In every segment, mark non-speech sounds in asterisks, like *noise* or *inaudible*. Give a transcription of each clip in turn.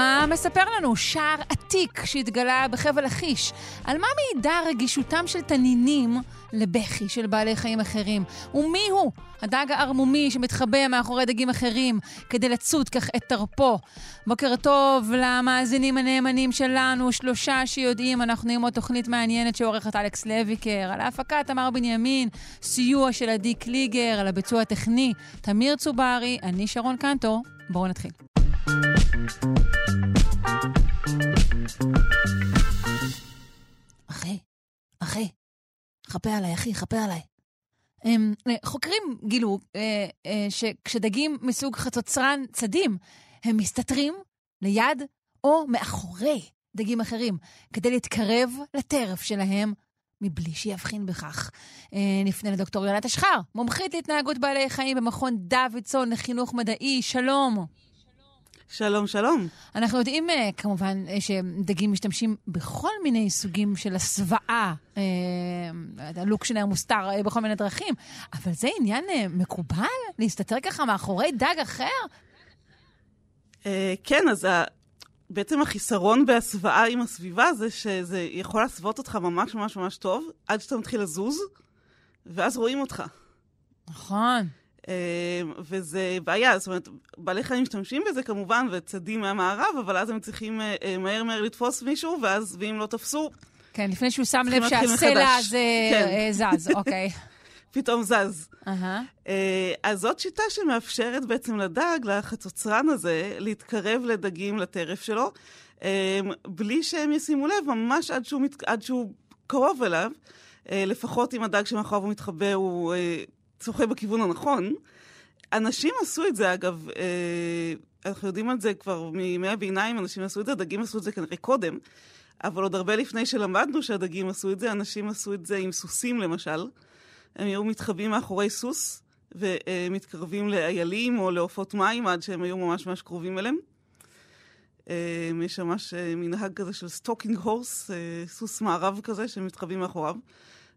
מה מספר לנו שער עתיק שהתגלה בחבל לכיש? על מה מעידה רגישותם של תנינים לבכי של בעלי חיים אחרים? ומי הוא הדג הערמומי שמתחבא מאחורי דגים אחרים כדי לצוד כך את תרפו? בוקר טוב למאזינים הנאמנים שלנו, שלושה שיודעים, אנחנו עם עוד תוכנית מעניינת שעורכת אלכס לויקר, על ההפקה תמר בנימין, סיוע של עדי קליגר, על הביצוע הטכני תמיר צוברי, אני שרון קנטור, בואו נתחיל. אחי, אחי, חפה עליי, אחי, חפה עליי. הם, חוקרים גילו אה, אה, שכשדגים מסוג חצוצרן צדים, הם מסתתרים ליד או מאחורי דגים אחרים, כדי להתקרב לטרף שלהם מבלי שיבחין בכך. אה, נפנה לדוקטור יונת אשחר, מומחית להתנהגות בעלי חיים במכון דוידסון לחינוך מדעי, שלום. שלום, שלום. אנחנו יודעים אה, כמובן אה, שדגים משתמשים בכל מיני סוגים של הסוואה, אה, הלוק שלהם מוסתר בכל מיני דרכים, אבל זה עניין מקובל? להסתתר ככה מאחורי דג אחר? כן, אז בעצם החיסרון בהסוואה עם הסביבה זה שזה יכול להסוות אותך ממש ממש ממש טוב, עד שאתה מתחיל לזוז, ואז רואים אותך. נכון. אמ, וזה בעיה, זאת אומרת, בעלי חיים משתמשים בזה כמובן, וצדים מהמערב, אבל אז הם צריכים אה, אה, מהר מהר לתפוס מישהו, ואז, ואם לא תפסו... כן, לפני שהוא שם לב שהסלע הזה כן. אה, זז, *laughs* אוקיי. פתאום זז. Uh-huh. אז זאת שיטה שמאפשרת בעצם לדג, לחצוצרן הזה, להתקרב לדגים לטרף שלו, אמ, בלי שהם ישימו לב, ממש עד שהוא, מת... עד שהוא קרוב אליו. לפחות אם הדג שמאחוריו הוא מתחבא הוא שוחה בכיוון הנכון. אנשים עשו את זה, אגב, אה, אנחנו יודעים על זה כבר מימי הביניים, אנשים עשו את זה, הדגים עשו את זה כנראה קודם, אבל עוד הרבה לפני שלמדנו שהדגים עשו את זה, אנשים עשו את זה עם סוסים למשל. הם היו מתחבאים מאחורי סוס ומתקרבים לאיילים או לעופות מים עד שהם היו ממש ממש קרובים אליהם. אה, יש ממש אה, מנהג כזה של stalking horse, סוס מערב כזה, שמתחבאים מאחוריו.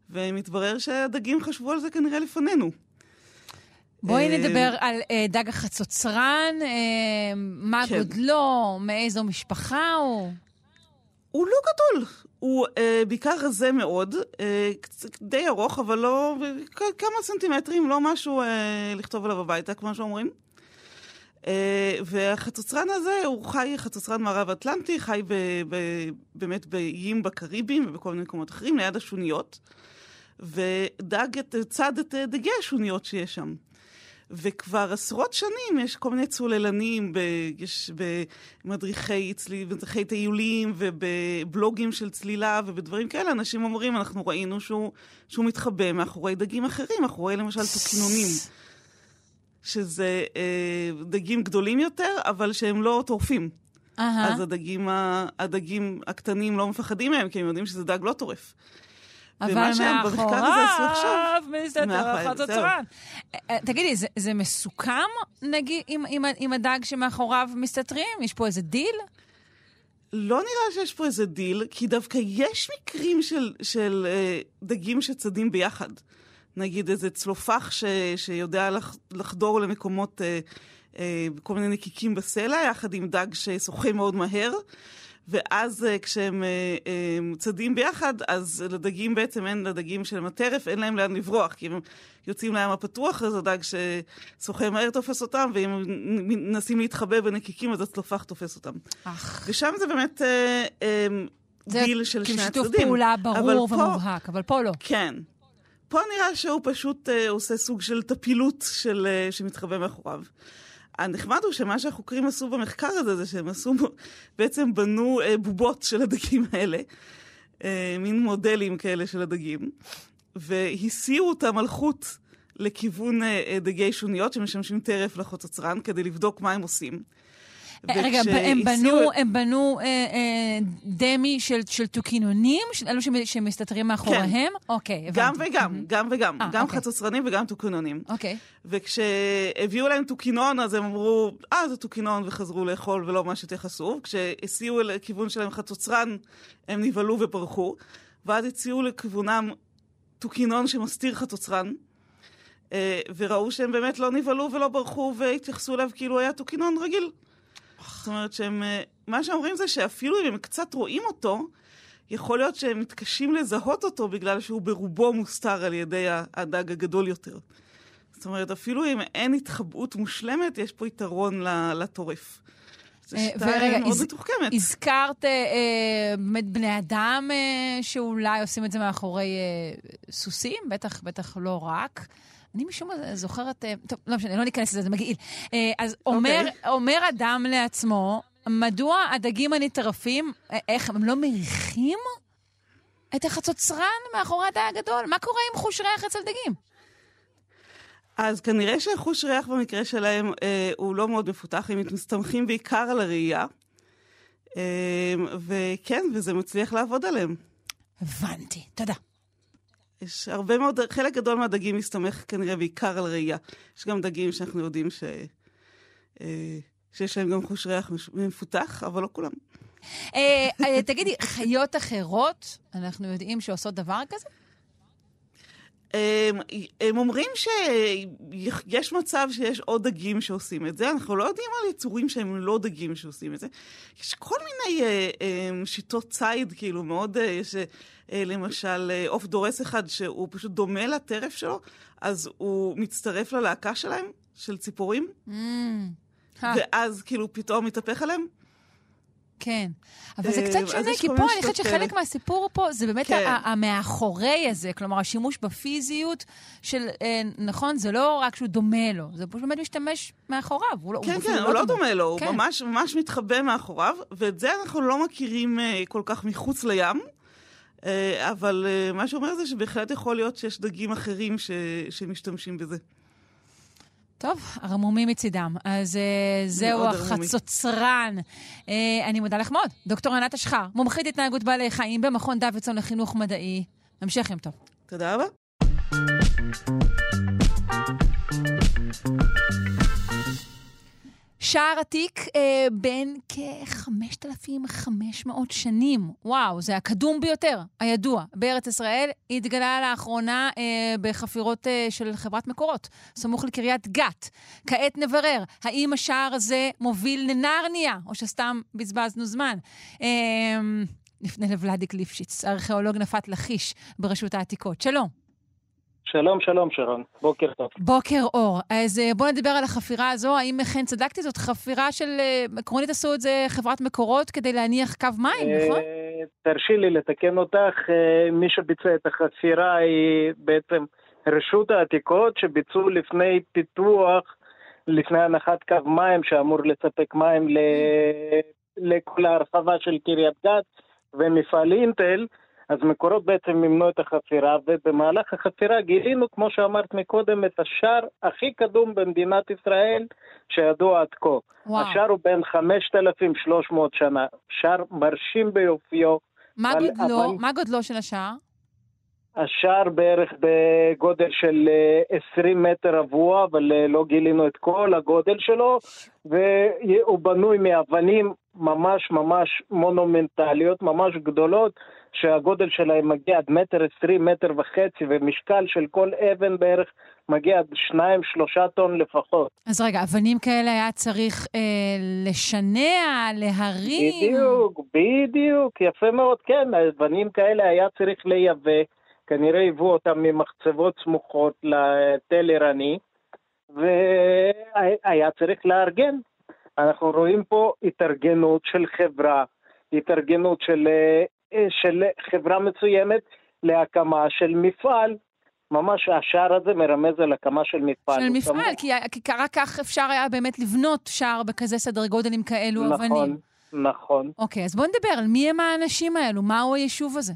ומתברר שהדגים חשבו על זה כנראה לפנינו. בואי אה, נדבר על uh, דג החצוצרן, uh, מה כן. גודלו, מאיזו משפחה הוא? הוא לא גדול, הוא uh, בעיקר רזה מאוד, uh, די ארוך, אבל לא, כמה סנטימטרים, לא משהו uh, לכתוב עליו הביתה, כמו שאומרים. Uh, והחצוצרן הזה, הוא חי, חצוצרן מערב אטלנטי, חי ב, ב, באמת באיים בקריבים ובכל מיני מקומות אחרים, ליד השוניות. ודג את, צד את דגי השוניות שיש שם. וכבר עשרות שנים יש כל מיני צוללנים, ב, יש במדריכי צליל, מדריכי טיולים ובבלוגים של צלילה ובדברים כאלה, אנשים אומרים, אנחנו ראינו שהוא, שהוא מתחבא מאחורי דגים אחרים, מאחורי למשל תוקינונים. שזה אה, דגים גדולים יותר, אבל שהם לא טורפים. אה-הא. אז הדגים, הדגים הקטנים לא מפחדים מהם, כי הם יודעים שזה דג לא טורף. אבל מאחוריו מסתתר. אה, אה, תגידי, זה, זה מסוכם, נגיד, עם, עם, עם הדג שמאחוריו מסתתרים? יש פה איזה דיל? לא נראה שיש פה איזה דיל, כי דווקא יש מקרים של, של אה, דגים שצדים ביחד. נגיד איזה צלופח ש, שיודע לח, לחדור למקומות, אה, אה, כל מיני נקיקים בסלע, יחד עם דג ששוחה מאוד מהר. ואז אה, כשהם אה, אה, צדים ביחד, אז לדגים בעצם אין, לדגים של הטרף, אין להם לאן לברוח, כי הם יוצאים לים הפתוח, אז הדג ששוחה מהר תופס אותם, ואם מנסים להתחבא בנקיקים, אז הצלופח תופס אותם. אך. ושם זה באמת אה, אה, דיל של שני הצדדים. זה כאילו שיתוף פעולה ברור ומובהק, אבל פה לא. כן. פה נראה שהוא פשוט אה, עושה סוג של טפילות של, אה, שמתחבא מאחוריו. הנחמד הוא שמה שהחוקרים עשו במחקר הזה, זה שהם עשו, בעצם בנו אה, בובות של הדגים האלה, אה, מין מודלים כאלה של הדגים, והסיעו אותם על חוט לכיוון אה, דגי שוניות שמשמשים טרף לחוצצרן, כדי לבדוק מה הם עושים. רגע, הם בנו, הם בנו אה, אה, דמי של, של טוקינונים? של אלו שמסתתרים מאחוריהם? כן. אוקיי, הבנתי. גם וגם, mm-hmm. גם וגם. 아, גם אוקיי. חצוצרנים וגם טוקינונים. אוקיי. וכשהביאו להם תוכינון, אז הם אמרו, אה, זה תוכינון, וחזרו לאכול ולא שיותר חשוב. כשהסיעו לכיוון שלהם חצוצרן, הם נבהלו וברחו. ואז הסיעו לכיוונם תוכינון שמסתיר חצוצרן. אה, וראו שהם באמת לא נבהלו ולא ברחו והתייחסו אליו כאילו היה תוכינון רגיל. זאת אומרת שהם, אה, מה שאומרים זה שאפילו אם הם קצת רואים אותו, יכול להיות שהם מתקשים לזהות אותו בגלל שהוא ברובו מוסתר על ידי הדג הגדול יותר. זאת אומרת, אפילו אם אין התחבאות מושלמת, יש פה יתרון לטורף. זו אה, שיטה מאוד מתוחכמת. הזכרת באמת בני אדם שאולי עושים את זה מאחורי סוסים, בטח, בטח לא רק. אני משום מה זוכרת, אה, טוב, לא משנה, לא ניכנס לזה, זה מגעיל. אה, אז אומר, okay. אומר אדם לעצמו, מדוע הדגים הנטרפים, אה, איך, הם לא מריחים את החצוצרן מאחורי הדג הגדול? מה קורה עם חוש ריח אצל דגים? אז כנראה שהחוש ריח במקרה שלהם אה, הוא לא מאוד מפותח, הם מסתמכים בעיקר על הראייה. אה, וכן, וזה מצליח לעבוד עליהם. הבנתי, תודה. יש הרבה מאוד, חלק גדול מהדגים מסתמך כנראה בעיקר על ראייה. יש גם דגים שאנחנו יודעים ש... אה, שיש להם גם חוש ריח מפותח, אבל לא כולם. אה, אה, תגידי, חיות אחרות, אנחנו יודעים שעושות דבר כזה? הם, הם אומרים שיש מצב שיש עוד דגים שעושים את זה, אנחנו לא יודעים על יצורים שהם לא דגים שעושים את זה. יש כל מיני אה, אה, שיטות ציד, כאילו, מאוד, אה, יש למשל עוף דורס אחד שהוא פשוט דומה לטרף שלו, אז הוא מצטרף ללהקה שלהם, של ציפורים, mm. ואז כאילו פתאום מתהפך עליהם. כן, אבל זה קצת אה, שונה, כי פה אני חושבת שחלק מהסיפור פה זה באמת כן. המאחורי הזה, כלומר, השימוש בפיזיות של, אה, נכון, זה לא רק שהוא דומה לו, זה פשוט באמת משתמש מאחוריו. לא- כן, כן, הוא לא דומה לו, הוא כן. ממש מתחבא מאחוריו, ואת זה אנחנו לא מכירים אה, כל כך מחוץ לים. אבל מה שאומר זה שבהחלט יכול להיות שיש דגים אחרים שמשתמשים בזה. טוב, ערמומי מצידם. אז uh, זהו החצוצרן. Uh, אני מודה לך מאוד. דוקטור ענת אשחר, מומחית התנהגות בעלי חיים במכון דוידסון לחינוך מדעי. המשך יום טוב. תודה רבה. שער עתיק אה, בן כ-5,500 שנים. וואו, זה הקדום ביותר, הידוע, בארץ ישראל. התגלה לאחרונה אה, בחפירות אה, של חברת מקורות, סמוך לקריית גת. כעת נברר, האם השער הזה מוביל לנרניה, או שסתם בזבזנו זמן. אה, נפנה לוולדיק ליפשיץ, ארכיאולוג נפת לכיש ברשות העתיקות. שלום. שלום, שלום, שרון. בוקר טוב. בוקר אור. אז אה, בואו נדבר על החפירה הזו. האם אכן צדקתי? זאת חפירה של... אה, עקרונית עשו את זה חברת מקורות כדי להניח קו מים, אה, נכון? תרשי לי לתקן אותך. מי שביצע את החפירה היא בעצם רשות העתיקות, שביצעו לפני פיתוח, לפני הנחת קו מים, שאמור לספק מים לכל ההרחבה של קריית גת ומפעל אינטל. אז מקורות בעצם מימנו את החפירה, ובמהלך החפירה גילינו, כמו שאמרת מקודם, את השער הכי קדום במדינת ישראל שידוע עד כה. וואו. השער הוא בן 5,300 שנה, שער מרשים ביופיו. מה גודלו? אבל... מה גודלו של השער? השער בערך בגודל של 20 אה, מטר רבוע, אבל אה, לא גילינו את כל הגודל שלו, והוא בנוי מאבנים ממש ממש מונומנטליות, ממש גדולות, שהגודל שלהם מגיע עד מטר עשרים, מטר וחצי, ומשקל של כל אבן בערך מגיע עד שניים, שלושה טון לפחות. אז רגע, אבנים כאלה היה צריך אה, לשנע, להרים? בדיוק, בדיוק, יפה מאוד, כן, אבנים כאלה היה צריך לייבא, כנראה היוו אותם ממחצבות סמוכות לתל ערני, והיה צריך לארגן. אנחנו רואים פה התארגנות של חברה, התארגנות של אה, של חברה מסוימת להקמה של מפעל. ממש השער הזה מרמז על הקמה של מפעל. של מפעל, כי, כי רק כך אפשר היה באמת לבנות שער בכזה סדר גודל עם כאלו נכון, אבנים. נכון, נכון. אוקיי, אז בואו נדבר על מי הם האנשים האלו, מהו היישוב הזה.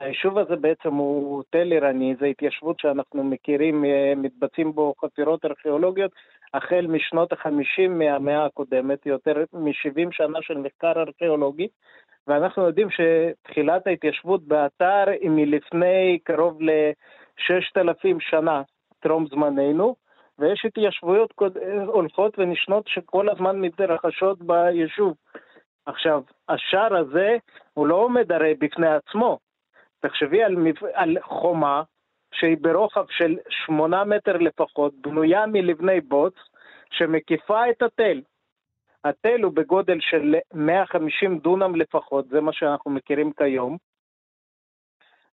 היישוב הזה בעצם הוא תל עירני, זו התיישבות שאנחנו מכירים, אה, מתבצעים בו חפירות ארכיאולוגיות החל משנות החמישים מהמאה הקודמת, יותר מ-70 שנה של מחקר ארכיאולוגי, ואנחנו יודעים שתחילת ההתיישבות באתר היא מלפני קרוב ל-6,000 שנה, טרום זמננו, ויש התיישבויות הולכות ונשנות שכל הזמן מתרחשות ביישוב. עכשיו, השער הזה הוא לא עומד הרי בפני עצמו. תחשבי על, על חומה שהיא ברוחב של שמונה מטר לפחות, בנויה מלבני בוץ, שמקיפה את התל. התל הוא בגודל של 150 דונם לפחות, זה מה שאנחנו מכירים כיום.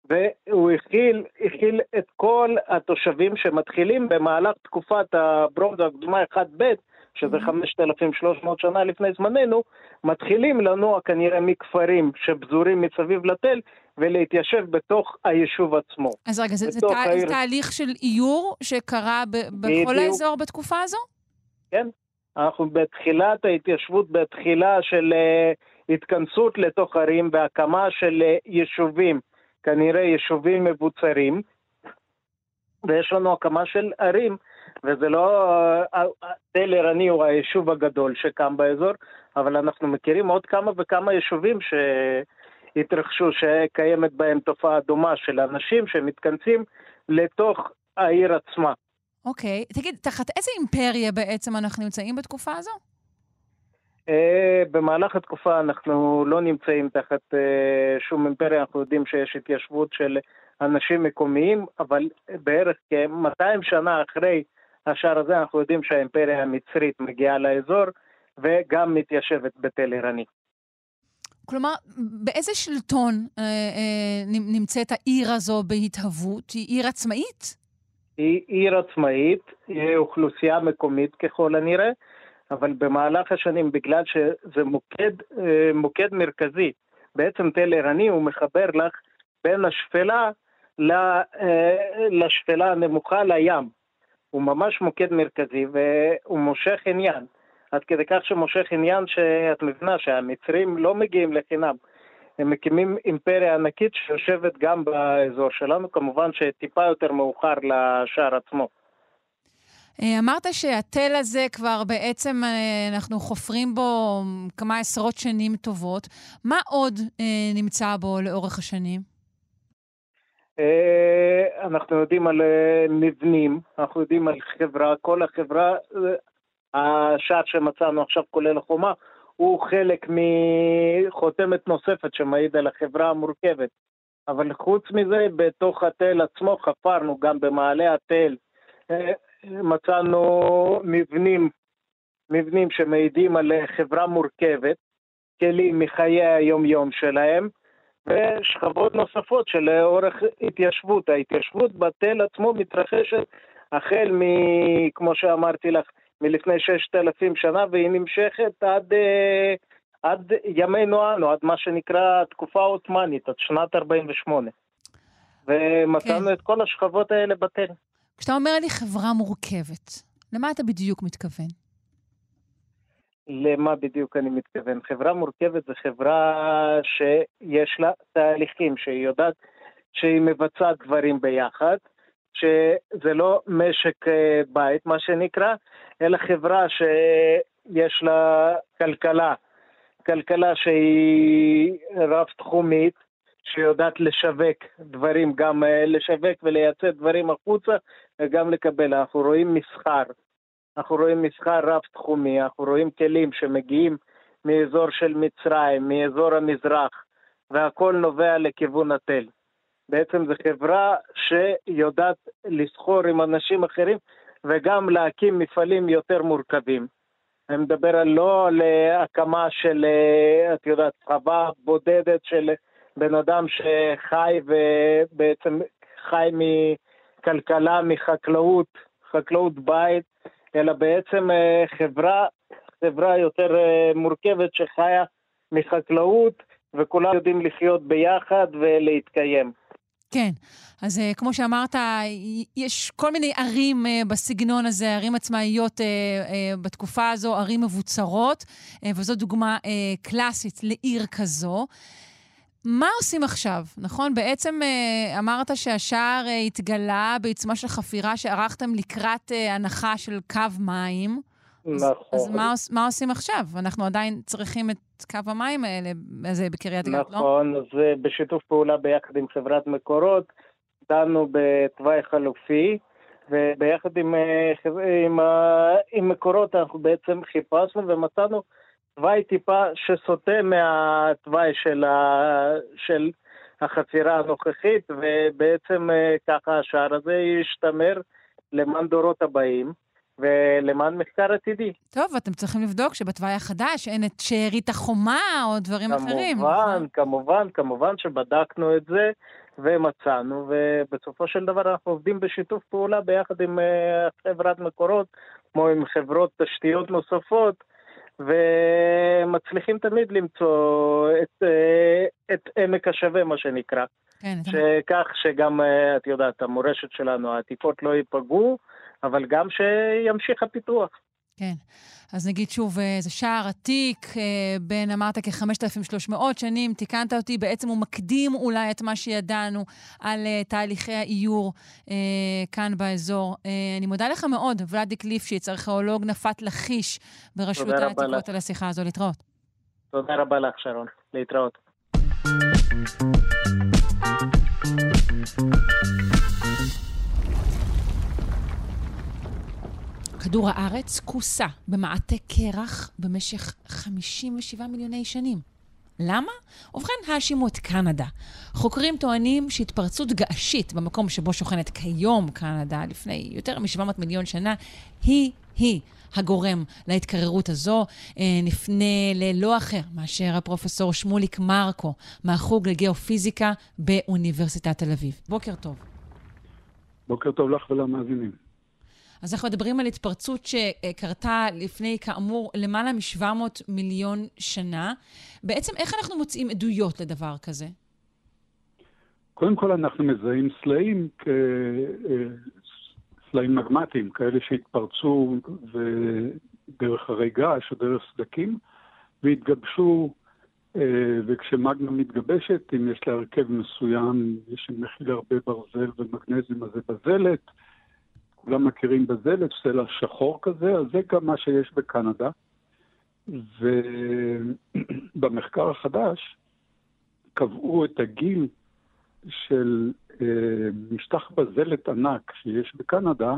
והוא הכיל, הכיל את כל התושבים שמתחילים במהלך תקופת הברונזה הקדומה 1ב', שזה 5,300 שנה לפני זמננו, מתחילים לנוע כנראה מכפרים שפזורים מסביב לתל ולהתיישב בתוך היישוב עצמו. אז רגע, זה, זה העיר... תהליך של איור שקרה ב- בכל בדיוק. האזור בתקופה הזו? כן, אנחנו בתחילת ההתיישבות, בתחילה של uh, התכנסות לתוך ערים והקמה של uh, יישובים, כנראה יישובים מבוצרים, ויש לנו הקמה של ערים, וזה לא... אה, תל ערני הוא היישוב הגדול שקם באזור, אבל אנחנו מכירים עוד כמה וכמה יישובים שהתרחשו, שקיימת בהם תופעה דומה של אנשים שמתכנסים לתוך העיר עצמה. אוקיי. Okay. תגיד, תחת איזה אימפריה בעצם אנחנו נמצאים בתקופה הזו? Uh, במהלך התקופה אנחנו לא נמצאים תחת uh, שום אימפריה, אנחנו יודעים שיש התיישבות של אנשים מקומיים, אבל בערך כ-200 שנה אחרי השער הזה אנחנו יודעים שהאימפריה המצרית מגיעה לאזור וגם מתיישבת בתל עירני. כלומר, באיזה שלטון אה, אה, נמצאת העיר הזו בהתהוות? היא עיר עצמאית? היא עיר עצמאית, היא אוכלוסייה מקומית ככל הנראה, אבל במהלך השנים, בגלל שזה מוקד, אה, מוקד מרכזי, בעצם תל עירני הוא מחבר לך בין השפלה אה, לשפלה הנמוכה לים. הוא ממש מוקד מרכזי והוא מושך עניין. עד כדי כך שמושך עניין שאת מבינה שהמצרים לא מגיעים לחינם. הם מקימים אימפריה ענקית שיושבת גם באזור שלנו, כמובן שטיפה יותר מאוחר לשער עצמו. אה, אמרת שהתל הזה כבר בעצם אה, אנחנו חופרים בו כמה עשרות שנים טובות. מה עוד אה, נמצא בו לאורך השנים? אנחנו יודעים על מבנים, אנחנו יודעים על חברה, כל החברה, השער שמצאנו עכשיו כולל החומה, הוא חלק מחותמת נוספת שמעיד על החברה המורכבת. אבל חוץ מזה, בתוך התל עצמו חפרנו גם במעלה התל, אה, מצאנו מבנים, מבנים שמעידים על חברה מורכבת, כלים מחיי היום-יום שלהם, ושכבות נוספות של אורך התיישבות. ההתיישבות בתל עצמו מתרחשת החל מ... כמו שאמרתי לך, מלפני ששת אלפים שנה, והיא נמשכת עד, אה, עד ימינו אנו, עד מה שנקרא התקופה העות'מאנית, עד שנת 48. ומצאנו כן. את כל השכבות האלה בתל. כשאתה אומר לי חברה מורכבת, למה אתה בדיוק מתכוון? למה בדיוק אני מתכוון? חברה מורכבת זה חברה שיש לה תהליכים, שהיא יודעת שהיא מבצעת דברים ביחד, שזה לא משק אה, בית, מה שנקרא, אלא חברה שיש לה כלכלה, כלכלה שהיא רב-תחומית, שיודעת לשווק דברים, גם אה, לשווק ולייצא דברים החוצה וגם לקבל. אנחנו רואים מסחר, אנחנו רואים מסחר רב-תחומי, אנחנו רואים כלים שמגיעים מאזור של מצרים, מאזור המזרח, והכל נובע לכיוון התל. בעצם זו חברה שיודעת לסחור עם אנשים אחרים וגם להקים מפעלים יותר מורכבים. אני מדבר לא על אה, הקמה של, אה, את יודעת, חווה בודדת של בן אדם שחי ובעצם חי מכלכלה, מחקלאות, חקלאות בית, אלא בעצם אה, חברה, חברה יותר מורכבת שחיה מחקלאות וכולם יודעים לחיות ביחד ולהתקיים. כן. אז uh, כמו שאמרת, יש כל מיני ערים uh, בסגנון הזה, ערים עצמאיות uh, uh, בתקופה הזו, ערים מבוצרות, uh, וזו דוגמה uh, קלאסית לעיר כזו. מה עושים עכשיו? נכון? בעצם אה, אמרת שהשער אה, התגלה בעיצומה של חפירה שערכתם לקראת אה, הנחה של קו מים. נכון. אז מה, מה עושים עכשיו? אנחנו עדיין צריכים את קו המים האלה, זה בקריית גת, לא? נכון, אז בשיתוף פעולה ביחד עם חברת מקורות, דנו בתוואי חלופי, וביחד עם, עם, עם מקורות אנחנו בעצם חיפשנו ומצאנו תוואי טיפה שסוטה מהתוואי של, ה... של החצירה הנוכחית, ובעצם אה, ככה השער הזה ישתמר למען דורות הבאים. ולמען מחקר עתידי. טוב, אתם צריכים לבדוק שבתוואי החדש אין את שארית החומה או דברים כמובן, אחרים. כמובן, כמובן, כמובן שבדקנו את זה ומצאנו, ובסופו של דבר אנחנו עובדים בשיתוף פעולה ביחד עם אה, חברת מקורות, כמו עם חברות תשתיות נוספות, ומצליחים תמיד למצוא את, אה, את עמק השווה, מה שנקרא. כן. שכך שגם, אה, את יודעת, המורשת שלנו, העתיקות לא ייפגעו, אבל גם שימשיך הפיתוח. כן. אז נגיד שוב, אה, זה שער עתיק, אה, בין, אמרת, כ-5,300 שנים, תיקנת אותי, בעצם הוא מקדים אולי את מה שידענו על uh, תהליכי האיור uh, כאן באזור. Uh, אני מודה לך מאוד, ולדיק ליפשיץ, ארכיאולוג נפת לכיש ברשות העתיקות על השיחה הזו. להתראות. תודה רבה לך, שרון. להתראות. כדור הארץ כוסה במעטה קרח במשך 57 מיליוני שנים. למה? ובכן, האשימו את קנדה. חוקרים טוענים שהתפרצות געשית במקום שבו שוכנת כיום קנדה, לפני יותר מ-700 מיליון שנה, היא-היא הגורם להתקררות הזו. אה, נפנה ללא אחר מאשר הפרופסור שמוליק מרקו מהחוג לגיאופיזיקה באוניברסיטת תל אביב. בוקר טוב. בוקר טוב לך ולמאזינים. אז אנחנו מדברים על התפרצות שקרתה לפני, כאמור, למעלה מ-700 מיליון שנה. בעצם, איך אנחנו מוצאים עדויות לדבר כזה? קודם כל, אנחנו מזהים סלעים כסלעים מגמטיים, כאלה שהתפרצו דרך הרי געש או דרך סדקים, והתגבשו, אה, וכשמגמה מתגבשת, אם יש לה הרכב מסוים, יש מכיל הרבה ברזל ומגנזיום, אז זה בזלת. כולם מכירים בזלת, סלע שחור כזה, אז זה גם מה שיש בקנדה. ובמחקר החדש קבעו את הגיל של אה, משטח בזלת ענק שיש בקנדה,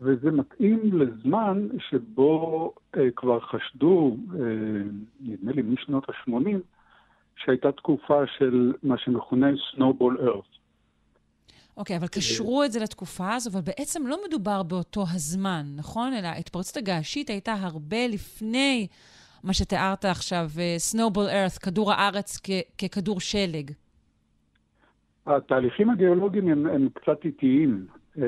וזה מתאים לזמן שבו אה, כבר חשדו, אה, נדמה לי משנות ה-80, שהייתה תקופה של מה שמכונה Snowball Earth. אוקיי, אבל קשרו את זה לתקופה הזו, אבל בעצם לא מדובר באותו הזמן, נכון? אלא ההתפרצות הגעשית הייתה הרבה לפני מה שתיארת עכשיו, סנובול uh, ארת, כדור הארץ כ- ככדור שלג. התהליכים הגיאולוגיים הם, הם קצת איטיים. Uh,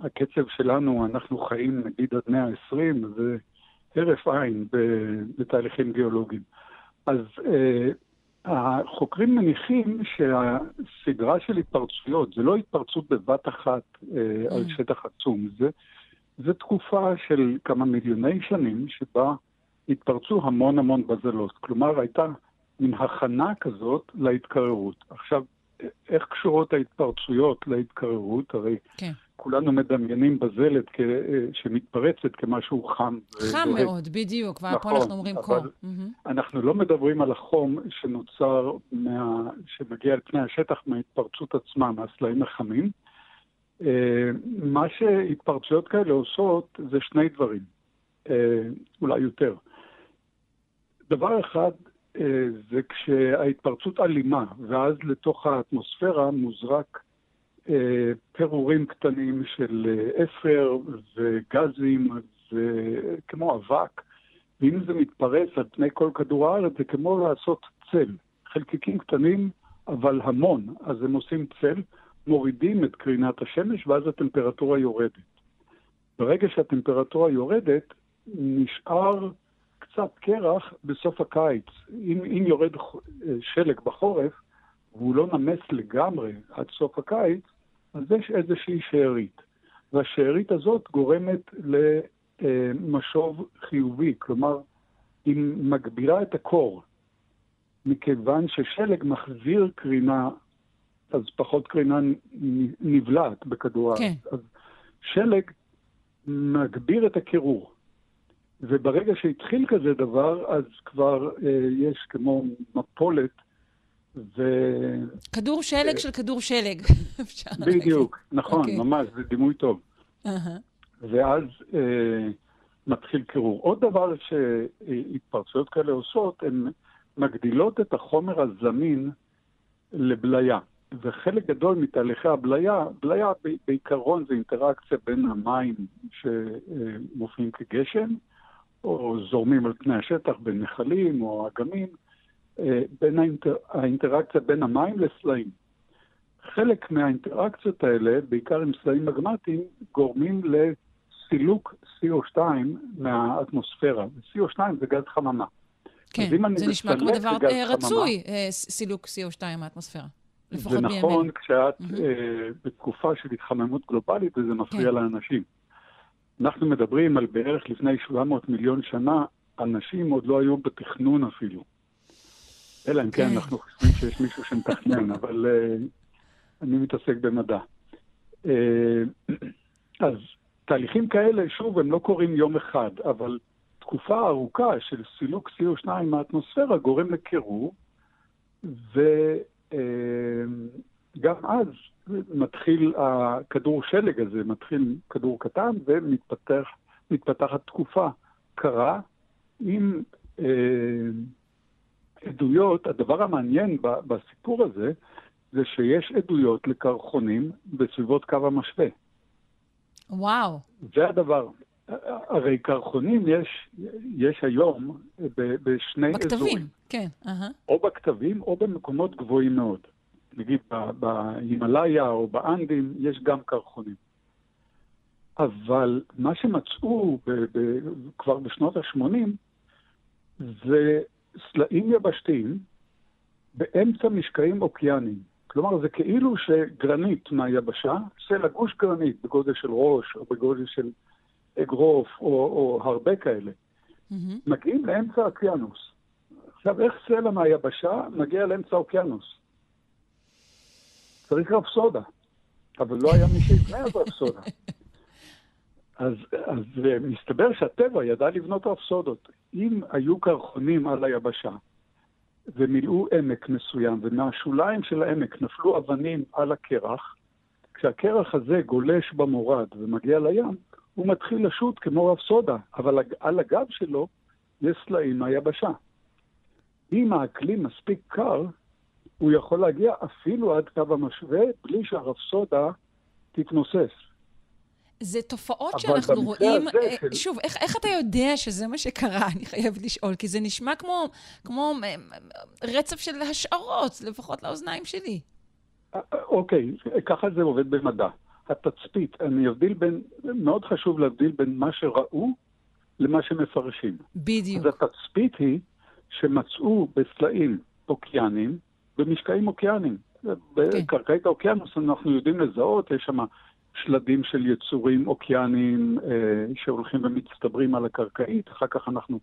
הקצב שלנו, אנחנו חיים נגיד עד 120, זה הרף עין בתהליכים גיאולוגיים. אז uh, החוקרים מניחים שהסדרה של התפרצויות, זה לא התפרצות בבת אחת אה, על mm. שטח עצום, זה, זה תקופה של כמה מיליוני שנים שבה התפרצו המון המון בזלות. כלומר, הייתה מין הכנה כזאת להתקררות. עכשיו, איך קשורות ההתפרצויות להתקררות? הרי כן. כולנו מדמיינים בזלת כ... שמתפרצת כמשהו חם. חם ודוהק. מאוד, בדיוק, ופה נכון, אנחנו אומרים קור. Mm-hmm. אנחנו לא מדברים על החום שנוצר, מה... שמגיע על פני השטח מההתפרצות עצמה, מהסלעים החמים. אה, מה שהתפרצויות כאלה עושות זה שני דברים, אה, אולי יותר. דבר אחד, אה, זה כשההתפרצות אלימה, ואז לתוך האטמוספירה מוזרק פירורים קטנים של אה, אפר וגזים, כמו אבק, ואם זה מתפרץ על פני כל כדור הארץ, זה כמו לעשות צל. חלקיקים קטנים, אבל המון, אז הם עושים צל, מורידים את קרינת השמש, ואז הטמפרטורה יורדת. ברגע שהטמפרטורה יורדת, נשאר קצת קרח בסוף הקיץ. אם, אם יורד שלג בחורף, והוא לא נמס לגמרי עד סוף הקיץ, אז יש איזושהי שארית. והשארית הזאת גורמת למשוב חיובי, כלומר, היא מגבירה את הקור. מכיוון ששלג מחזיר קרינה, אז פחות קרינה נבלעת בכדור הארץ. כן. אז שלג מגביר את הקירור. וברגע שהתחיל כזה דבר, אז כבר אה, יש כמו מפולת, ו... כדור שלג של כדור שלג, *laughs* אפשר להגיד. בדיוק, נכון, אוקיי. ממש, זה דימוי טוב. ואז אה, מתחיל קירור. עוד דבר שהתפרצויות כאלה עושות, הן מגדילות את החומר הזמין לבליה. וחלק גדול מתהליכי הבליה, בליה בעיקרון זה אינטראקציה בין המים שמופיעים כגשם, או זורמים על פני השטח בין נחלים או אגמים, אה, בין האינטר... האינטראקציה בין המים לסלעים. חלק מהאינטראקציות האלה, בעיקר עם סלעים מגמטיים, גורמים לסילוק CO2 מהאטמוספירה. CO2 זה גז חממה. כן, זה נשמע כמו דבר רצוי, חממה, סילוק CO2 מהאטמוספירה. זה נכון כשאת mm-hmm. uh, בתקופה של התחממות גלובלית וזה מפריע כן. לאנשים. אנחנו מדברים על בערך לפני 700 מיליון שנה, אנשים עוד לא היו בתכנון אפילו. אלא אם כן, כן אנחנו חושבים שיש מישהו שמתכנן, *laughs* אבל uh, אני מתעסק במדע. Uh, אז תהליכים כאלה, שוב, הם לא קורים יום אחד, אבל תקופה ארוכה של סילוק CO2 מהאטמוספירה גורם לקירור, ו... גם אז מתחיל הכדור שלג הזה, מתחיל כדור קטן ומתפתחת תקופה קרה עם אה, עדויות. הדבר המעניין בסיפור הזה זה שיש עדויות לקרחונים בסביבות קו המשווה. וואו. זה הדבר. הרי קרחונים יש, יש היום בשני בכתבים, אזורים. בכתבים, כן. Uh-huh. או בכתבים או במקומות גבוהים מאוד. נגיד בהימאליה או באנדים יש גם קרחונים. אבל מה שמצאו ב- ב- כבר בשנות ה-80 זה סלעים יבשתיים באמצע משקעים אוקייניים. כלומר, זה כאילו שגרנית מהיבשה, סלע גוש גרנית בגודל של ראש או בגודל של אגרוף או, או הרבה כאלה, mm-hmm. מגיעים לאמצע האוקיינוס. עכשיו, איך סלע מהיבשה מגיע לאמצע האוקיינוס? צריך רפסודה, אבל לא היה מי שיבנה אז רפסודה. *laughs* אז, אז מסתבר שהטבע ידע לבנות רפסודות. אם היו קרחונים על היבשה ומילאו עמק מסוים, ומהשוליים של העמק נפלו אבנים על הקרח, כשהקרח הזה גולש במורד ומגיע לים, הוא מתחיל לשוט כמו רפסודה, אבל על הגב שלו יש סלעים מהיבשה. אם האקלים מספיק קר, הוא יכול להגיע אפילו עד קו המשווה בלי שהרפסודה תתנוסס. זה תופעות שאנחנו רואים, אה, של... שוב, איך, איך אתה יודע שזה מה שקרה? *laughs* אני חייבת לשאול, כי זה נשמע כמו, כמו אה, רצף של השערות, לפחות לאוזניים שלי. אה, אוקיי, ככה זה עובד במדע. התצפית, אני אבדיל בין, מאוד חשוב להבדיל בין מה שראו למה שמפרשים. בדיוק. אז התצפית היא שמצאו בסלעים אוקיאנים, במשקעים אוקיאנים. כן. בקרקעית האוקיינוס אנחנו יודעים לזהות, יש שם שלדים של יצורים אוקיאניים אה, שהולכים ומצטברים על הקרקעית, אחר כך אנחנו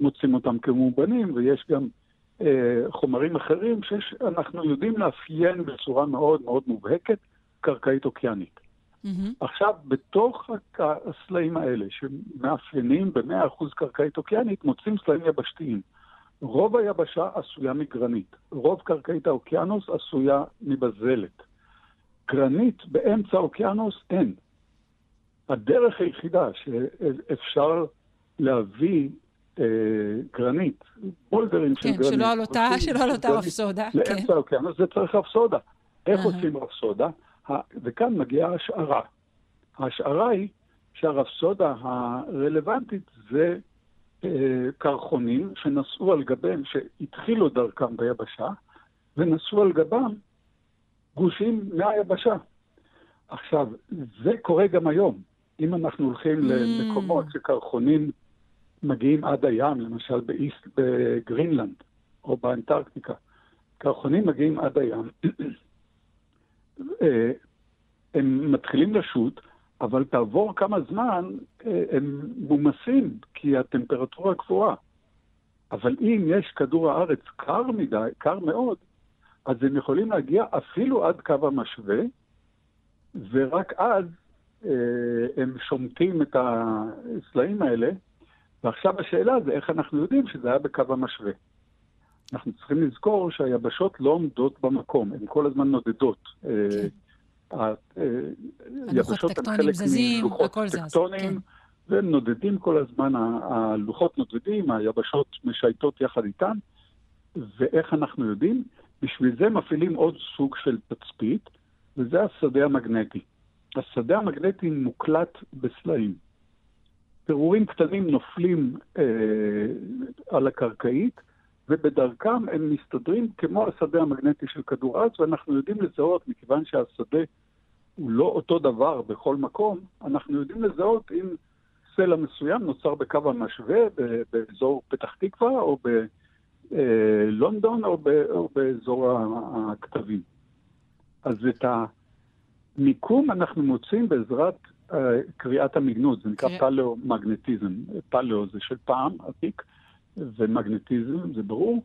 מוצאים אותם כמובנים, ויש גם אה, חומרים אחרים שאנחנו יודעים לאפיין בצורה מאוד מאוד מובהקת קרקעית אוקיינית. Mm-hmm. עכשיו, בתוך הסלעים האלה, שמאפיינים ב-100% קרקעית אוקיינית, מוצאים סלעים יבשתיים. רוב היבשה עשויה מגרנית, רוב קרקעית האוקיינוס עשויה מבזלת. גרנית באמצע האוקיינוס אין. הדרך היחידה שאפשר להביא אה, גרנית, בולדרים כן, של גרנית. שלא על אותה, שלא על אותה רפסודה. לאמצע כן. האוקיינוס זה צריך רפסודה. איך uh-huh. עושים רפסודה? וכאן מגיעה השערה. ההשערה היא שהרפסודה הרלוונטית זה אה, קרחונים שנסעו על גביהם, שהתחילו דרכם ביבשה, ונסעו על גבם גושים מהיבשה. עכשיו, זה קורה גם היום. אם אנחנו הולכים mm. למקומות שקרחונים מגיעים עד הים, למשל באיסט, בגרינלנד או באנטרקטיקה, קרחונים מגיעים עד הים, *clears throat* אה, הם מתחילים לשוט, אבל כעבור כמה זמן אה, הם מומסים, כי הטמפרטורה קבועה. אבל אם יש כדור הארץ קר מדי, קר מאוד, אז הם יכולים להגיע אפילו עד קו המשווה, ורק אז אה, הם שומטים את הסלעים האלה, ועכשיו השאלה זה איך אנחנו יודעים שזה היה בקו המשווה. אנחנו צריכים לזכור שהיבשות לא עומדות במקום, הן כל הזמן נודדות. כן. אה, הלוחות טקטונים זזים, זז. טקטונים, כן. והם נודדים כל הזמן, הלוחות נודדים, היבשות משייטות יחד איתן, ואיך אנחנו יודעים? בשביל זה מפעילים עוד סוג של תצפית, וזה השדה המגנטי. השדה המגנטי מוקלט בסלעים. פירורים קטנים נופלים אה, על הקרקעית, ובדרכם הם מסתדרים כמו השדה המגנטי של כדור הארץ, ואנחנו יודעים לזהות, מכיוון שהשדה הוא לא אותו דבר בכל מקום, אנחנו יודעים לזהות אם סלע מסוים נוצר בקו המשווה, ב- באזור פתח תקווה, או בלונדון, או, ב- או באזור הכתבים. אז את המיקום אנחנו מוצאים בעזרת uh, קריאת המגנות, זה נקרא קריאה- פלאו-מגנטיזם. פלאו זה של פעם, עתיק, ומגנטיזם, זה ברור.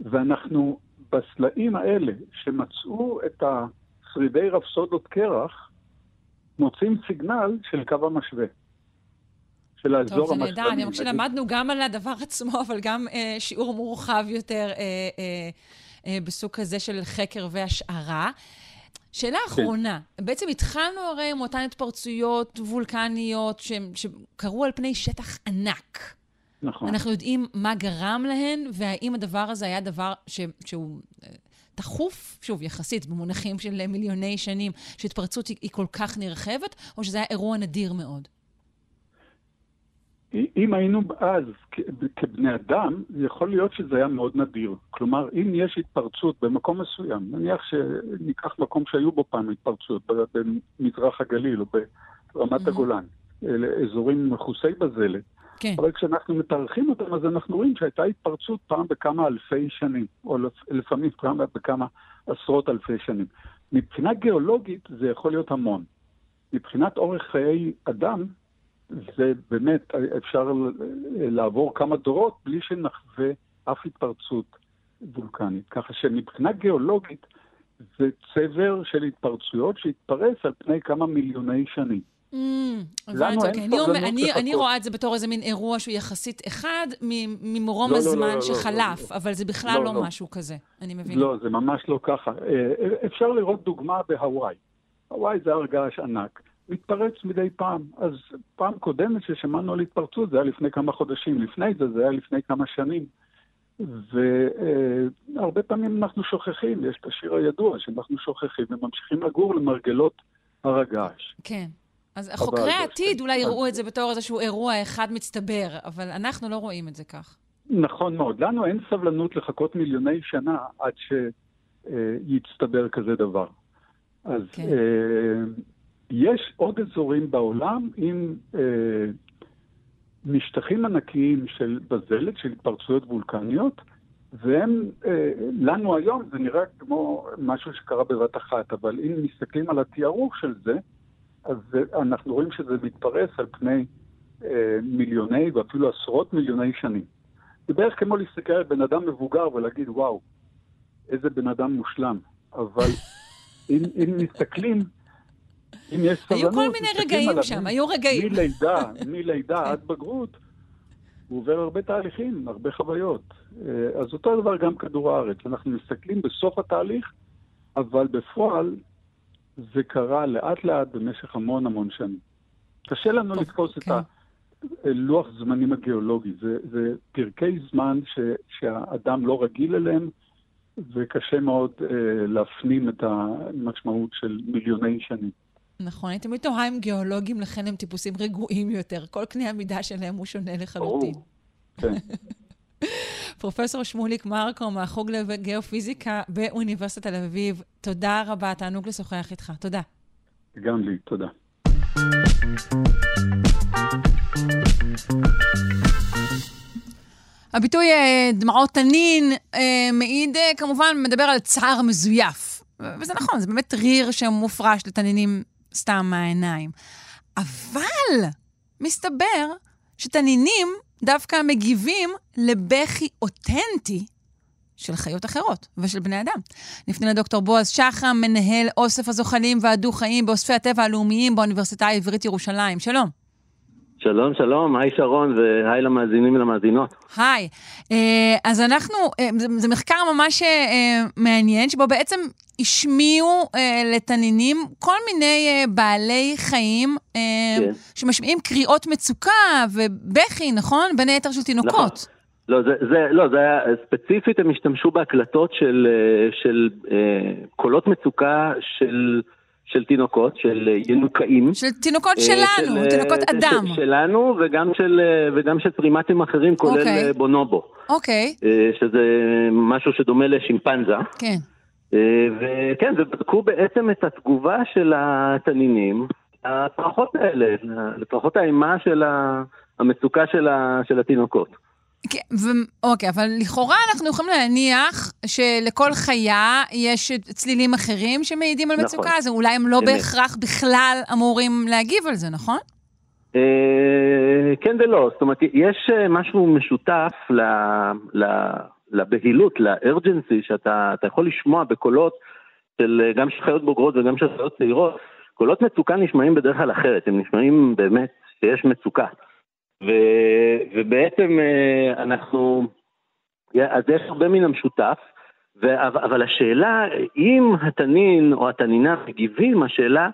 ואנחנו בסלעים האלה, שמצאו את השרידי רפסודות קרח, מוצאים סיגנל של קו המשווה. של האזור טוב, זה. נהדר. אני נגיד. שלמדנו גם על הדבר עצמו, אבל גם אה, שיעור מורחב יותר אה, אה, אה, בסוג כזה של חקר והשערה. שאלה כן. אחרונה, בעצם התחלנו הרי עם אותן התפרצויות וולקניות שהן- שקרו על פני שטח ענק. נכון. אנחנו יודעים מה גרם להן, והאם הדבר הזה היה דבר ש, שהוא אה, תכוף, שוב, יחסית, במונחים של מיליוני שנים, שהתפרצות היא, היא כל כך נרחבת, או שזה היה אירוע נדיר מאוד? אם היינו אז כבני אדם, יכול להיות שזה היה מאוד נדיר. כלומר, אם יש התפרצות במקום מסוים, נניח שניקח מקום שהיו בו פעם התפרצויות, ב- במזרח הגליל או ברמת Mhm. הגולן, אלה אזורים מכוסי בזלת, כן. אבל כשאנחנו מתארחים אותם, אז אנחנו רואים שהייתה התפרצות פעם בכמה אלפי שנים, או לפ- לפעמים פעם בכמה עשרות אלפי שנים. מבחינה גיאולוגית זה יכול להיות המון. מבחינת אורך חיי אדם, זה באמת, אפשר לעבור כמה דורות בלי שנחווה אף התפרצות וולקנית. ככה שמבחינה גיאולוגית זה צבר של התפרצויות שהתפרס על פני כמה מיליוני שנים. Mm, לנו הבנתי, אין אוקיי. אני, אומר- סבלנות אני, אני לחכות. רואה את זה בתור איזה מין אירוע שהוא יחסית אחד ממרום לא, לא, הזמן לא, לא, שחלף, לא, אבל זה בכלל לא, לא, לא. משהו כזה, אני מבינה. לא, זה ממש לא ככה. אה, אפשר לראות דוגמה בהוואי. הוואי זה הר געש ענק. מתפרץ מדי פעם. אז פעם קודמת ששמענו על התפרצות, זה היה לפני כמה חודשים. לפני זה, זה היה לפני כמה שנים. והרבה פעמים אנחנו שוכחים, יש את השיר הידוע שאנחנו שוכחים וממשיכים לגור למרגלות הר הגעש. כן. אז חוקרי העתיד. אולי יראו את זה בתור איזשהו אירוע אחד מצטבר, אבל אנחנו לא רואים את זה כך. נכון מאוד. לנו אין סבלנות לחכות מיליוני שנה עד שיצטבר כזה דבר. אז כן. אה, יש עוד אזורים בעולם עם אה, משטחים ענקיים של בזלת, של התפרצויות וולקניות, והם, אה, לנו היום זה נראה כמו משהו שקרה בבת אחת, אבל אם מסתכלים על התיארוך של זה, אז זה, אנחנו רואים שזה מתפרס על פני אה, מיליוני ואפילו עשרות מיליוני שנים. זה בערך כמו להסתכל על בן אדם מבוגר ולהגיד, וואו, איזה בן אדם מושלם. אבל אם, אם מסתכלים, אם יש סבלנות, היו כל מיני רגעים עליו שם, היו רגעים. מלידה, *laughs* מלידה כן. עד בגרות, הוא עובר הרבה תהליכים, הרבה חוויות. אה, אז אותו דבר גם כדור הארץ. אנחנו מסתכלים בסוף התהליך, אבל בפועל זה קרה לאט-לאט במשך המון המון שנים. קשה לנו טוב, לתפוס את כן. הלוח זמנים הגיאולוגי. זה, זה פרקי זמן ש, שהאדם לא רגיל אליהם, וקשה מאוד אה, להפנים את המשמעות של מיליוני שנים. נכון, אני תמיד תוהה אם גיאולוגים לכן הם טיפוסים רגועים יותר. כל קנה המידה שלהם הוא שונה לחלוטין. ברור. כן. *laughs* פרופסור שמוליק מרקו מהחוג לגיאופיזיקה באוניברסיטת תל אביב, תודה רבה, תענוג לשוחח איתך. תודה. גם לי, תודה. הביטוי אה, דמעות תנין אה, מעיד, אה, כמובן, מדבר על צער מזויף. וזה נכון, זה באמת ריר שמופרש לתנינים סתם מהעיניים. אבל מסתבר שתנינים דווקא מגיבים לבכי אותנטי של חיות אחרות ושל בני אדם. נפנה לדוקטור בועז שחם, מנהל אוסף הזוחלים והדו-חיים באוספי הטבע הלאומיים באוניברסיטה העברית ירושלים. שלום. שלום, שלום, היי שרון והי למאזינים ולמאזינות. היי. אה, אז אנחנו, אה, זה מחקר ממש אה, מעניין, שבו בעצם השמיעו לתנינים כל מיני בעלי חיים כן. שמשמיעים קריאות מצוקה ובכי, נכון? בין היתר של תינוקות. נכון. לא, זה, זה, לא, זה היה, ספציפית הם השתמשו בהקלטות של, של אה, קולות מצוקה של... של תינוקות, של ינוקאים. של תינוקות אה, שלנו, של, תינוקות של, אדם. של, שלנו וגם של, וגם של פרימטים אחרים, כולל okay. אוקיי. בונובו. אוקיי. Okay. שזה משהו שדומה לשימפנזה. כן. וכן, ובדקו בעצם את התגובה של התנינים, הפרחות האלה, לפרחות האימה של המצוקה של, של התינוקות. כן, ו- אוקיי, אבל לכאורה אנחנו יכולים להניח שלכל חיה יש צלילים אחרים שמעידים על נכון. מצוקה, אז אולי הם לא בהכרח בכלל אמורים להגיב על זה, נכון? אה, כן ולא, זאת אומרת, יש אה, משהו משותף ל, ל, לבהילות, לארג'נסי, שאתה יכול לשמוע בקולות של אה, גם של חיות בוגרות וגם של חיות צעירות. קולות מצוקה נשמעים בדרך כלל אחרת, הם נשמעים באמת שיש מצוקה. ו, ובעצם אה, אנחנו, אז יש הרבה מן המשותף, ו, אבל השאלה, אם התנין או התנינה מגיבים, השאלה,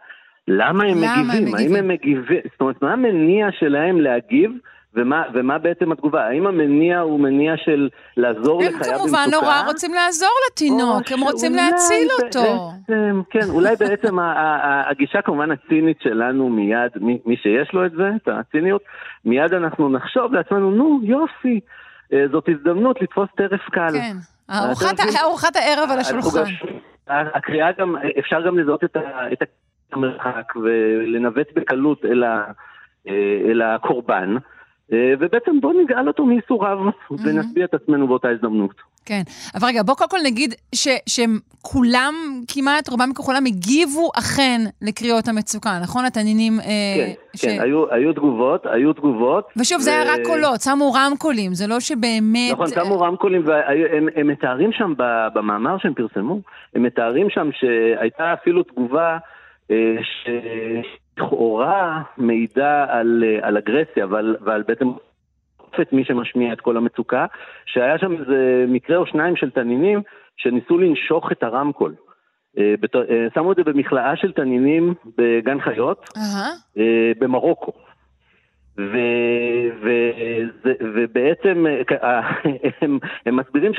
למה הם למה מגיבים? הם מגיבים? האם הם מגיבים? זאת אומרת, מה המניע שלהם להגיב? ומה, ומה בעצם התגובה? האם המניע הוא מניע של לעזור לחיה במצוקה? הם כמובן נורא רוצים לעזור לתינוק, הם רוצים להציל אותו. בעצם, כן, אולי בעצם הגישה כמובן הצינית שלנו מיד, מי, מי שיש לו את זה, את הציניות, מיד אנחנו נחשוב לעצמנו, נו יופי, אה, זאת הזדמנות לתפוס טרף קל. כן, ארוחת, ארוחת הערב על השולחן. הקריאה גם, אפשר גם לזהות את, את המרחק ולנווט בקלות אל, ה, אה, אל הקורבן. אה, ובעצם בוא נגאל אותו מייסוריו ונשביע את עצמנו באותה הזדמנות. כן, אבל רגע, בוא קודם כל נגיד ש, שכולם, כמעט רובם ככולם, הגיבו אכן לקריאות המצוקה, נכון? התנינים... אה, כן, ש... כן, היו, היו תגובות, היו תגובות. ושוב, ו... זה היה רק קולות, שמו רמקולים, זה לא שבאמת... נכון, שמו רמקולים, והם הם מתארים שם במאמר שהם פרסמו, הם מתארים שם שהייתה אפילו תגובה אה, ש... לכאורה מעידה על, אה, על אגרסיה ועל, ועל בעצם את מי שמשמיע את כל המצוקה, שהיה שם איזה מקרה או שניים של תנינים שניסו לנשוך את הרמקול. אה, שמו את זה במכלאה של תנינים בגן חיות, uh-huh. במרוקו. ו, ו, ו, ובעצם אה, הם, הם מסבירים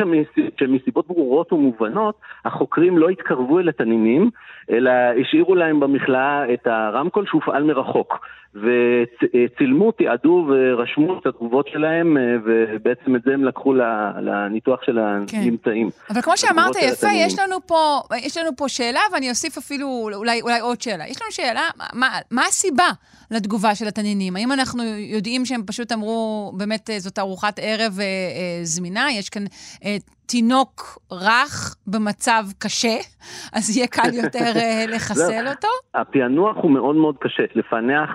שמסיבות ברורות ומובנות, החוקרים לא התקרבו אל התנינים, אלא השאירו להם במכלאה את הרמקול שהופעל מרחוק. וצילמו, תיעדו ורשמו את התגובות שלהם, אה, ובעצם את זה הם לקחו לניתוח של כן. הנמצאים. אבל כמו שאמרת יפה, יש לנו, פה, יש לנו פה שאלה, ואני אוסיף אפילו אולי, אולי עוד שאלה. יש לנו שאלה, מה, מה הסיבה לתגובה של התנינים? האם אנחנו יודעים שהם פשוט אמרו, באמת אה, זאת ארוחת ערב אה, אה, זמינה? יש כאן אה, תינוק רך במצב קשה, *laughs* אז יהיה קל יותר אה, *laughs* לחסל אותו? הפענוח הוא מאוד מאוד קשה. לפענח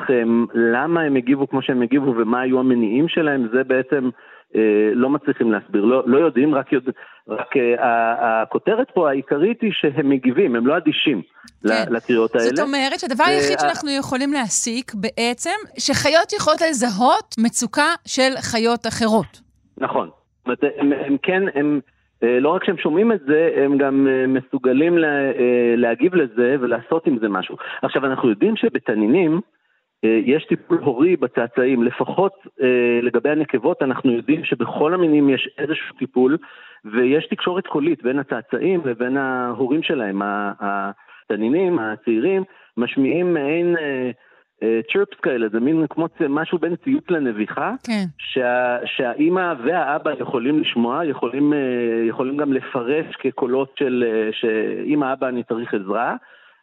למה הם הגיבו כמו שהם הגיבו ומה היו המניעים שלהם, זה בעצם... אה, לא מצליחים להסביר, לא, לא יודעים, רק, יודע, רק אה, הכותרת פה העיקרית היא שהם מגיבים, הם לא אדישים כן. לקריאות האלה. זאת אומרת שהדבר היחיד ו... שאנחנו יכולים להסיק בעצם, שחיות יכולות לזהות מצוקה של חיות אחרות. נכון. זאת אומרת, הם, הם כן, הם... אה, לא רק שהם שומעים את זה, הם גם אה, מסוגלים לה, אה, להגיב לזה ולעשות עם זה משהו. עכשיו, אנחנו יודעים שבתנינים יש טיפול הורי בצאצאים, לפחות לגבי הנקבות אנחנו יודעים שבכל המינים יש איזשהו טיפול ויש תקשורת קולית בין הצאצאים לבין ההורים שלהם. התנינים, הצעירים, משמיעים מעין... צ'רפס אה, כאלה, זה מין כמו משהו בין ציוץ לנביחה, כן. שה, שהאימא והאבא יכולים לשמוע, יכולים, אה, יכולים גם לפרש כקולות של אה, שאמא, אבא, אני צריך עזרה,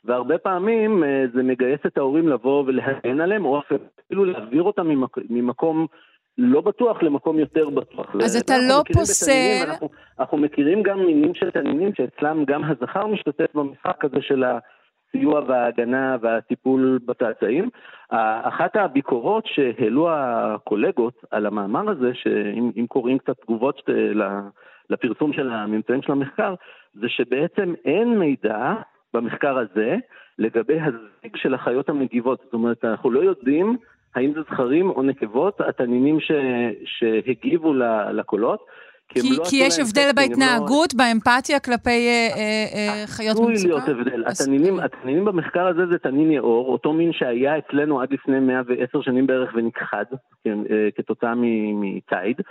והרבה פעמים זה מגייס את ההורים לבוא ולהגן עליהם, או אפילו להעביר אותם ממק, ממקום לא בטוח למקום יותר בטוח. אז אתה לא פוסל... אנחנו, אנחנו מכירים גם מינים של תנינים שאצלם גם הזכר משתתף במשחק הזה של ה... הסיוע וההגנה והטיפול בצאצאים. אחת הביקורות שהעלו הקולגות על המאמר הזה, שאם קוראים קצת תגובות לפרסום של הממצאים של המחקר, זה שבעצם אין מידע במחקר הזה לגבי הזיג של החיות המגיבות. זאת אומרת, אנחנו לא יודעים האם זה זכרים או נקבות, התנינים ש, שהגיבו לקולות. כי, כי, כי יש הבדל בהתנהגות, לא... באמפתיה כלפי אה, אה, אה, חיות במצוקה? עשוי להיות הבדל. אז... התנינים, התנינים במחקר הזה זה תנין יאור, אותו מין שהיה אצלנו עד לפני 110 שנים בערך ונכחד, כן, אה, כתוצאה מציד,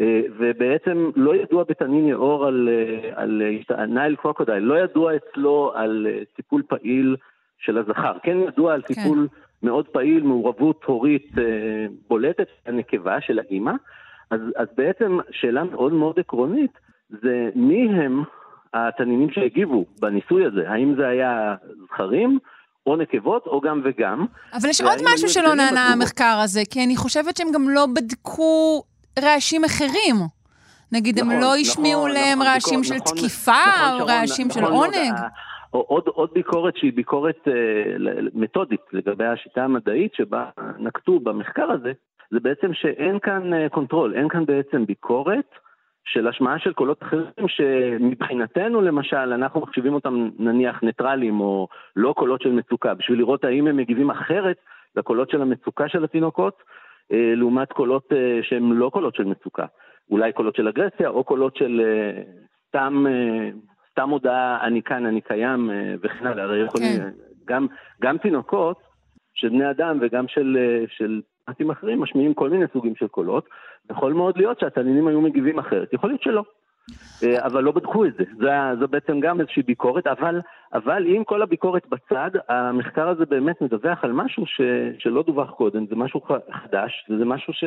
אה, ובעצם לא ידוע בתנין יאור על, אה, על, על נייל קרוקודייל, לא ידוע אצלו על אה, טיפול פעיל של הזכר. כן ידוע על כן. טיפול כן. מאוד פעיל, מעורבות הורית אה, בולטת, הנקבה של האימא. אז, אז בעצם שאלה מאוד מאוד עקרונית זה מי הם התנינים שהגיבו בניסוי הזה, האם זה היה זכרים או נקבות או גם וגם. אבל יש עוד משהו שלא נענה המחקר הזה, כי אני חושבת שהם גם לא בדקו רעשים אחרים. נגיד, נכון, הם לא השמיעו נכון, להם נכון, רעשים נכון, של נכון, תקיפה נכון, או רעשים נכון, של נכון, עונג. עוד, עוד ביקורת שהיא ביקורת אה, מתודית לגבי השיטה המדעית שבה נקטו במחקר הזה, זה בעצם שאין כאן אה, קונטרול, אין כאן בעצם ביקורת של השמעה של קולות אחרים שמבחינתנו למשל, אנחנו מחשיבים אותם נניח ניטרלים או לא קולות של מצוקה, בשביל לראות האם הם מגיבים אחרת לקולות של המצוקה של התינוקות, אה, לעומת קולות אה, שהם לא קולות של מצוקה. אולי קולות של אגרסיה או קולות של סתם, סתם הודעה אני כאן, אני קיים וכן הלאה. הרי יכולים, כן. גם, גם תינוקות של בני אדם וגם של, של פרטים אחרים משמיעים כל מיני סוגים של קולות, יכול מאוד להיות שהתנינים היו מגיבים אחרת, יכול להיות שלא. אה, אבל לא בדקו את זה, זו, זו בעצם גם איזושהי ביקורת, אבל, אבל עם כל הביקורת בצד, המחקר הזה באמת מדווח על משהו ש, שלא דווח קודם, זה משהו חדש, וזה משהו ש,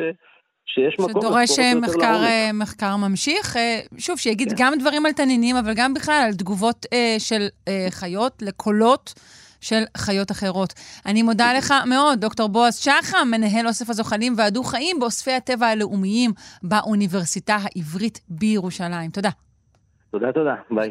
שיש מקום... שדורש אה, מחקר, אה, מחקר ממשיך. שוב, שיגיד כן. גם דברים על תנינים, אבל גם בכלל על תגובות של חיות לקולות. של חיות אחרות. אני מודה לך מאוד, דוקטור בועז שחם, מנהל אוסף הזוחלים והדו-חיים באוספי הטבע הלאומיים באוניברסיטה העברית בירושלים. תודה. תודה, תודה. ביי.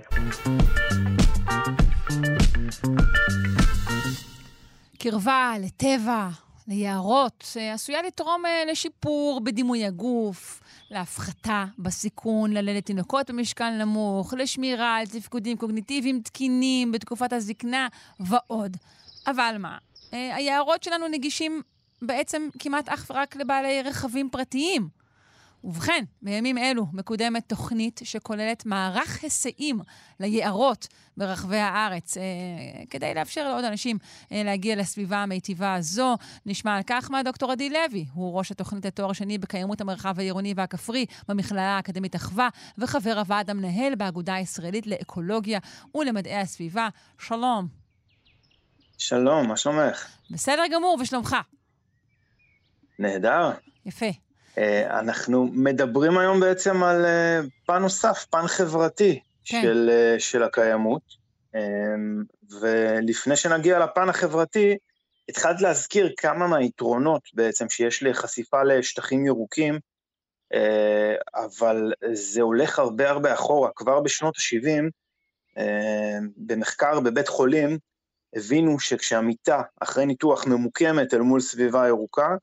קרבה לטבע, ליערות, עשויה לתרום אה, לשיפור בדימוי הגוף, להפחתה בסיכון ללדת תינוקות במשקל נמוך, לשמירה על תפקודים קוגניטיביים תקינים בתקופת הזקנה ועוד. אבל מה? אה, היערות שלנו נגישים בעצם כמעט אך ורק לבעלי רכבים פרטיים. ובכן, בימים אלו מקודמת תוכנית שכוללת מערך היסעים ליערות ברחבי הארץ, אה, כדי לאפשר לעוד אנשים אה, להגיע לסביבה המיטיבה הזו. נשמע על כך מהדוקטור עדי לוי, הוא ראש התוכנית לתואר שני בקיימות המרחב העירוני והכפרי במכללה האקדמית אחווה, וחבר הוועד המנהל באגודה הישראלית לאקולוגיה ולמדעי הסביבה. שלום. שלום, מה שלומך? בסדר גמור, ושלומך? נהדר. יפה. אה, אנחנו מדברים היום בעצם על אה, פן נוסף, פן חברתי כן. של, אה, של הקיימות. ולפני שנגיע לפן החברתי, התחלת להזכיר כמה מהיתרונות בעצם שיש לחשיפה לשטחים ירוקים, אבל זה הולך הרבה הרבה אחורה. כבר בשנות ה-70, במחקר בבית חולים, הבינו שכשהמיטה אחרי ניתוח ממוקמת אל מול סביבה ירוקה,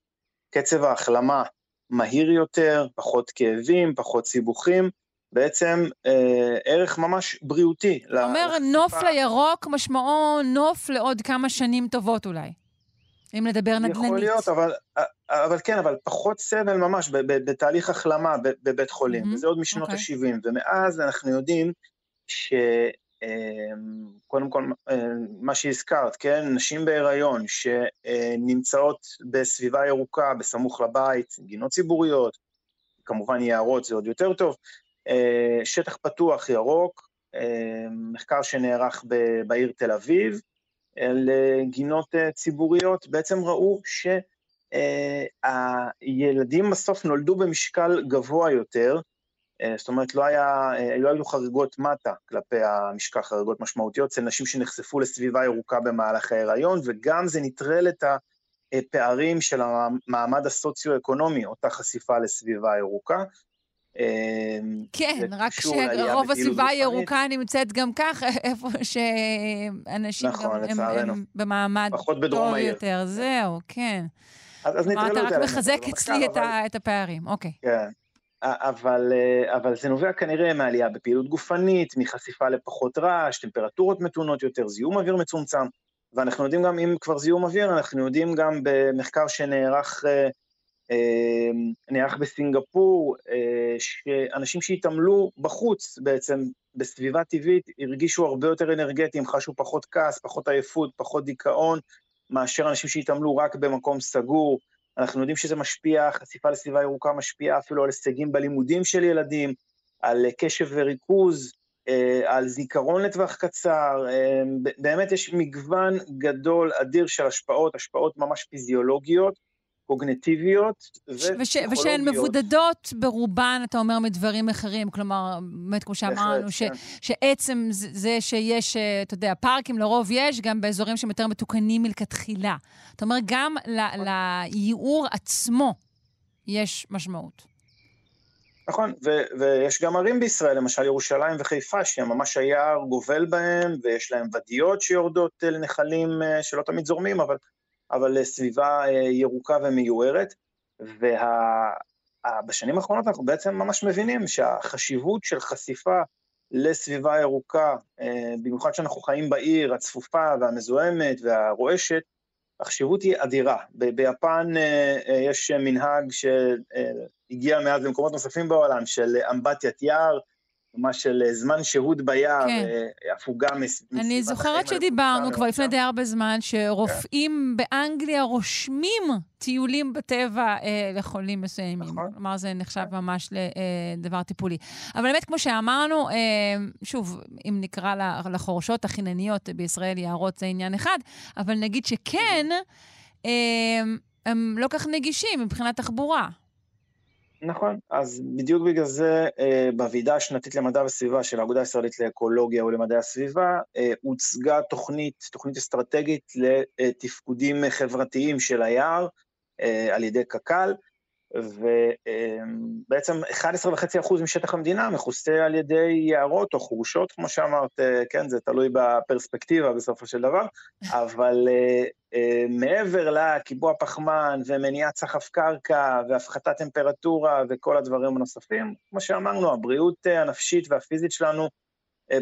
קצב ההחלמה מהיר יותר, פחות כאבים, פחות סיבוכים, בעצם אה, ערך ממש בריאותי. אתה אומר נוף לירוק, משמעו נוף לעוד כמה שנים טובות אולי. אם לדבר נדל"נית. יכול להיות, אבל, אבל כן, אבל פחות סבל ממש בתהליך החלמה בבית חולים, mm-hmm. וזה עוד משנות okay. אוקיי. ה-70, ומאז אנחנו יודעים ש... אמ, קודם כל, אה, מה שהזכרת, כן, נשים בהיריון שנמצאות בסביבה ירוקה, בסמוך לבית, גינות ציבוריות, כמובן יערות זה עוד יותר טוב, אה, שטח פתוח ירוק, אה, מחקר שנערך בעיר תל אביב, לגינות ציבוריות, בעצם ראו שהילדים בסוף נולדו במשקל גבוה יותר, אה, זאת אומרת, לא, היה, אה, לא היו חריגות מטה כלפי המשקל, חריגות משמעותיות אצל נשים שנחשפו לסביבה ירוקה במהלך ההיריון, וגם זה נטרל את הפערים של המעמד הסוציו-אקונומי, אותה חשיפה לסביבה ירוקה. כן, רק שרוב הסביבה הירוקה נמצאת גם כך, *laughs* איפה שאנשים נכון, גם הם, הם במעמד טוב יותר. זהו, כן. אז, אז כלומר, אתה רק מחזק אצלי אבל... את הפערים, אוקיי. כן. אבל, אבל זה נובע כנראה מעלייה בפעילות גופנית, מחשיפה לפחות רעש, טמפרטורות מתונות יותר, זיהום אוויר מצומצם, ואנחנו יודעים גם, אם כבר זיהום אוויר, אנחנו יודעים גם במחקר שנערך נערך בסינגפור, שאנשים שהתעמלו בחוץ בעצם, בסביבה טבעית, הרגישו הרבה יותר אנרגטיים, חשו פחות כעס, פחות עייפות, פחות דיכאון, מאשר אנשים שהתעמלו רק במקום סגור. אנחנו יודעים שזה משפיע, חשיפה לסביבה ירוקה משפיעה אפילו על הישגים בלימודים של ילדים, על קשב וריכוז, על זיכרון לטווח קצר, באמת יש מגוון גדול, אדיר של השפעות, השפעות ממש פיזיולוגיות, קוגנטיביות ופסיכולוגיות. ושהן מבודדות ברובן, אתה אומר, מדברים אחרים. כלומר, באמת, כמו שאמרנו, ש, כן. שעצם זה שיש, אה, אתה יודע, פארקים לרוב יש, גם באזורים שהם יותר מתוקנים מלכתחילה. אתה אומר, גם לייעור עצמו יש משמעות. נכון, ו- ויש גם ערים בישראל, למשל ירושלים וחיפה, שממש היער גובל בהם, ויש להם ודיות שיורדות אה, לנחלים אה, שלא תמיד זורמים, אבל אבל סביבה אה, ירוקה ומיוערת, ובשנים וה... האחרונות אנחנו בעצם ממש מבינים שהחשיבות של חשיפה לסביבה ירוקה, אה, במיוחד שאנחנו חיים בעיר הצפופה והמזוהמת והרועשת, החשיבות היא אדירה. ביפן אה, יש מנהג שהגיע מאז למקומות נוספים בעולם, של אמבטיית יער, ממש של אה, זמן שהות ביער, כן. אה, הפוגה מסביבת אני זוכרת שדיברנו כבר לפני די הרבה זמן, שרופאים כן. באנגליה רושמים טיולים בטבע אה, לחולים מסוימים. נכון. כלומר, זה נחשב כן. ממש לדבר אה, טיפולי. אבל באמת, כמו שאמרנו, אה, שוב, אם נקרא לחורשות החינניות בישראל יערות זה עניין אחד, אבל נגיד שכן, אה, הם לא כך נגישים מבחינת תחבורה. נכון, אז בדיוק בגלל זה אה, בוועידה השנתית למדע וסביבה של האגודה הישראלית לאקולוגיה ולמדעי הסביבה אה, הוצגה תוכנית, תוכנית אסטרטגית לתפקודים חברתיים של היער אה, על ידי קק"ל, ובעצם 11.5% משטח המדינה מכוסה על ידי יערות או חורשות, כמו שאמרת, כן, זה תלוי בפרספקטיבה בסופו של דבר, אבל מעבר לקיבוע פחמן ומניעת סחף קרקע והפחתת טמפרטורה וכל הדברים הנוספים, כמו שאמרנו, הבריאות הנפשית והפיזית שלנו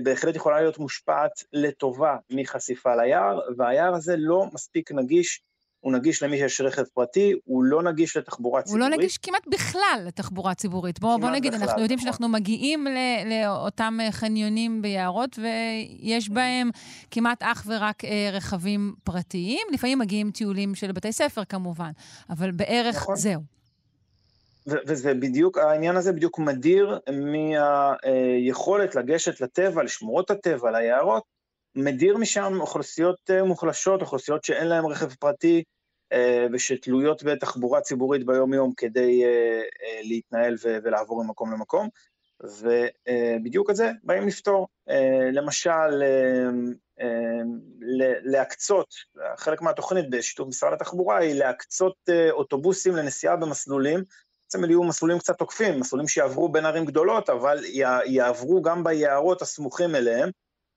בהחלט יכולה להיות מושפעת לטובה מחשיפה ליער, והיער הזה לא מספיק נגיש הוא נגיש למי שיש רכב פרטי, הוא לא נגיש לתחבורה ציבורית. הוא לא נגיש כמעט בכלל לתחבורה ציבורית. בוא, בוא נגיד, בכלל, אנחנו יודעים נכון. שאנחנו מגיעים לאותם חניונים ביערות, ויש בהם כמעט אך ורק אה, רכבים פרטיים. לפעמים מגיעים טיולים של בתי ספר כמובן, אבל בערך נכון. זהו. וזה בדיוק, העניין הזה בדיוק מדיר מהיכולת לגשת לטבע, לשמורות הטבע, ליערות, מדיר משם אוכלוסיות אה, מוחלשות, אוכלוסיות שאין להן רכב פרטי, ושתלויות בתחבורה ציבורית ביום-יום כדי אה, אה, להתנהל ולעבור ממקום למקום, ובדיוק את זה באים לפתור. למשל, להקצות, חלק מהתוכנית בשיתוף משרד התחבורה היא להקצות אוטובוסים לנסיעה במסלולים, בעצם אלה יהיו מסלולים קצת תוקפים, מסלולים שיעברו בין ערים גדולות, אבל יעברו גם ביערות הסמוכים אליהם,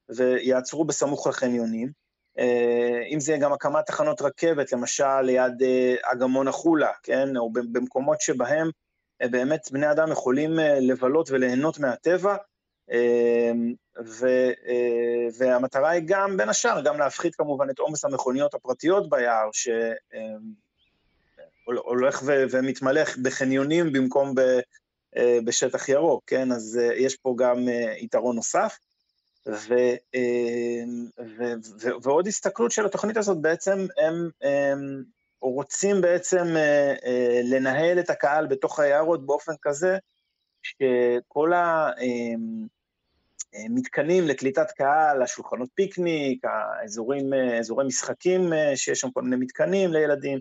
ויעצרו בסמוך לחניונים. אה, אם זה גם הקמת תחנות רכבת, למשל ליד אה, אגמון החולה, כן, או במקומות שבהם אה, באמת בני אדם יכולים לבלות וליהנות מהטבע, והמטרה היא גם, בין השאר, גם להפחית כמובן את עומס המכוניות הפרטיות ביער, שהולך ומתמלא בחניונים במקום בשטח ירוק, כן, אז יש פה גם יתרון נוסף. ו, אמ, ו, ו, ועוד הסתכלות של התוכנית הזאת, בעצם הם, הם רוצים בעצם אה, אה, לנהל את הקהל בתוך היערות באופן כזה, שכל המתקנים אמ, לקליטת קהל, השולחנות פיקניק, האזורים, אזורי משחקים שיש שם כל מיני מתקנים לילדים,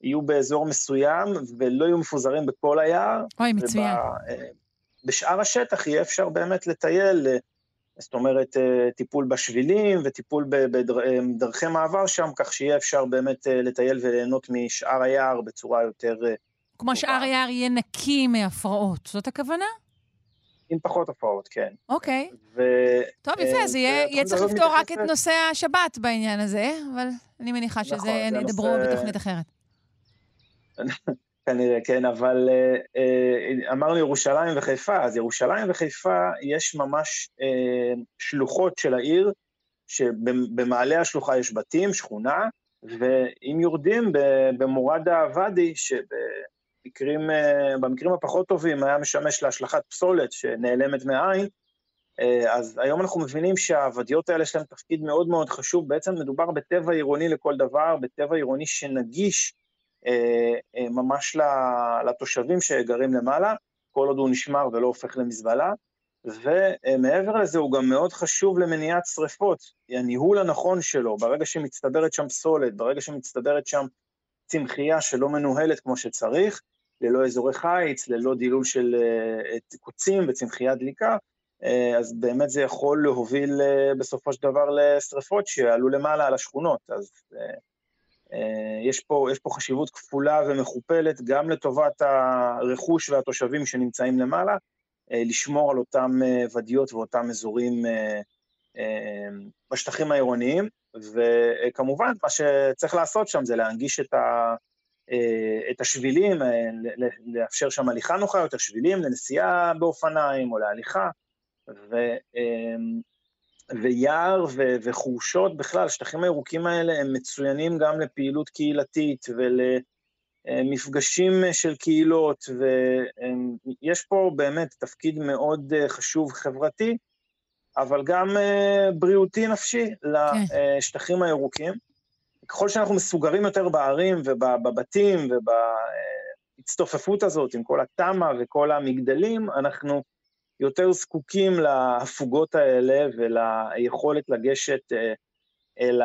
יהיו באזור מסוים ולא יהיו מפוזרים בכל היער. אוי, מצוין. ובשאר השטח יהיה אפשר באמת לטייל, זאת אומרת, אה, טיפול בשבילים וטיפול בדרכי מעבר שם, כך שיהיה אפשר באמת אה, לטייל וליהנות משאר היער בצורה יותר... כמו שאר היער יהיה נקי מהפרעות, זאת הכוונה? עם פחות הופעות, כן. אוקיי. ו... טוב, יפה, אז יהיה צריך לפתור רק את נושא השבת בעניין הזה, אבל אני מניחה שזה נכון, ידברו בתוכנית אחרת. *laughs* כנראה, כן, אבל אה, אה, אמרנו ירושלים וחיפה, אז ירושלים וחיפה יש ממש אה, שלוחות של העיר, שבמעלה השלוחה יש בתים, שכונה, ואם יורדים במורד הוואדי, שבמקרים במקרים הפחות טובים היה משמש להשלכת פסולת שנעלמת מהעין, אז היום אנחנו מבינים שהוואדיות האלה יש להם תפקיד מאוד מאוד חשוב, בעצם מדובר בטבע עירוני לכל דבר, בטבע עירוני שנגיש אה, אה, ממש לתושבים שגרים למעלה, כל עוד הוא נשמר ולא הופך למזבלה. ומעבר לזה הוא גם מאוד חשוב למניעת שריפות, הניהול הנכון שלו, ברגע שמצטברת שם פסולת, ברגע שמצטברת שם צמחייה שלא מנוהלת כמו שצריך, ללא אזורי חיץ, ללא דילול של אה, קוצים וצמחייה דליקה, אז באמת זה יכול להוביל בסופו של דבר לשריפות שיעלו למעלה על השכונות. אז אה, יש פה, יש פה חשיבות כפולה ומכופלת גם לטובת הרכוש והתושבים שנמצאים למעלה, אה, לשמור על אותם אה, ודיות ואותם אזורים בשטחים העירוניים, וכמובן מה שצריך לעשות שם זה להנגיש את, ה, את השבילים, לאפשר שם הליכה נוחה יותר, שבילים לנסיעה באופניים או להליכה, ו, ויער ו- וחורשות בכלל, השטחים הירוקים האלה הם מצוינים גם לפעילות קהילתית ולמפגשים של קהילות, ויש פה באמת תפקיד מאוד אה, חשוב חברתי, אבל גם אה, בריאותי נפשי לשטחים הירוקים. ככל שאנחנו מסוגרים יותר בערים ובבתים ובהצטופפות הזאת, עם כל התמ"א וכל המגדלים, אנחנו יותר זקוקים להפוגות האלה וליכולת לגשת אה, אל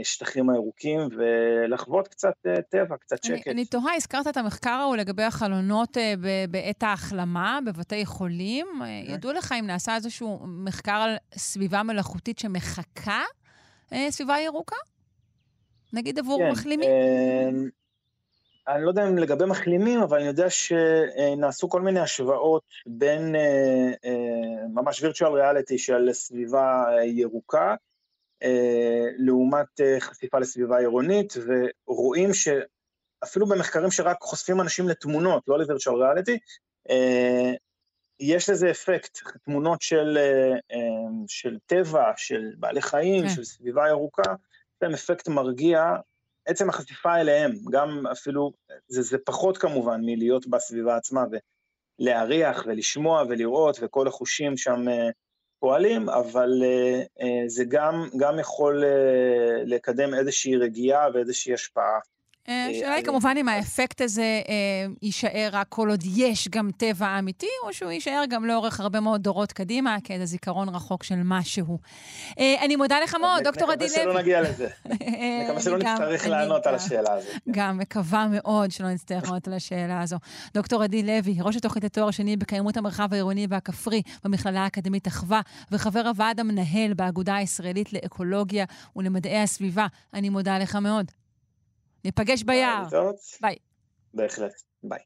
השטחים הירוקים ולחוות קצת אה, טבע, קצת שקט. אני, אני תוהה, הזכרת את המחקר ההוא לגבי החלונות אה, בעת ההחלמה בבתי חולים. כן. ידעו לך אם נעשה איזשהו מחקר על סביבה מלאכותית שמחקה סביבה ירוקה? נגיד עבור כן, מחלימים? אני לא יודע אם לגבי מחלימים, אבל אני יודע שנעשו כל מיני השוואות בין אה, אה, ממש virtual reality של סביבה ירוקה, אה, לעומת חשיפה לסביבה עירונית, ורואים שאפילו במחקרים שרק חושפים אנשים לתמונות, לא ל-virtual reality, יש לזה אפקט, תמונות של, של טבע, של בעלי חיים, כן. של סביבה ירוקה, יש להם אפקט מרגיע עצם החשיפה אליהם, גם אפילו, זה, זה פחות כמובן מלהיות בסביבה עצמה ולהריח ולשמוע ולראות וכל החושים שם uh, פועלים, אבל uh, uh, זה גם, גם יכול לקדם איזושהי רגיעה ואיזושהי השפעה. אה, השאלה היא כמובן אם האפקט הזה אה, יישאר רק כל עוד יש גם טבע אמיתי, או שהוא יישאר גם לאורך הרבה מאוד דורות קדימה, כאיזה זיכרון רחוק של משהו. אה, אני מודה לך מאוד, דוקטור עדי לוי. מקווה שלא נגיע לזה. *laughs* מקווה שלא נצטרך לענות על השאלה הזאת. גם מקווה מאוד שלא נצטרך לענות על השאלה הזו. דוקטור עדי לוי, ראש התוכנית לתואר שני בקיימות המרחב העירוני והכפרי במכללה האקדמית אחווה, וחבר הוועד המנהל באגודה הישראלית לאקולוגיה ולמדעי הסביבה. אני מודה לך מאוד. ניפגש ביער. ביי. בהחלט, ביי.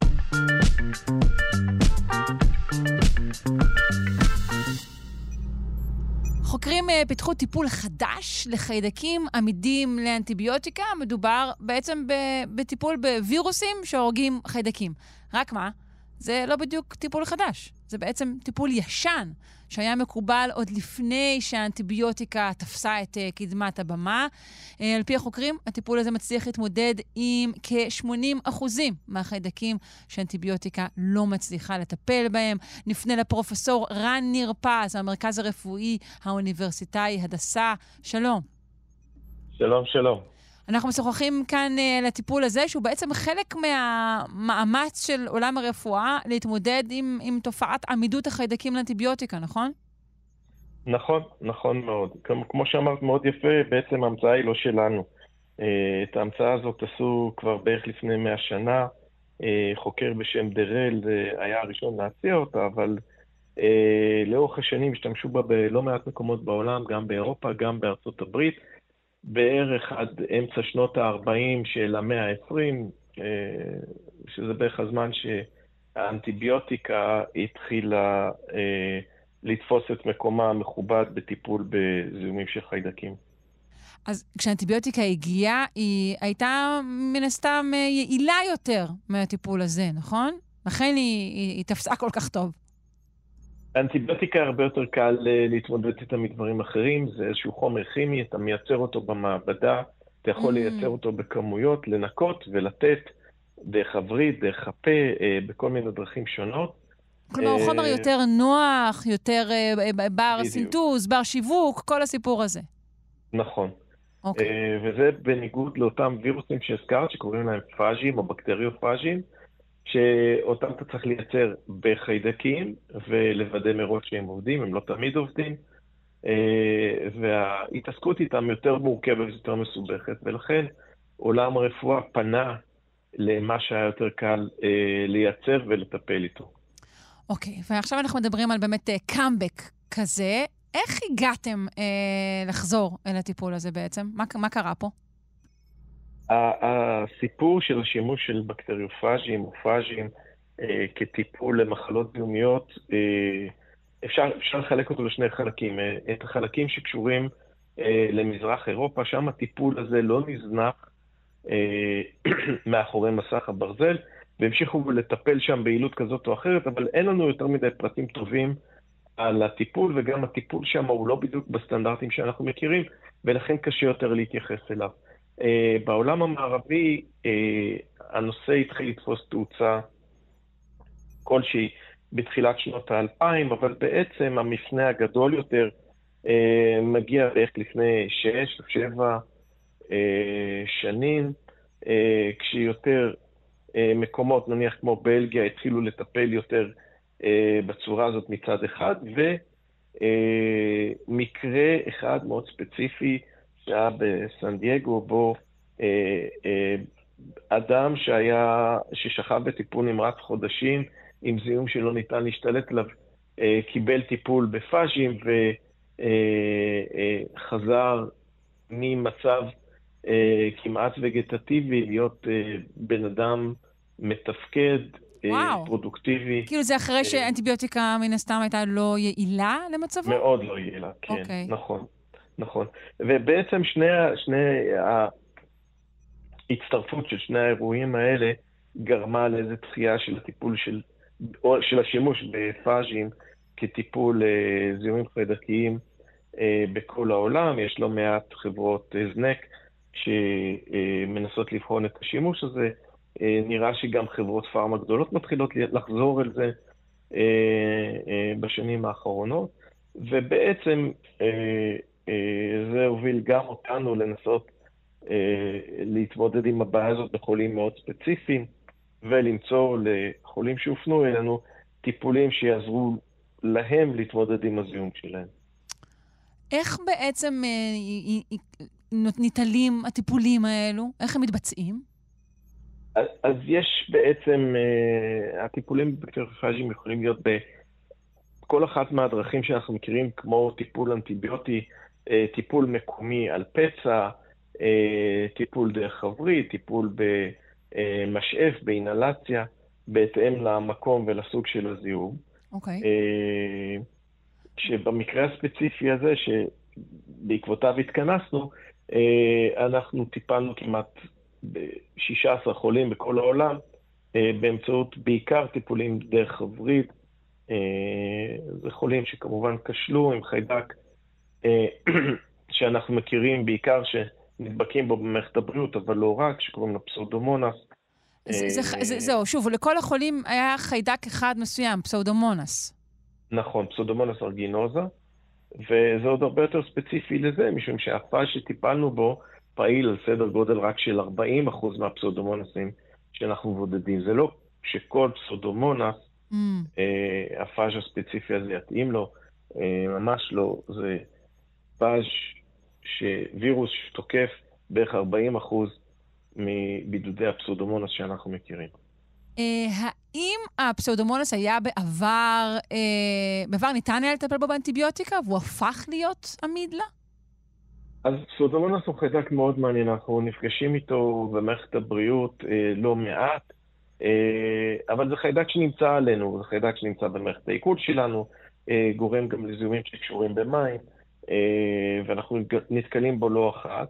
חוקרים אה, פיתחו טיפול חדש לחיידקים עמידים לאנטיביוטיקה. מדובר בעצם בטיפול בווירוסים שהורגים חיידקים. רק מה? זה לא בדיוק טיפול חדש, זה בעצם טיפול ישן, שהיה מקובל עוד לפני שהאנטיביוטיקה תפסה את uh, קדמת הבמה. Uh, על פי החוקרים, הטיפול הזה מצליח להתמודד עם כ-80% מהחיידקים שאנטיביוטיקה לא מצליחה לטפל בהם. נפנה לפרופסור רן ניר פז, המרכז הרפואי האוניברסיטאי הדסה. שלום. שלום, שלום. אנחנו משוחחים כאן על הטיפול הזה, שהוא בעצם חלק מהמאמץ של עולם הרפואה להתמודד עם, עם תופעת עמידות החיידקים לאנטיביוטיקה, נכון? נכון, נכון מאוד. כמו, כמו שאמרת מאוד יפה, בעצם ההמצאה היא לא שלנו. Uh, את ההמצאה הזאת עשו כבר בערך לפני 100 שנה. Uh, חוקר בשם דרל היה הראשון להציע אותה, אבל לאורך השנים השתמשו בה בלא מעט מקומות בעולם, גם באירופה, גם בארצות הברית. בערך עד אמצע שנות ה-40 של המאה ה-20, אה, שזה בערך הזמן האנטיביוטיקה התחילה אה, לתפוס את מקומה המכובד בטיפול בזיהומים של חיידקים. אז כשאנטיביוטיקה הגיעה, היא הייתה מן הסתם אה, יעילה יותר מהטיפול הזה, נכון? לכן היא, היא, היא תפסה כל כך טוב. אנטיביוטיקה הרבה יותר קל אה, להתמודד איתה מדברים אחרים, זה איזשהו חומר כימי, אתה מייצר אותו במעבדה, אתה יכול mm. לייצר אותו בכמויות, לנקות ולתת דרך הווריד, דרך הפה, אה, בכל מיני דרכים שונות. כלומר, הוא חומר יותר נוח, יותר בר סינטוז, בר שיווק, כל הסיפור הזה. נכון. אוקיי. Okay. וזה בניגוד לאותם וירוסים שהזכרת, שקוראים להם פאז'ים או בקטריופאז'ים, שאותם אתה צריך לייצר בחיידקים ולוודא מראש שהם עובדים, הם לא תמיד עובדים, אה, וההתעסקות איתם יותר מורכבת ויותר מסובכת, ולכן עולם הרפואה פנה למה שהיה יותר קל אה, לייצר ולטפל איתו. אוקיי, okay, ועכשיו אנחנו מדברים על באמת קאמבק uh, כזה. איך הגעתם אה, לחזור אל הטיפול הזה בעצם? מה, מה קרה פה? הסיפור של השימוש של בקטריופאז'ים או פאז'ים אה, כטיפול למחלות זיהומיות, אה, אפשר, אפשר לחלק אותו לשני חלקים. אה, את החלקים שקשורים אה, למזרח אירופה, שם הטיפול הזה לא נזנח אה, *clears throat* מאחורי מסך הברזל, והמשיכו לטפל שם ביעילות כזאת או אחרת, אבל אין לנו יותר מדי פרטים טובים על הטיפול, וגם הטיפול שם הוא לא בדיוק בסטנדרטים שאנחנו מכירים, ולכן קשה יותר להתייחס אליו. Uh, בעולם המערבי uh, הנושא התחיל לתפוס תאוצה כלשהי בתחילת שנות האלפיים, אבל בעצם המפנה הגדול יותר uh, מגיע בערך לפני שש או שבע uh, שנים, uh, כשיותר uh, מקומות, נניח כמו בלגיה, התחילו לטפל יותר אה, בצורה הזאת מצד אחד, ומקרה אה, אחד מאוד ספציפי שהיה בסן דייגו, בו אה, אדם שהיה, ששכב בטיפול נמרץ חודשים עם זיהום שלא ניתן להשתלט עליו, קיבל טיפול בפאז'ים וחזר ממצב כמעט וגטטיבי להיות בן אדם מתפקד, וואו. פרודוקטיבי. כאילו זה אחרי אה, שאנטיביוטיקה מן הסתם הייתה לא יעילה למצבו? מאוד לא יעילה, כן, okay. אוקיי. נכון, נכון. ובעצם שני, שני ההצטרפות של שני האירועים האלה גרמה לאיזו דחייה של הטיפול של, של השימוש בפאז'ים כטיפול אה, זיהומים חיידקיים אה, בכל העולם. יש לא מעט חברות הזנק שמנסות לבחון את השימוש הזה. אה, נראה שגם חברות פארמה גדולות מתחילות לחזור אל זה אה, אה, בשנים האחרונות, ובעצם זה הוביל גם אותנו לנסות להתמודד עם הבעיה הזאת בחולים מאוד ספציפיים, ולמצוא לחולים שהופנו אלינו טיפולים שיעזרו להם להתמודד עם הזיהום שלהם. איך בעצם ניטלים הטיפולים האלו? איך הם מתבצעים? אז, אז יש בעצם, הטיפולים בקרפאז'ים יכולים להיות בכל אחת מהדרכים שאנחנו מכירים, כמו טיפול אנטיביוטי, טיפול מקומי על פצע, uh, טיפול דרך הבריא, טיפול במשאף, באינהלציה, בהתאם למקום ולסוג של הזיהום. אוקיי. Okay. Uh, שבמקרה הספציפי הזה, שבעקבותיו התכנסנו, אנחנו טיפלנו כמעט ב-16 חולים בכל העולם, אה, באמצעות בעיקר טיפולים דרך. אה, זה חולים שכמובן כשלו עם חיידק אה, *clears throat* שאנחנו מכירים בעיקר שנדבקים בו במערכת הבריאות, אבל לא רק, שקוראים לו פסאודומונס. זהו, שוב, לכל החולים היה חיידק אחד מסוים, פסאודומונס. נכון, פסאודומונס ארגינוזה, וזה עוד הרבה יותר ספציפי לזה, משום שהפעל שטיפלנו בו פעיל על סדר גודל רק של 40% מהפסאודומונסים שאנחנו מבודדים. זה לא שכל פסאודומונס, mm. אה, הפאז' הספציפי הזה יתאים לו, אה, ממש לא. זה פאז' שווירוס שתוקף בערך 40% מבידודי הפסאודומונס שאנחנו מכירים. אה, האם הפסאודומונס היה בעבר, אה, בעבר ניתן היה לטפל בו באנטיביוטיקה והוא הפך להיות עמיד לה? אז סודומונס הוא חיידק מאוד מעניין, אנחנו נפגשים איתו במערכת הבריאות אה, לא מעט. אבל זה חיידק שנמצא עלינו, זה חיידק שנמצא במערכת העיכול שלנו, גורם גם לזיהומים שקשורים במים, ואנחנו נתקלים בו לא אחת.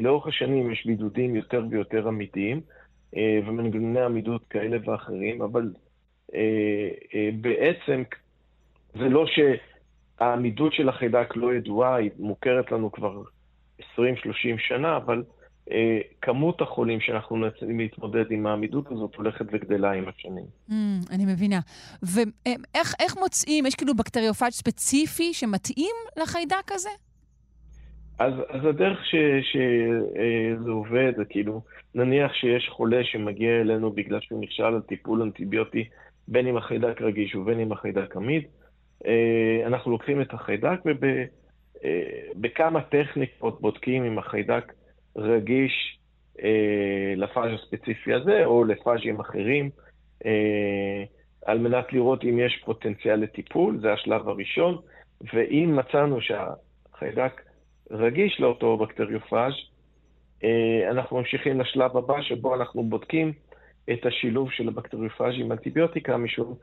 לאורך השנים יש בידודים יותר ויותר אמיתיים, ומנגנוני עמידות כאלה ואחרים, אבל בעצם זה לא שהעמידות של החיידק לא ידועה, היא מוכרת לנו כבר 20-30 שנה, אבל אה, כמות החולים שאנחנו נאלצים להתמודד עם העמידות הזאת הולכת וגדלה עם השנים. Mm, אני מבינה. ואיך מוצאים, יש כאילו בקטריופאג' ספציפי שמתאים לחיידק הזה? אז, אז הדרך שזה אה, עובד, זה כאילו, נניח שיש חולה שמגיע אלינו בגלל שהוא נכשל על טיפול אנטיביוטי, בין אם החיידק רגיש ובין אם החיידק עמיד, אה, אנחנו לוקחים את החיידק ובכמה טכניקות בודקים אם החיידק רגיש אה, לפאז' הספציפי הזה או לפאז'ים אחרים, אה, על מנת לראות אם יש פוטנציאל לטיפול, זה השלב הראשון, ואם מצאנו שהחיידק רגיש לאותו בקטריופאז', אה, אנחנו ממשיכים לשלב הבא שבו אנחנו בודקים את השילוב של הבקטריופאז' עם אנטיביוטיקה, משום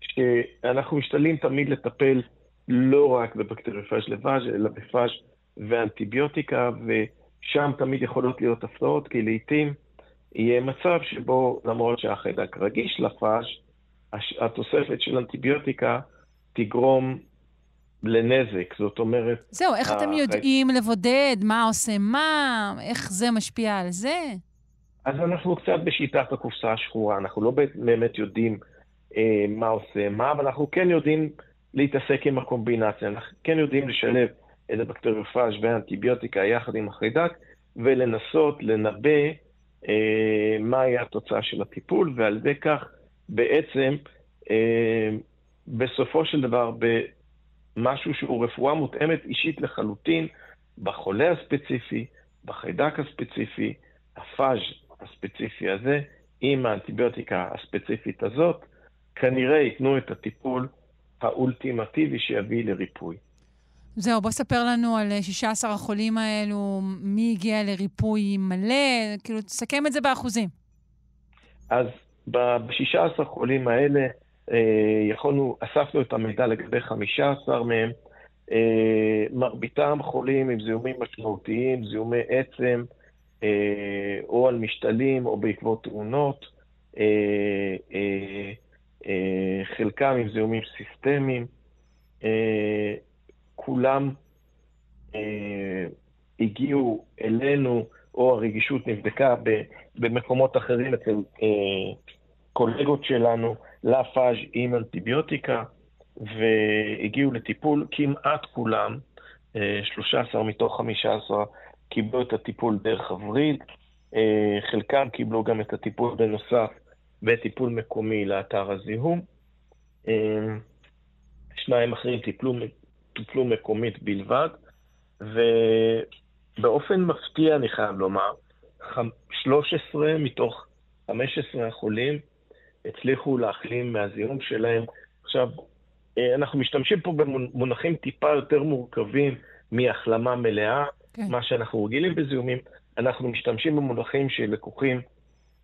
שאנחנו משתדלים תמיד לטפל לא רק בבקטריופאז' לבאז', אלא בפאז' ואנטיביוטיקה, ושם תמיד יכולות להיות הפתעות, כי לעיתים יהיה מצב שבו למרות שהחיידק רגיש לפאז', התוספת של אנטיביוטיקה תגרום לנזק, זאת אומרת... זהו, איך אתם יודעים לבודד? מה עושה מה, איך זה משפיע על זה? אז אנחנו קצת בשיטת הקופסה השחורה, אנחנו לא באמת יודעים אה, מה עושה מה, אבל אנחנו כן יודעים להתעסק עם הקומבינציה, אנחנו כן יודעים לשלב את הבקטריופאז' והאנטיביוטיקה יחד עם החיידק, ולנסות לנבא אה, מהי התוצאה של הטיפול, ועל ידי כך בעצם אה, בסופו של דבר במשהו שהוא רפואה מותאמת אישית לחלוטין, בחולה הספציפי, בחיידק הספציפי, הפאז' הספציפי הזה, עם האנטיביוטיקה הספציפית הזאת, כנראה ייתנו את הטיפול האולטימטיבי שיביא לריפוי. זהו, בוא ספר לנו על 16 אה, החולים האלו, מי הגיע לריפוי מלא, כאילו, תסכם את זה באחוזים. אז ב-16 חולים האלה, אה, יכולנו, אספנו את המידע לגבי 15 מהם. אה, מרביתם חולים עם זיהומים משמעותיים, זיהומי עצם, או על משתלים או בעקבות תאונות, חלקם עם זיהומים סיסטמיים. כולם הגיעו אלינו, או הרגישות נבדקה במקומות אחרים אצל קולגות שלנו לפאז' עם אנטיביוטיקה, והגיעו לטיפול כמעט כולם, 13 מתוך 15 קיבלו את הטיפול דרך הווריד, אה, חלקם קיבלו גם את הטיפול בנוסף בטיפול מקומי לאתר הזיהום. אה, שניים אחרים טיפלו, טיפלו מקומית בלבד, ובאופן מפתיע, אני חייב לומר, 13 מתוך 15 החולים הצליחו להחלים מהזיהום שלהם. עכשיו, אה, אנחנו משתמשים פה במונחים טיפה יותר מורכבים מהחלמה מלאה. כן. מה שאנחנו רגילים בזיהומים, אנחנו משתמשים במונחים שלקוחים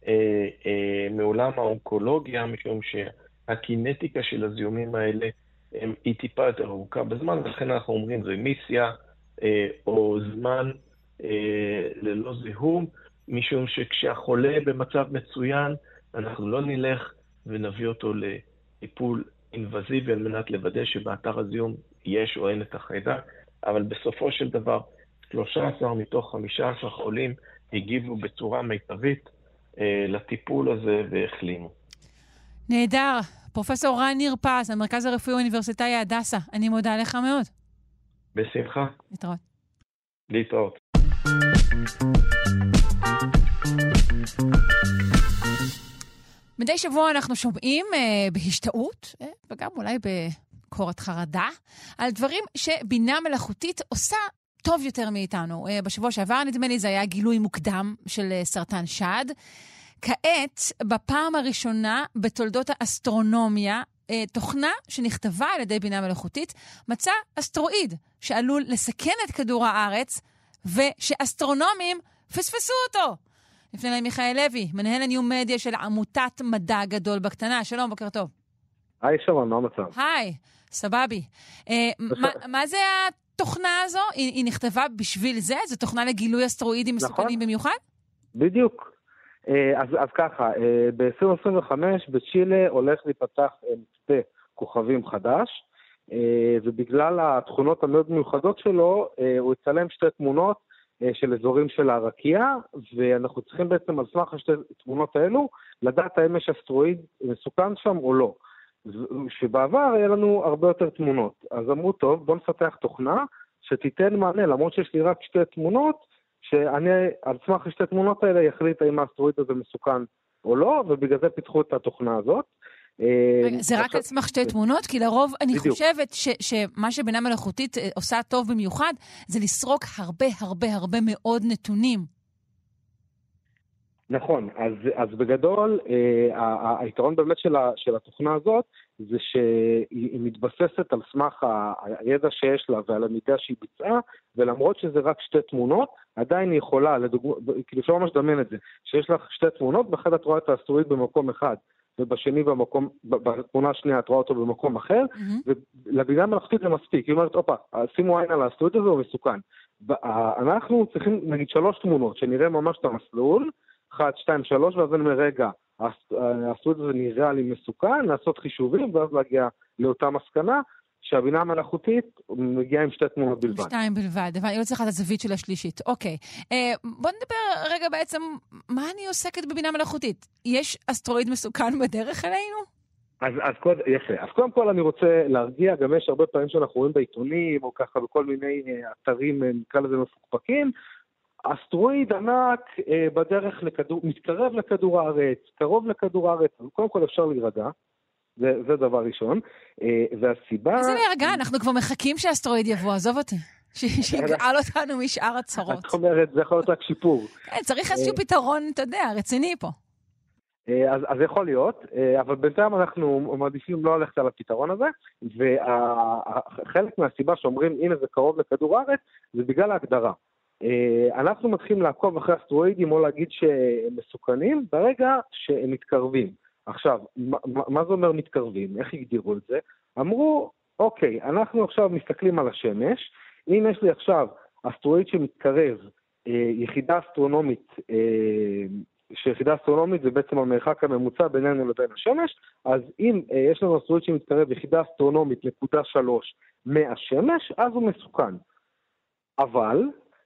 אה, אה, מעולם האונקולוגיה, משום שהקינטיקה של הזיהומים האלה היא טיפה יותר ארוכה בזמן, ולכן אנחנו אומרים רמיסיה אה, או זמן אה, ללא זיהום, משום שכשהחולה במצב מצוין, אנחנו לא נלך ונביא אותו לטיפול אינבזיבי על מנת לוודא שבאתר הזיהום יש או אין את החיידק, אבל בסופו של דבר 13 מתוך 15 חולים הגיבו בצורה מיטבית אה, לטיפול הזה והחלימו. נהדר. פרופסור רן ניר פז, המרכז הרפואי האוניברסיטאי הדסה, אני מודה לך מאוד. בשמחה. להתראות. להתראות. מדי שבוע אנחנו שומעים אה, בהשתאות, אה, וגם אולי בקורת חרדה, על דברים שבינה מלאכותית עושה טוב יותר מאיתנו. אה, בשבוע שעבר, נדמה לי, זה היה גילוי מוקדם של אה, סרטן שד. כעת, בפעם הראשונה בתולדות האסטרונומיה, אה, תוכנה שנכתבה על ידי בינה מלאכותית מצא אסטרואיד שעלול לסכן את כדור הארץ, ושאסטרונומים פספסו אותו. נפנה למיכאל לוי, מנהל הניו-מדיה של עמותת מדע גדול בקטנה. שלום, בוקר טוב. היי, שרון, מה המצב? היי, סבבי. אה, מה, מה זה התוכנה הזו? היא, היא נכתבה בשביל זה? זו תוכנה לגילוי אסטרואידים נכון. מסוכנים במיוחד? בדיוק. אה, אז, אז ככה, אה, ב-2025 בצ'ילה הולך להיפתח אה, מצפה כוכבים חדש, אה, ובגלל התכונות המאוד מיוחדות שלו, אה, הוא יצלם שתי תמונות אה, של אזורים של הרקיע, ואנחנו צריכים בעצם על סמך השתי תמונות האלו, לדעת האם יש אסטרואיד מסוכן שם או לא. שבעבר היה לנו הרבה יותר תמונות. אז אמרו, טוב, בואו נפתח תוכנה שתיתן מענה, למרות שיש לי רק שתי תמונות, שאני על סמך השתי תמונות האלה אחליט האם האסטרואיד הזה מסוכן או לא, ובגלל זה פיתחו את התוכנה הזאת. רגע, זה רק על סמך שתי תמונות? כי לרוב אני בדיוק. חושבת ש, שמה שבינה מלאכותית אה, עושה טוב במיוחד, זה לסרוק הרבה הרבה הרבה מאוד נתונים. נכון, אז, אז בגדול, אה, היתרון באמת של, ה, של התוכנה הזאת זה שהיא מתבססת על סמך הידע שיש לה ועל המידע שהיא ביצעה, ולמרות שזה רק שתי תמונות, עדיין היא יכולה, לדוגמה, כאילו אפשר ממש לדמיין את זה, שיש לך שתי תמונות, באחד את רואה את האסטרואיד במקום אחד, ובשני במקום, בתמונה השנייה את רואה אותו במקום אחר, ולבינה מלאכותית זה מספיק, היא אומרת, הופה, שימו עין על האסטרואיד הזה, הוא מסוכן. אנחנו צריכים, נגיד, שלוש תמונות, שנראה ממש את המסלול, אחת, שתיים, שלוש, ואז אני אומר, רגע, האס- האסטרואיד הזה נראה לי מסוכן, לעשות חישובים, ואז להגיע לאותה מסקנה, שהבינה המלאכותית מגיעה עם שתי תמונות בלבד. שתיים בלבד, אבל אני לא צריכה את הזווית של השלישית. אוקיי. אה, בוא נדבר רגע בעצם, מה אני עוסקת בבינה מלאכותית? יש אסטרואיד מסוכן בדרך אלינו? אז, אז קודם, יפה. אז קודם כל אני רוצה להרגיע, גם יש הרבה פעמים שאנחנו רואים בעיתונים, או ככה בכל מיני אה, אתרים, אה, נקרא לזה מפוקפקים, אסטרואיד ענק אה, בדרך לכדור, מתקרב לכדור הארץ, קרוב לכדור הארץ, אז קודם כל אפשר להירגע, זה, זה דבר ראשון. אה, והסיבה... איזה להירגע, אנחנו כבר מחכים שהאסטרואיד יבוא, עזוב אותי. שיגאל *laughs* אותנו משאר הצרות. את אומרת, זה יכול להיות רק שיפור. *laughs* כן, צריך איזשהו אה, פתרון, אתה יודע, רציני פה. אה, אז, אז יכול להיות, אה, אבל בינתיים אנחנו מעדיפים לא ללכת על הפתרון הזה, וחלק מהסיבה שאומרים הנה זה קרוב לכדור הארץ, זה בגלל ההגדרה. אה, אנחנו מתחילים לעקוב אחרי אסטרואידים או להגיד שהם מסוכנים ברגע שהם מתקרבים. עכשיו, מה, מה זה אומר מתקרבים? איך הגדירו את זה? אמרו, אוקיי, אנחנו עכשיו מסתכלים על השמש, אם יש לי עכשיו אסטרואיד שמתקרב, אה, יחידה אסטרונומית אה, שיחידה אסטרונומית זה בעצם המרחק הממוצע בינינו לבין השמש, אז אם אה, יש לנו אסטרואיד שמתקרב יחידה אסטרונומית נקודה שלוש מהשמש, אז הוא מסוכן. אבל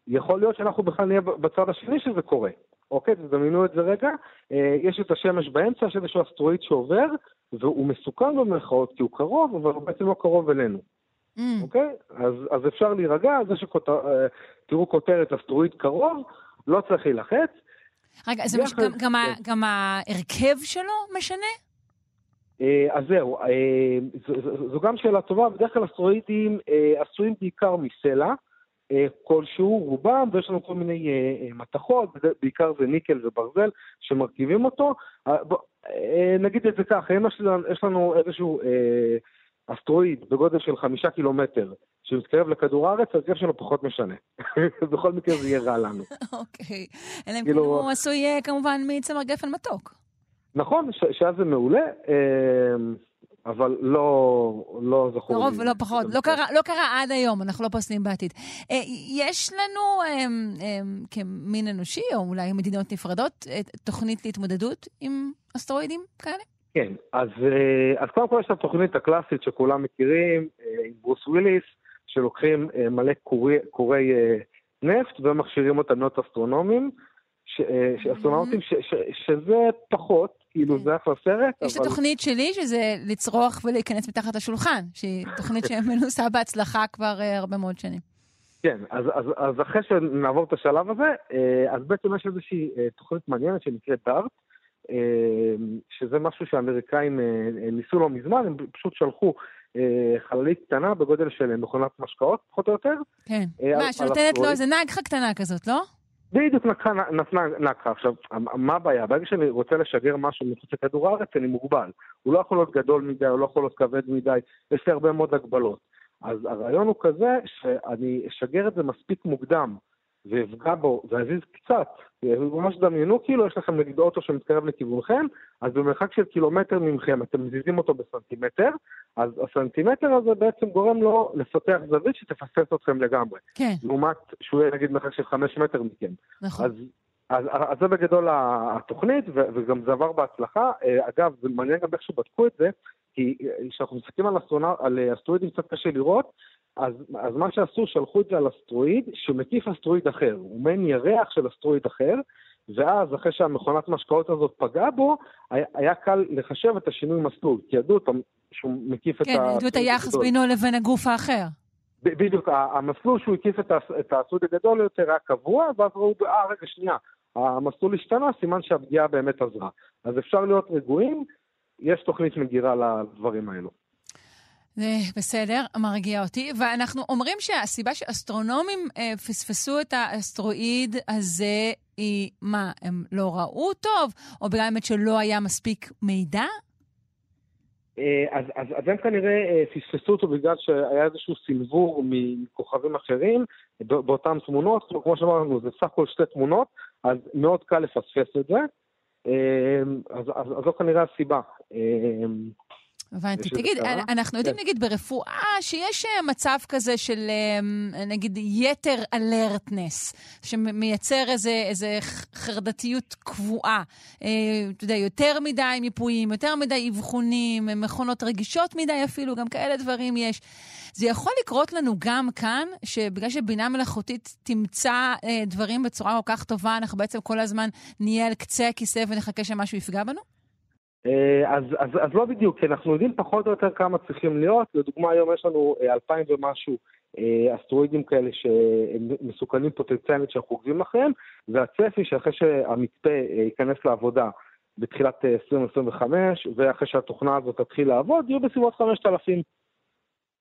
יכול להיות שאנחנו בכלל נהיה בצד השני שזה קורה. אוקיי, תדמיינו את זה רגע, אה, יש את השמש באמצע, יש איזשהו אסטרואיד שעובר, והוא מסוכן במרכאות כי הוא קרוב, אבל הוא בעצם לא קרוב אלינו. Mm. אוקיי? אז, אז אפשר להירגע, זה שתראו כותרת אסטרואיד קרוב, לא צריך להילחץ. רגע, זה מש... גם, גם, ה... כן. גם ההרכב שלו משנה? אה, אז זהו, אה, זו, זו, זו גם שאלה טובה, בדרך כלל אסטרואידים אה, עשויים בעיקר מסלע אה, כלשהו, רובם, ויש לנו כל מיני אה, אה, מתכות, בעיקר זה ניקל וברזל שמרכיבים אותו. אה, אה, נגיד את זה אם יש לנו, יש לנו איזשהו אה, אסטרואיד בגודל של חמישה קילומטר שמתקרב לכדור הארץ, יש לנו פחות משנה. *laughs* בכל מקרה זה יהיה רע לנו. *laughs* אוקיי. אלא אם כן כאילו- הוא עשוי אה, כמובן מצמר גפן מתוק. נכון, שאז זה מעולה, אה, אבל לא, לא זכור לי. לרוב לא פחות, לא קרה, לא קרה עד היום, אנחנו לא פוסלים בעתיד. אה, יש לנו אמ, אמ, כמין אנושי, או אולי מדינות נפרדות, אה, תוכנית להתמודדות עם אסטרואידים כאלה? כן, אז, אה, אז קודם כל יש את התוכנית הקלאסית שכולם מכירים, עם ברוס וויליס, שלוקחים מלא קורי, קורי נפט ומכשירים אותם להיות אסטרונומים, אסטרונאוטים, ש, ש, שזה פחות, כאילו זה אחלה סרט, יש את. התוכנית שלי, שזה לצרוח ולהיכנס מתחת לשולחן, שהיא תוכנית שמנוסה בהצלחה כבר אה, הרבה מאוד שנים. כן, אז, אז, אז אחרי שנעבור את השלב הזה, אה, אז בעצם יש איזושהי אה, תוכנית מעניינת שנקראת דארט, אה, שזה משהו שהאמריקאים אה, אה, ניסו לא מזמן, הם פשוט שלחו אה, חללית קטנה בגודל של מכונת משקאות, פחות או יותר. כן. אה, מה, שנותנת לו. איזה נגחה קטנה כזאת, לא? בדיוק נקחה, נתנה נקחה. עכשיו, מה הבעיה? ברגע שאני רוצה לשגר משהו מחוץ לכדור הארץ, אני מוגבל. הוא לא יכול להיות גדול מדי, הוא לא יכול להיות כבד מדי, יש לי הרבה מאוד הגבלות. אז הרעיון הוא כזה שאני אשגר את זה מספיק מוקדם ויפגע בו ויזיז קצת, ממש דמיינו כאילו יש לכם נגיד אוטו שמתקרב לכיוונכם, אז במרחק של קילומטר ממכם אתם מזיזים אותו בסנטימטר, אז הסנטימטר הזה בעצם גורם לו לפתח זווית שתפספס אתכם לגמרי. כן. לעומת שהוא יהיה נגיד מרחק של חמש מטר מכם. נכון. אז, אז, אז זה בגדול התוכנית, ו- וגם זה עבר בהצלחה. אה, אגב, זה מעניין גם איך שבדקו את זה, כי כשאנחנו מסתכלים על, אסטרונא, על אסטרואידים קצת קשה לראות, אז, אז מה שעשו, שלחו את זה על אסטרואיד שמקיף אסטרואיד אחר. הוא מעין ירח של אסטרואיד אחר, ואז אחרי שהמכונת משקאות הזאת פגעה בו, היה, היה קל לחשב את השינוי מסלול, כי ידעו אותם שהוא מקיף כן, את ה... כן, ידעו את היחס בינו לבין הגוף האחר. בדיוק, המסלול שהוא הקיף את, את הסוד הגדול יותר היה קבוע, ואז ראו, אה, רגע, שנייה, המסלול השתנה, סימן שהפגיעה באמת עזרה. אז אפשר להיות רגועים, יש תוכנית מגירה לדברים האלו. בסדר, מרגיע אותי. ואנחנו אומרים שהסיבה שאסטרונומים אה, פספסו את האסטרואיד הזה היא, מה, הם לא ראו טוב? או בגלל באמת שלא היה מספיק מידע? אה, אז, אז, אז הם כנראה אה, פספסו אותו בגלל שהיה איזשהו סנוור מכוכבים אחרים ב- באותן תמונות, כמו שאמרנו, זה סך הכל שתי תמונות, אז מאוד קל לפספס את זה. אה, אז, זו כנראה הסיבה. הבנתי. תגיד, קרה? אנחנו יודעים, כן. נגיד, ברפואה, שיש אה, מצב כזה של, אה, נגיד, יתר אלרטנס, שמייצר איזה, איזה חרדתיות קבועה. אה, אתה יודע, יותר מדי מיפויים, יותר מדי אבחונים, מכונות רגישות מדי אפילו, גם כאלה דברים יש. זה יכול לקרות לנו גם כאן, שבגלל שבינה מלאכותית תמצא אה, דברים בצורה כל כך טובה, אנחנו בעצם כל הזמן נהיה על קצה הכיסא ונחכה שמשהו יפגע בנו? אה, אז, אז, אז לא בדיוק, כי אנחנו יודעים פחות או יותר כמה צריכים להיות. לדוגמה, היום יש לנו אה, אלפיים ומשהו אה, אסטרואידים כאלה שהם מסוכנים פוטנציאלית שאנחנו עוקבים אחריהם, והצפי שאחרי שהמצפה ייכנס לעבודה בתחילת אה, 2025, ואחרי שהתוכנה הזאת תתחיל לעבוד, יהיו בסביבות 5,000.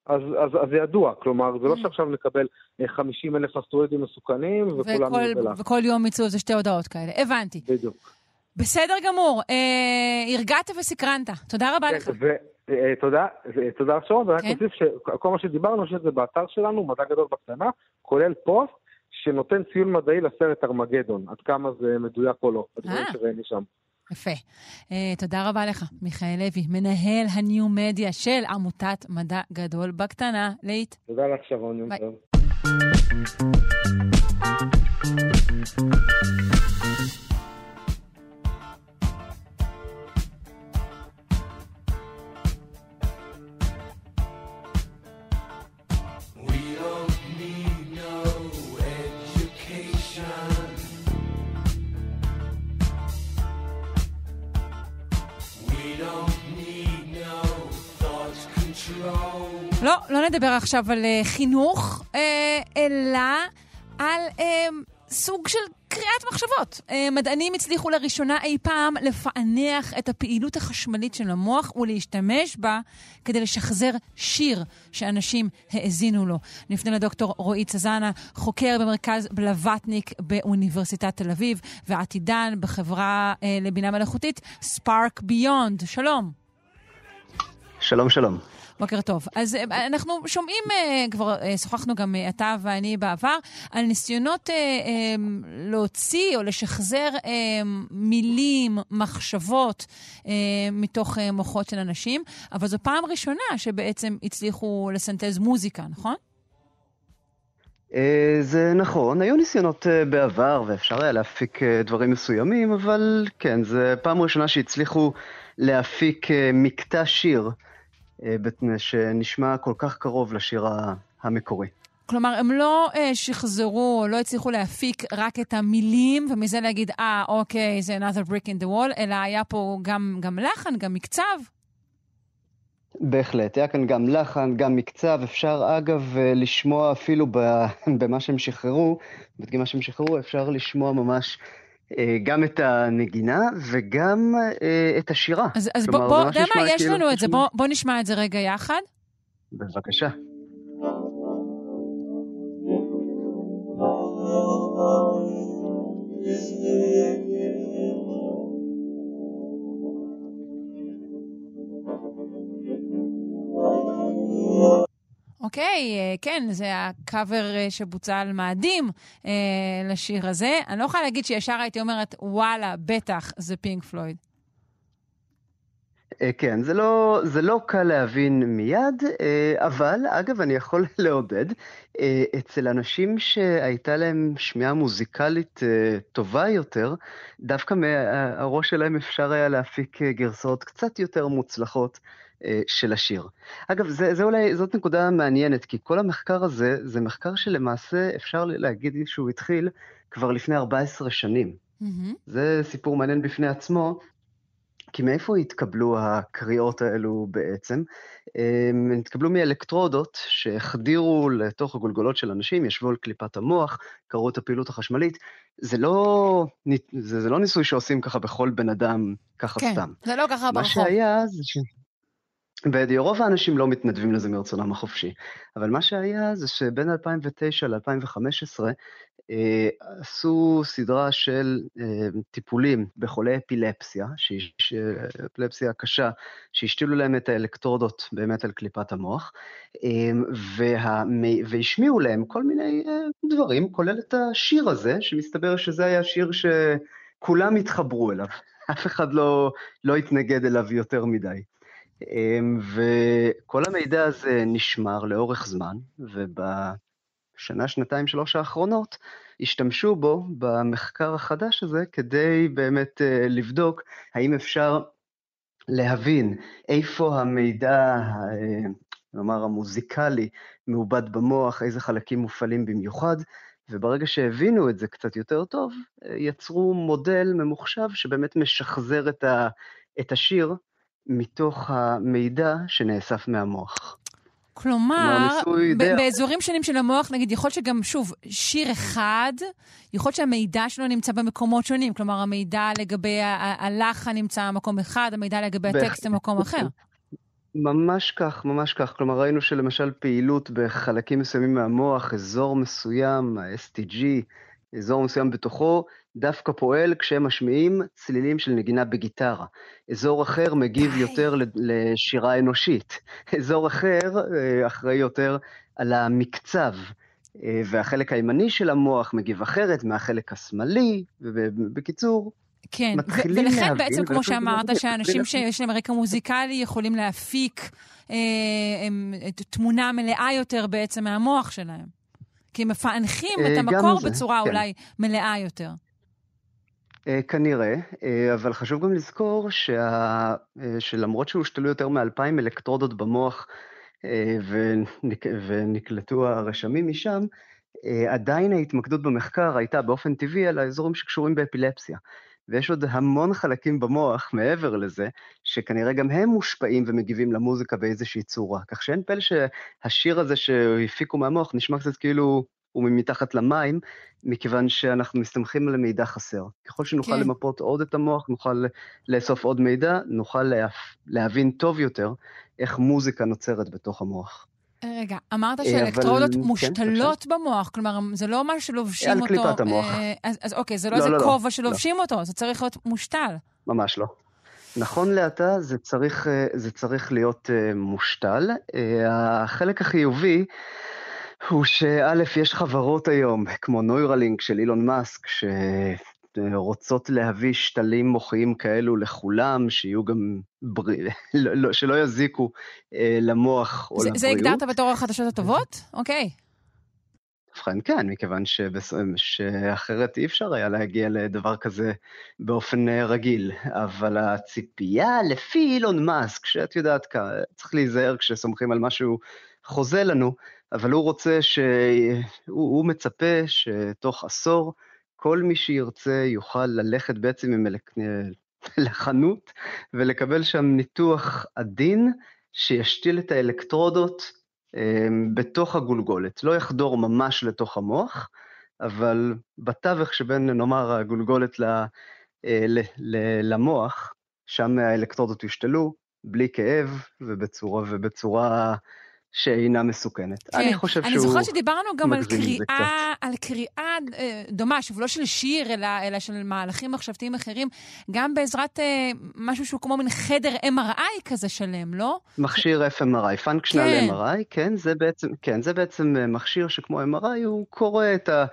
אז, אז, אז זה ידוע, כלומר, זה לא שעכשיו נקבל אה, 50 אלף אסטרואידים מסוכנים וכולם וכל. וכל יום יצאו איזה שתי הודעות כאלה. הבנתי. בדיוק. בסדר גמור. אה, הרגעת וסקרנת. תודה רבה לך. ותודה, תודה לך שרון, ורק כן. אוסיף שכל מה שדיברנו, יש את זה באתר שלנו, מדע גדול בקטנה, כולל פוסט שנותן ציון מדעי לסרט ארמגדון, עד כמה זה מדויק או לא, הדברים אה. שראינו שם. יפה. אה, תודה רבה לך, מיכאל לוי, מנהל הניו-מדיה של עמותת מדע גדול בקטנה. להיט. תודה לך שרון, יום. טוב. לא, לא נדבר עכשיו על אה, חינוך, אה, אלא על אה, סוג של קריאת מחשבות. אה, מדענים הצליחו לראשונה אי פעם לפענח את הפעילות החשמלית של המוח ולהשתמש בה כדי לשחזר שיר שאנשים האזינו לו. נפנה לדוקטור רועי צזנה, חוקר במרכז בלווטניק באוניברסיטת תל אביב, ועתידן בחברה אה, לבינה מלאכותית ספארק ביונד. שלום. שלום, שלום. בוקר טוב. אז אה, אנחנו שומעים, אה, כבר אה, שוחחנו גם אתה ואני בעבר, על ניסיונות להוציא או לשחזר מילים, מחשבות מתוך מוחות של אנשים, אבל זו פעם ראשונה שבעצם הצליחו לסנטז מוזיקה, נכון? זה נכון, היו ניסיונות בעבר ואפשר היה להפיק דברים מסוימים, אבל כן, זה פעם ראשונה שהצליחו להפיק מקטע שיר שנשמע כל כך קרוב לשיר המקורי. כלומר, הם לא אה, שחזרו או לא הצליחו להפיק רק את המילים, ומזה להגיד, אה, אוקיי, זה another brick in the wall, אלא היה פה גם, גם לחן, גם מקצב. בהחלט, היה כאן גם לחן, גם מקצב, אפשר אגב אה, לשמוע אפילו ב- *laughs* במה שהם שחררו, בדגימה שהם שחררו, אפשר לשמוע ממש אה, גם את הנגינה וגם אה, את השירה. אז, אז כלומר, בוא, אתה יודע מה, יש כאילו לנו את זה, בוא, בוא נשמע את זה רגע יחד. בבקשה. אוקיי, אה, כן, זה הקאבר אה, שבוצע על מאדים אה, לשיר הזה. אני לא יכולה להגיד שישר הייתי אומרת, וואלה, בטח, זה פינק פלויד. אה, כן, זה לא, זה לא קל להבין מיד, אבל אגב, אני יכול *laughs* לעודד, אצל אנשים שהייתה להם שמיעה מוזיקלית טובה יותר, דווקא מהראש שלהם אפשר היה להפיק גרסאות קצת יותר מוצלחות של השיר. אגב, זה, זה אולי, זאת נקודה מעניינת, כי כל המחקר הזה, זה מחקר שלמעשה אפשר להגיד שהוא התחיל כבר לפני 14 שנים. זה סיפור מעניין בפני עצמו, כי מאיפה התקבלו הקריאות האלו בעצם? הם התקבלו מאלקטרודות שהחדירו לתוך הגולגולות של אנשים, ישבו על קליפת המוח, קראו את הפעילות החשמלית. זה לא, זה, זה לא ניסוי שעושים ככה בכל בן אדם, ככה כן, סתם. זה לא ככה מה ברחוב. שהיה זה ש... בדיוק, רוב האנשים לא מתנדבים לזה מרצונם החופשי, אבל מה שהיה זה שבין 2009 ל-2015 אה, עשו סדרה של אה, טיפולים בחולי אפילפסיה, שיש, אה, אפילפסיה קשה, שהשתילו להם את האלקטרודות באמת על קליפת המוח, אה, וה, והשמיעו להם כל מיני אה, דברים, כולל את השיר הזה, שמסתבר שזה היה שיר שכולם התחברו אליו, *laughs* אף אחד לא, לא התנגד אליו יותר מדי. אמ, וכל המידע הזה נשמר לאורך זמן, ובשנה, שנתיים, שלוש האחרונות השתמשו בו במחקר החדש הזה כדי באמת אה, לבדוק האם אפשר להבין איפה המידע, אה, נאמר המוזיקלי, מעובד במוח, איזה חלקים מופעלים במיוחד, וברגע שהבינו את זה קצת יותר טוב, אה, יצרו מודל ממוחשב שבאמת משחזר את, ה, את השיר מתוך המידע שנאסף מהמוח. כלומר, ניסוי ב- באזורים שונים של המוח, נגיד, יכול שגם, שוב, שיר אחד, יכול שהמידע שלו נמצא במקומות שונים. כלומר, המידע לגבי הלחן נמצא במקום אחד, המידע לגבי הטקסט במקום אחר. ממש כך, ממש כך. כלומר, ראינו שלמשל פעילות בחלקים מסוימים מהמוח, אזור מסוים, ה-STG, אזור מסוים בתוכו, דווקא פועל כשהם משמיעים צלילים של נגינה בגיטרה. אזור אחר מגיב יותר לשירה אנושית. אזור אחר אה, אחראי יותר על המקצב. אה, והחלק הימני של המוח מגיב אחרת מהחלק השמאלי, ובקיצור, כן, מתחילים ולכן להבין, בעצם, כמו שאמרת, שאנשים. שיש להם רקע מוזיקלי יכולים להפיק אה, הם, תמונה מלאה יותר בעצם מהמוח שלהם. כי הם מפענחים אה, את המקור זה, בצורה כן. אולי מלאה יותר. אה, כנראה, אה, אבל חשוב גם לזכור שה... אה, שלמרות שהושתלו יותר מאלפיים אלקטרודות במוח ונק... ונקלטו הרשמים משם, עדיין ההתמקדות במחקר הייתה באופן טבעי על האזורים שקשורים באפילפסיה. ויש עוד המון חלקים במוח מעבר לזה, שכנראה גם הם מושפעים ומגיבים למוזיקה באיזושהי צורה. כך שאין פלא שהשיר הזה שהפיקו מהמוח נשמע קצת כאילו הוא מתחת למים, מכיוון שאנחנו מסתמכים על מידע חסר. ככל שנוכל כן. למפות עוד את המוח, נוכל לאסוף עוד מידע, נוכל לה... להבין טוב יותר איך מוזיקה נוצרת בתוך המוח. רגע, אמרת אה, שהאלקטרודות אבל- כן, מושתלות במוח, כלומר, זה לא משהו שלובשים על אותו... קליפת המוח. אה, אז, אז אוקיי, זה לא לא, איזה לא, לא, כובע לא. שלובשים אותו, זה צריך להיות מושתל. ממש לא. נכון לעתה זה צריך, אה, זה צריך להיות מושתל. החלק החיובי הוא שא', יש חברות היום, כמו נוירלינק של אילון מאסק, שרוצות להביא שתלים מוחיים כאלו לכולם, שיהיו גם, בריא, לא, לא, שלא יזיקו אה, למוח או זה, לבריאות. זה הגדרת בתור החדשות הטובות? אוקיי. ובכן כן, מכיוון שבס... שאחרת אי אפשר היה להגיע לדבר כזה באופן אה, רגיל. אבל הציפייה לפי אילון מאסק, שאת יודעת, צריך להיזהר כשסומכים על משהו חוזה לנו, אבל הוא רוצה ש... הוא, הוא מצפה שתוך עשור כל מי שירצה יוכל ללכת בעצם עם. *laughs* לחנות ולקבל שם ניתוח עדין שישתיל את האלקטרודות אמ, בתוך הגולגולת, לא יחדור ממש לתוך המוח, אבל בתווך שבין, נאמר, הגולגולת ל, אה, ל, ל, למוח, שם האלקטרודות יושתלו, בלי כאב ובצורה, ובצורה שאינה מסוכנת. כן. אני חושב אני שהוא זוכרת שדיברנו גם על קריאה, על קריאה אה, דומה, שוב, לא של שיר, אלא, אלא של מהלכים מחשבתיים אחרים, גם בעזרת אה, משהו שהוא כמו מין חדר MRI כזה שלם, לא? מכשיר FMRI, פונקשיונל כן. MRI, כן, זה בעצם, כן, זה בעצם אה, מכשיר שכמו MRI, הוא קורא את ה...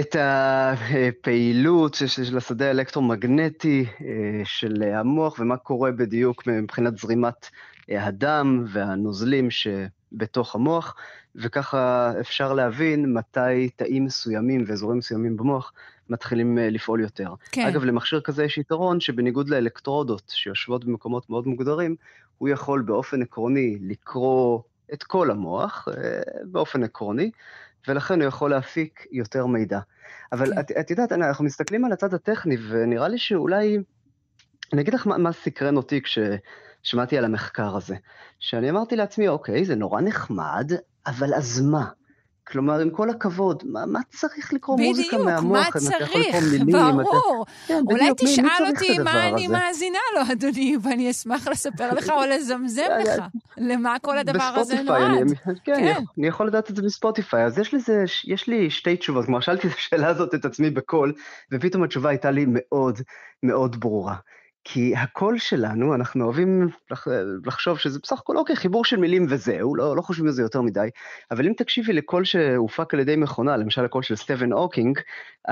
את הפעילות של- של השדה האלקטרומגנטי אה, של המוח ומה קורה בדיוק מבחינת זרימת אה, הדם והנוזלים שבתוך המוח, וככה אפשר להבין מתי תאים מסוימים ואזורים מסוימים במוח מתחילים אה, לפעול יותר. כן. אגב, למכשיר כזה יש יתרון שבניגוד לאלקטרודות שיושבות במקומות מאוד מוגדרים, הוא יכול באופן עקרוני לקרוא את כל המוח, אה, באופן עקרוני, ולכן הוא יכול להפיק יותר מידע. אבל כן. את, את יודעת, אנחנו מסתכלים על הצד הטכני, ונראה לי שאולי... אני אגיד לך מה, מה סקרן אותי כששמעתי על המחקר הזה. שאני אמרתי לעצמי, אוקיי, זה נורא נחמד, אבל אז מה? כלומר, עם כל הכבוד, מה, מה צריך לקרוא מוזיקה בדיוק, מהמוח? מה אם אתה יכול צריך? מילים, אם אתה- ברור. כן, אולי בדיוק, תשאל אותי מה אני הזה? מאזינה לו, אדוני, ואני אשמח לספר לך או לזמזם *laughs* לך למה כל הדבר הזה נועד. אני, כן, כן. אני, אני יכול לדעת את זה בספוטיפיי, אז יש לזה, יש לי שתי תשובות, כלומר שאלתי את השאלה הזאת את עצמי בקול, ופתאום התשובה הייתה לי מאוד מאוד ברורה. כי הקול שלנו, אנחנו אוהבים לח, לחשוב שזה בסך הכל, אוקיי, חיבור של מילים וזהו, לא, לא חושבים על זה יותר מדי, אבל אם תקשיבי לקול שהופק על ידי מכונה, למשל הקול של סטיבן הוקינג,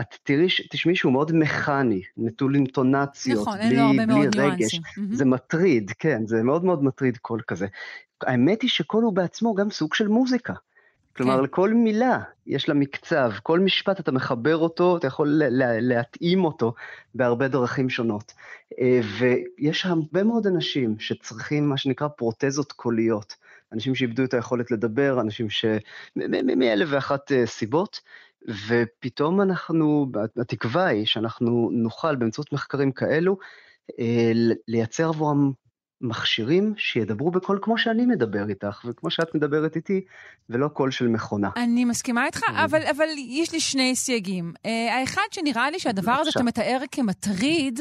את תראי, תשמעי שהוא מאוד מכני, נטול אינטונציות, נכון, אין בלי, לו הרבה בלי מאוד רגש. ניואנסים. זה מטריד, כן, זה מאוד מאוד מטריד קול כזה. האמת היא שקול הוא בעצמו גם סוג של מוזיקה. כלומר, כן. לכל מילה יש לה מקצב, כל משפט אתה מחבר אותו, אתה יכול לה- לה- להתאים אותו בהרבה דרכים שונות. אה, ויש הרבה מאוד אנשים שצריכים מה שנקרא פרוטזות קוליות. אנשים שאיבדו את היכולת לדבר, אנשים ש... מאלף ואחת אה, סיבות, ופתאום אנחנו, התקווה היא שאנחנו נוכל באמצעות מחקרים כאלו, אה, לייצר עבורם מכשירים שידברו בקול כמו שאני מדבר איתך, וכמו שאת מדברת איתי, ולא קול של מכונה. אני מסכימה איתך, אבל, אבל יש לי שני סייגים. Uh, האחד שנראה לי שהדבר הזה שאתה מתאר כמטריד,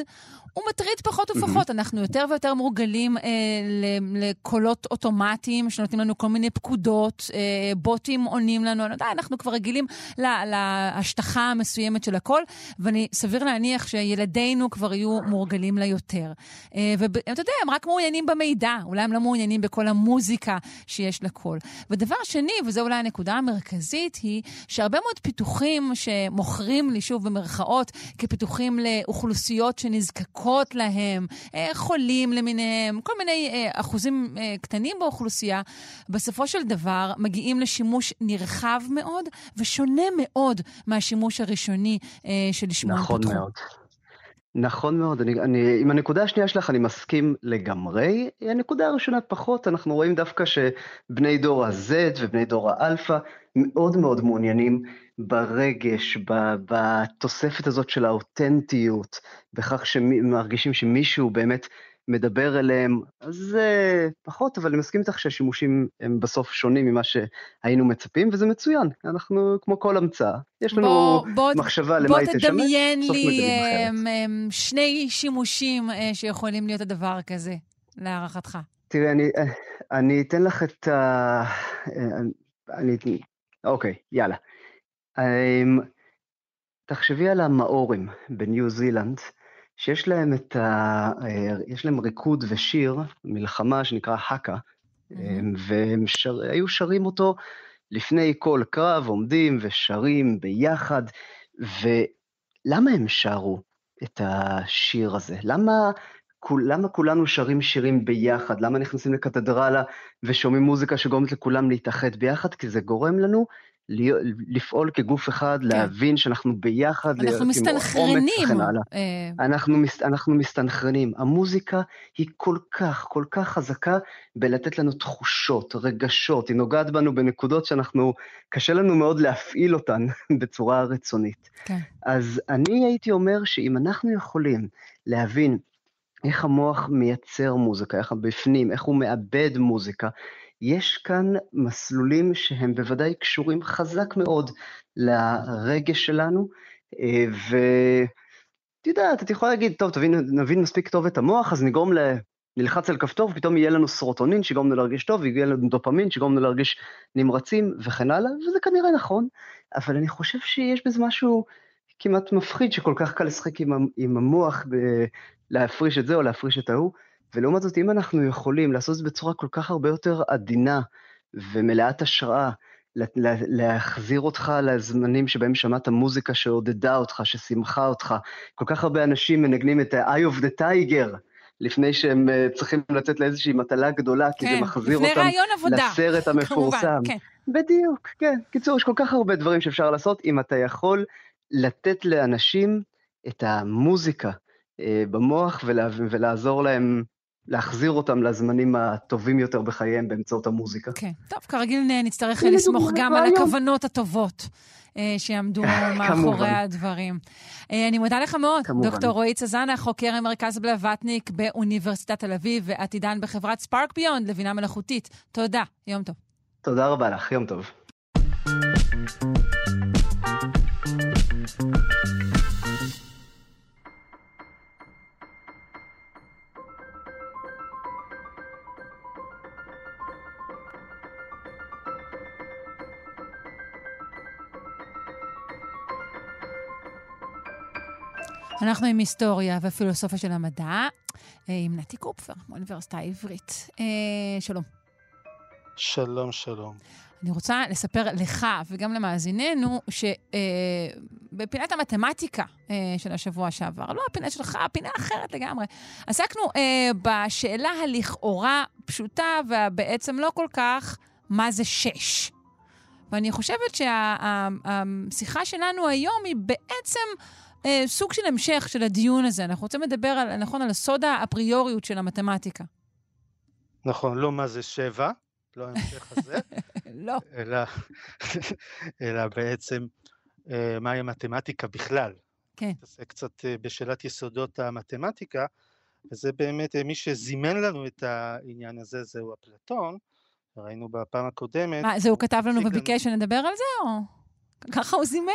הוא מטריד פחות ופחות. אנחנו יותר ויותר מורגלים ל- לקולות אוטומטיים שנותנים לנו כל מיני פקודות, uh, בוטים עונים לנו, אני יודע, אנחנו כבר רגילים לה- להשטחה המסוימת של הקול, ואני סביר להניח שילדינו כבר יהיו מורגלים לה יותר. Uh, ואתה יודע, הם רק מעוניינים במידע, אולי הם לא מעוניינים בכל המוזיקה שיש לקול. ודבר שני, וזו אולי הנקודה המרכזית, היא שהרבה מאוד פיתוחים שמוכרים לי, שוב במרכאות, כפיתוחים לאוכלוסיות שנזקקות להם, אה, חולים למיניהם, כל מיני אה, אחוזים אה, קטנים באוכלוסייה, בסופו של דבר מגיעים לשימוש נרחב מאוד ושונה מאוד מהשימוש הראשוני שלשמו הם נכון פותחו. מאוד. נכון מאוד, אני, אני, עם הנקודה השנייה שלך אני מסכים לגמרי. הנקודה הראשונה פחות, אנחנו רואים דווקא שבני דור ה-Z ובני דור האלפא מאוד מאוד מעוניינים ברגש, בתוספת הזאת של האותנטיות, בכך שמרגישים שמישהו באמת מדבר אליהם, אז זה פחות, אבל אני מסכים איתך שהשימושים הם בסוף שונים ממה שהיינו מצפים, וזה מצוין. אנחנו, כמו כל המצאה, יש לנו בוא, בוא, מחשבה למה בוא היא תשמש, תדמיין בסוף לי מגלים אחרת. אמ, אמ, שני שימושים אה, שיכולים להיות הדבר כזה, להערכתך. תראי, אני, אני אתן לך את ה... אני... אוקיי, יאללה. אמ, תחשבי על המאורים בניו זילנד, שיש להם את ה... יש להם ריקוד ושיר, מלחמה שנקרא האקה, והם שר... היו שרים אותו לפני כל קרב, עומדים ושרים ביחד, ולמה הם שרו את השיר הזה? למה... למה כולנו שרים שירים ביחד? למה נכנסים לקתדרלה ושומעים מוזיקה שגורמת לכולם להתאחד ביחד? כי זה גורם לנו לפעול כגוף אחד, להבין שאנחנו ביחד, אנחנו מסתנכרנים. אה, אנחנו, מס, אנחנו מסתנכרנים. המוזיקה היא כל כך, כל כך חזקה בלתת לנו תחושות, רגשות, היא נוגעת בנו בנקודות שאנחנו, קשה לנו מאוד להפעיל אותן *laughs* בצורה רצונית. כן. אז אני הייתי אומר שאם אנחנו יכולים להבין איך המוח מייצר מוזיקה, איך בפנים, איך הוא מאבד מוזיקה, יש כאן מסלולים שהם בוודאי קשורים חזק מאוד לרגש שלנו, אה, ואת יודעת, את יכולה להגיד, טוב, תבין, נבין מספיק טוב את המוח, אז נגרום ל... נלחץ על כפתור ופתאום יהיה לנו סרוטונין שיגרום לנו להרגיש טוב, ויהיה לנו דופמין שיגרום לנו להרגיש נמרצים וכן הלאה, וזה כנראה נכון, אבל אני חושב שיש בזה משהו כמעט מפחיד שכל כך קל לשחק עם, עם המוח ב- להפריש את זה או להפריש את ההוא, ולעומת זאת אם אנחנו יכולים לעשות את זה בצורה כל כך הרבה יותר עדינה ומלאת השראה, לה- לה- להחזיר אותך לזמנים שבהם שמעת מוזיקה שעודדה אותך, ששימחה אותך. כל כך הרבה אנשים מנגנים את ה-Eye of the Tiger לפני שהם אה, צריכים לצאת לאיזושהי מטלה גדולה, כי כן, זה מחזיר לפני אותם לסרט המפורסם. כמובן, כן. בדיוק, כן. קיצור, יש כל כך הרבה דברים שאפשר לעשות אם אתה יכול לתת לאנשים את המוזיקה אה, במוח ולה, ולעזור להם, להחזיר אותם לזמנים הטובים יותר בחייהם באמצעות המוזיקה. כן. טוב, כרגיל נ- נצטרך הנה לסמוך גם על. הכוונות הטובות אה, שיעמדו *laughs* מאחורי. הדברים. אה, אני מודה לך מאוד, כמובן. דוקטור רועי צזנה, חוקר מרכז בלווטניק באוניברסיטת תל אביב ועתידן בחברת ספארק ביונד לבינה מלאכותית. תודה, יום טוב. תודה רבה לך, יום טוב. אנחנו עם היסטוריה ופילוסופיה של המדע, אה, עם נתי קופפר, מאוניברסיטה העברית. אה, שלום. שלום, שלום. אני רוצה לספר לך וגם למאזיננו, שבפינת המתמטיקה אה, של השבוע שעבר, לא הפינה שלך, פינה אחרת לגמרי, עסקנו אה, בשאלה הלכאורה פשוטה ובעצם לא כל כך, מה זה שש? ואני חושבת שהשיחה שלנו היום היא בעצם אה, סוג של המשך של הדיון הזה. אנחנו רוצים לדבר, על, נכון, על הסוד האפריוריות של המתמטיקה. נכון, לא מה זה שבע, לא ההמשך הזה, *laughs* לא. אלא, *laughs* אלא בעצם אה, מהי המתמטיקה בכלל. כן. נתעסק קצת אה, בשאלת יסודות המתמטיקה, וזה באמת, מי שזימן לנו את העניין הזה זהו אפלטון, ראינו בפעם הקודמת. מה, זה הוא כתב לנו וביקש שנדבר על זה, או... ככה הוא זימן?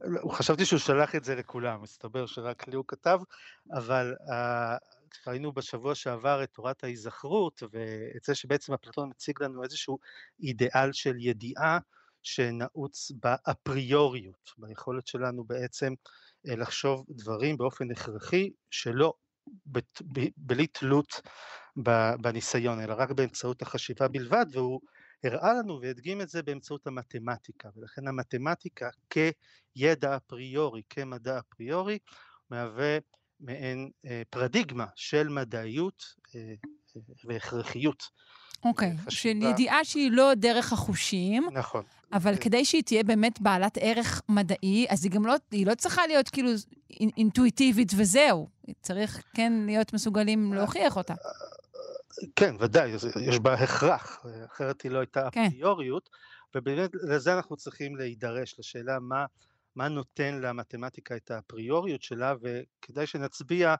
לא, חשבתי שהוא שלח את זה לכולם, מסתבר שרק לי הוא כתב, אבל אה, ראינו בשבוע שעבר את תורת ההיזכרות, ואת זה שבעצם אפלטון מציג לנו איזשהו אידיאל של ידיעה שנעוץ באפריוריות, ביכולת שלנו בעצם אה, לחשוב דברים באופן הכרחי, שלא בת- ב- בלי תלות ב- בניסיון, אלא רק באמצעות החשיבה בלבד, והוא הראה לנו והדגים את זה באמצעות המתמטיקה, ולכן המתמטיקה כידע אפריורי, כמדע אפריורי, מהווה מעין אה, פרדיגמה של מדעיות אה, אה, והכרחיות. אוקיי, של חשיבה. ידיעה שהיא לא דרך החושים, נכון. אבל כדי שהיא תהיה באמת בעלת ערך מדעי, אז היא גם לא, היא לא צריכה להיות כאילו אינ- אינטואיטיבית וזהו. צריך כן להיות מסוגלים להוכיח אותה. כן, ודאי, יש- בה הכרח, אחרת היא לא הייתה כן. אפריוריות, ובאמת לזה אנחנו צריכים להידרש, לשאלה מה, מה נותן למתמטיקה את האפריוריות שלה, וכדאי שנצביע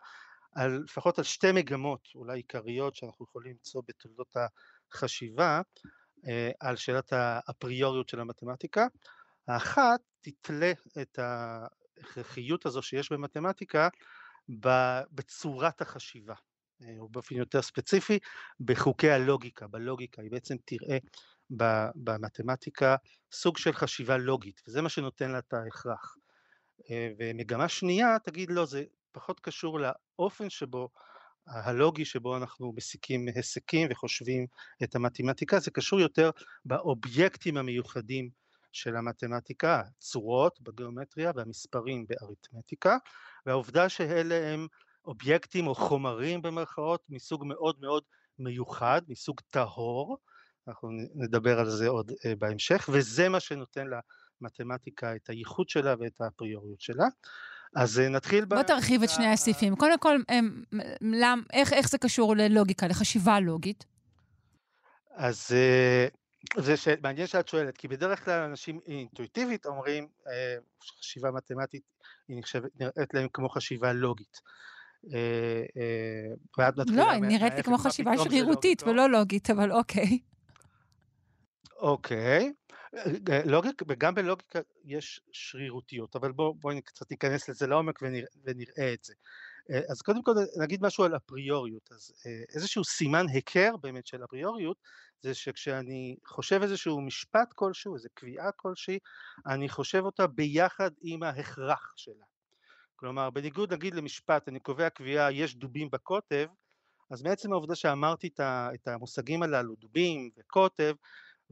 על, לפחות על שתי מגמות אולי עיקריות שאנחנו יכולים למצוא בתולדות החשיבה, אה, על שאלת האפריוריות של המתמטיקה. האחת תתלה את ההכרחיות הזו שיש במתמטיקה בצורת החשיבה. אה, או באופן יותר ספציפי, בחוקי הלוגיקה, בלוגיקה, היא בעצם תראה במתמטיקה סוג של חשיבה לוגית, וזה מה שנותן לה את ההכרח. אה, ומגמה שנייה, תגיד לא, זה פחות קשור לאופן שבו, הלוגי שבו אנחנו מסיקים היסקים וחושבים את המתמטיקה, זה קשור יותר באובייקטים המיוחדים של המתמטיקה, הצורות בגיאומטריה והמספרים באריתמטיקה, והעובדה שאלה הם אובייקטים או חומרים במרכאות מסוג מאוד מאוד מיוחד, מסוג טהור, אנחנו נדבר על זה עוד אה, בהמשך, וזה מה שנותן למתמטיקה את הייחוד שלה ואת האפריוריות שלה. אז אה, נתחיל בוא תרחיב את שני הסעיפים. קודם כל, הם, למ, איך, איך זה קשור ללוגיקה, לחשיבה לוגית? אז אה, זה ש... מעניין שאת שואלת, כי בדרך כלל אנשים אינטואיטיבית אומרים אה, שחשיבה מתמטית היא נחשבת, נראית להם כמו חשיבה לוגית. אה, אה, ואת מתחילה לא, היא נראית לי כמו חשיבה שרירותית ולא לוגית, אבל אוקיי. אוקיי, אה, לוגיקה, וגם בלוגיקה יש שרירותיות, אבל בואו בוא קצת ניכנס לזה לעומק ונראה, ונראה את זה. אז קודם כל נגיד משהו על אפריוריות, אז איזשהו סימן היכר באמת של אפריוריות, זה שכשאני חושב איזשהו משפט כלשהו, איזו קביעה כלשהי, אני חושב אותה ביחד עם ההכרח שלה. כלומר, בניגוד נגיד למשפט, אני קובע קביעה, יש דובים בקוטב, אז מעצם העובדה שאמרתי את המושגים הללו, דובים וקוטב,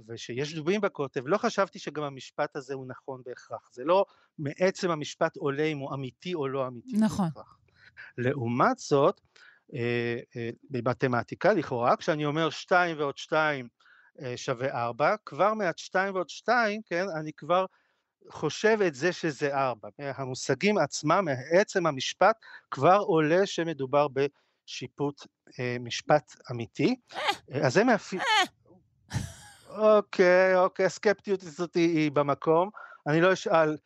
ושיש דובים בקוטב, לא חשבתי שגם המשפט הזה הוא נכון בהכרח. זה לא מעצם המשפט עולה אם הוא אמיתי או לא אמיתי נכון. בהכרח. לעומת זאת, אה, אה, במתמטיקה לכאורה, כשאני אומר 2 ועוד 2 אה, שווה 4, כבר מה-2 ועוד 2, כן, אני כבר חושב את זה שזה 4. המושגים עצמם, מעצם המשפט, כבר עולה שמדובר בשיפוט אה, משפט אמיתי. אז זה מאפיין... אוקיי, אוקיי, הסקפטיות הזאת היא במקום. אני לא אשאל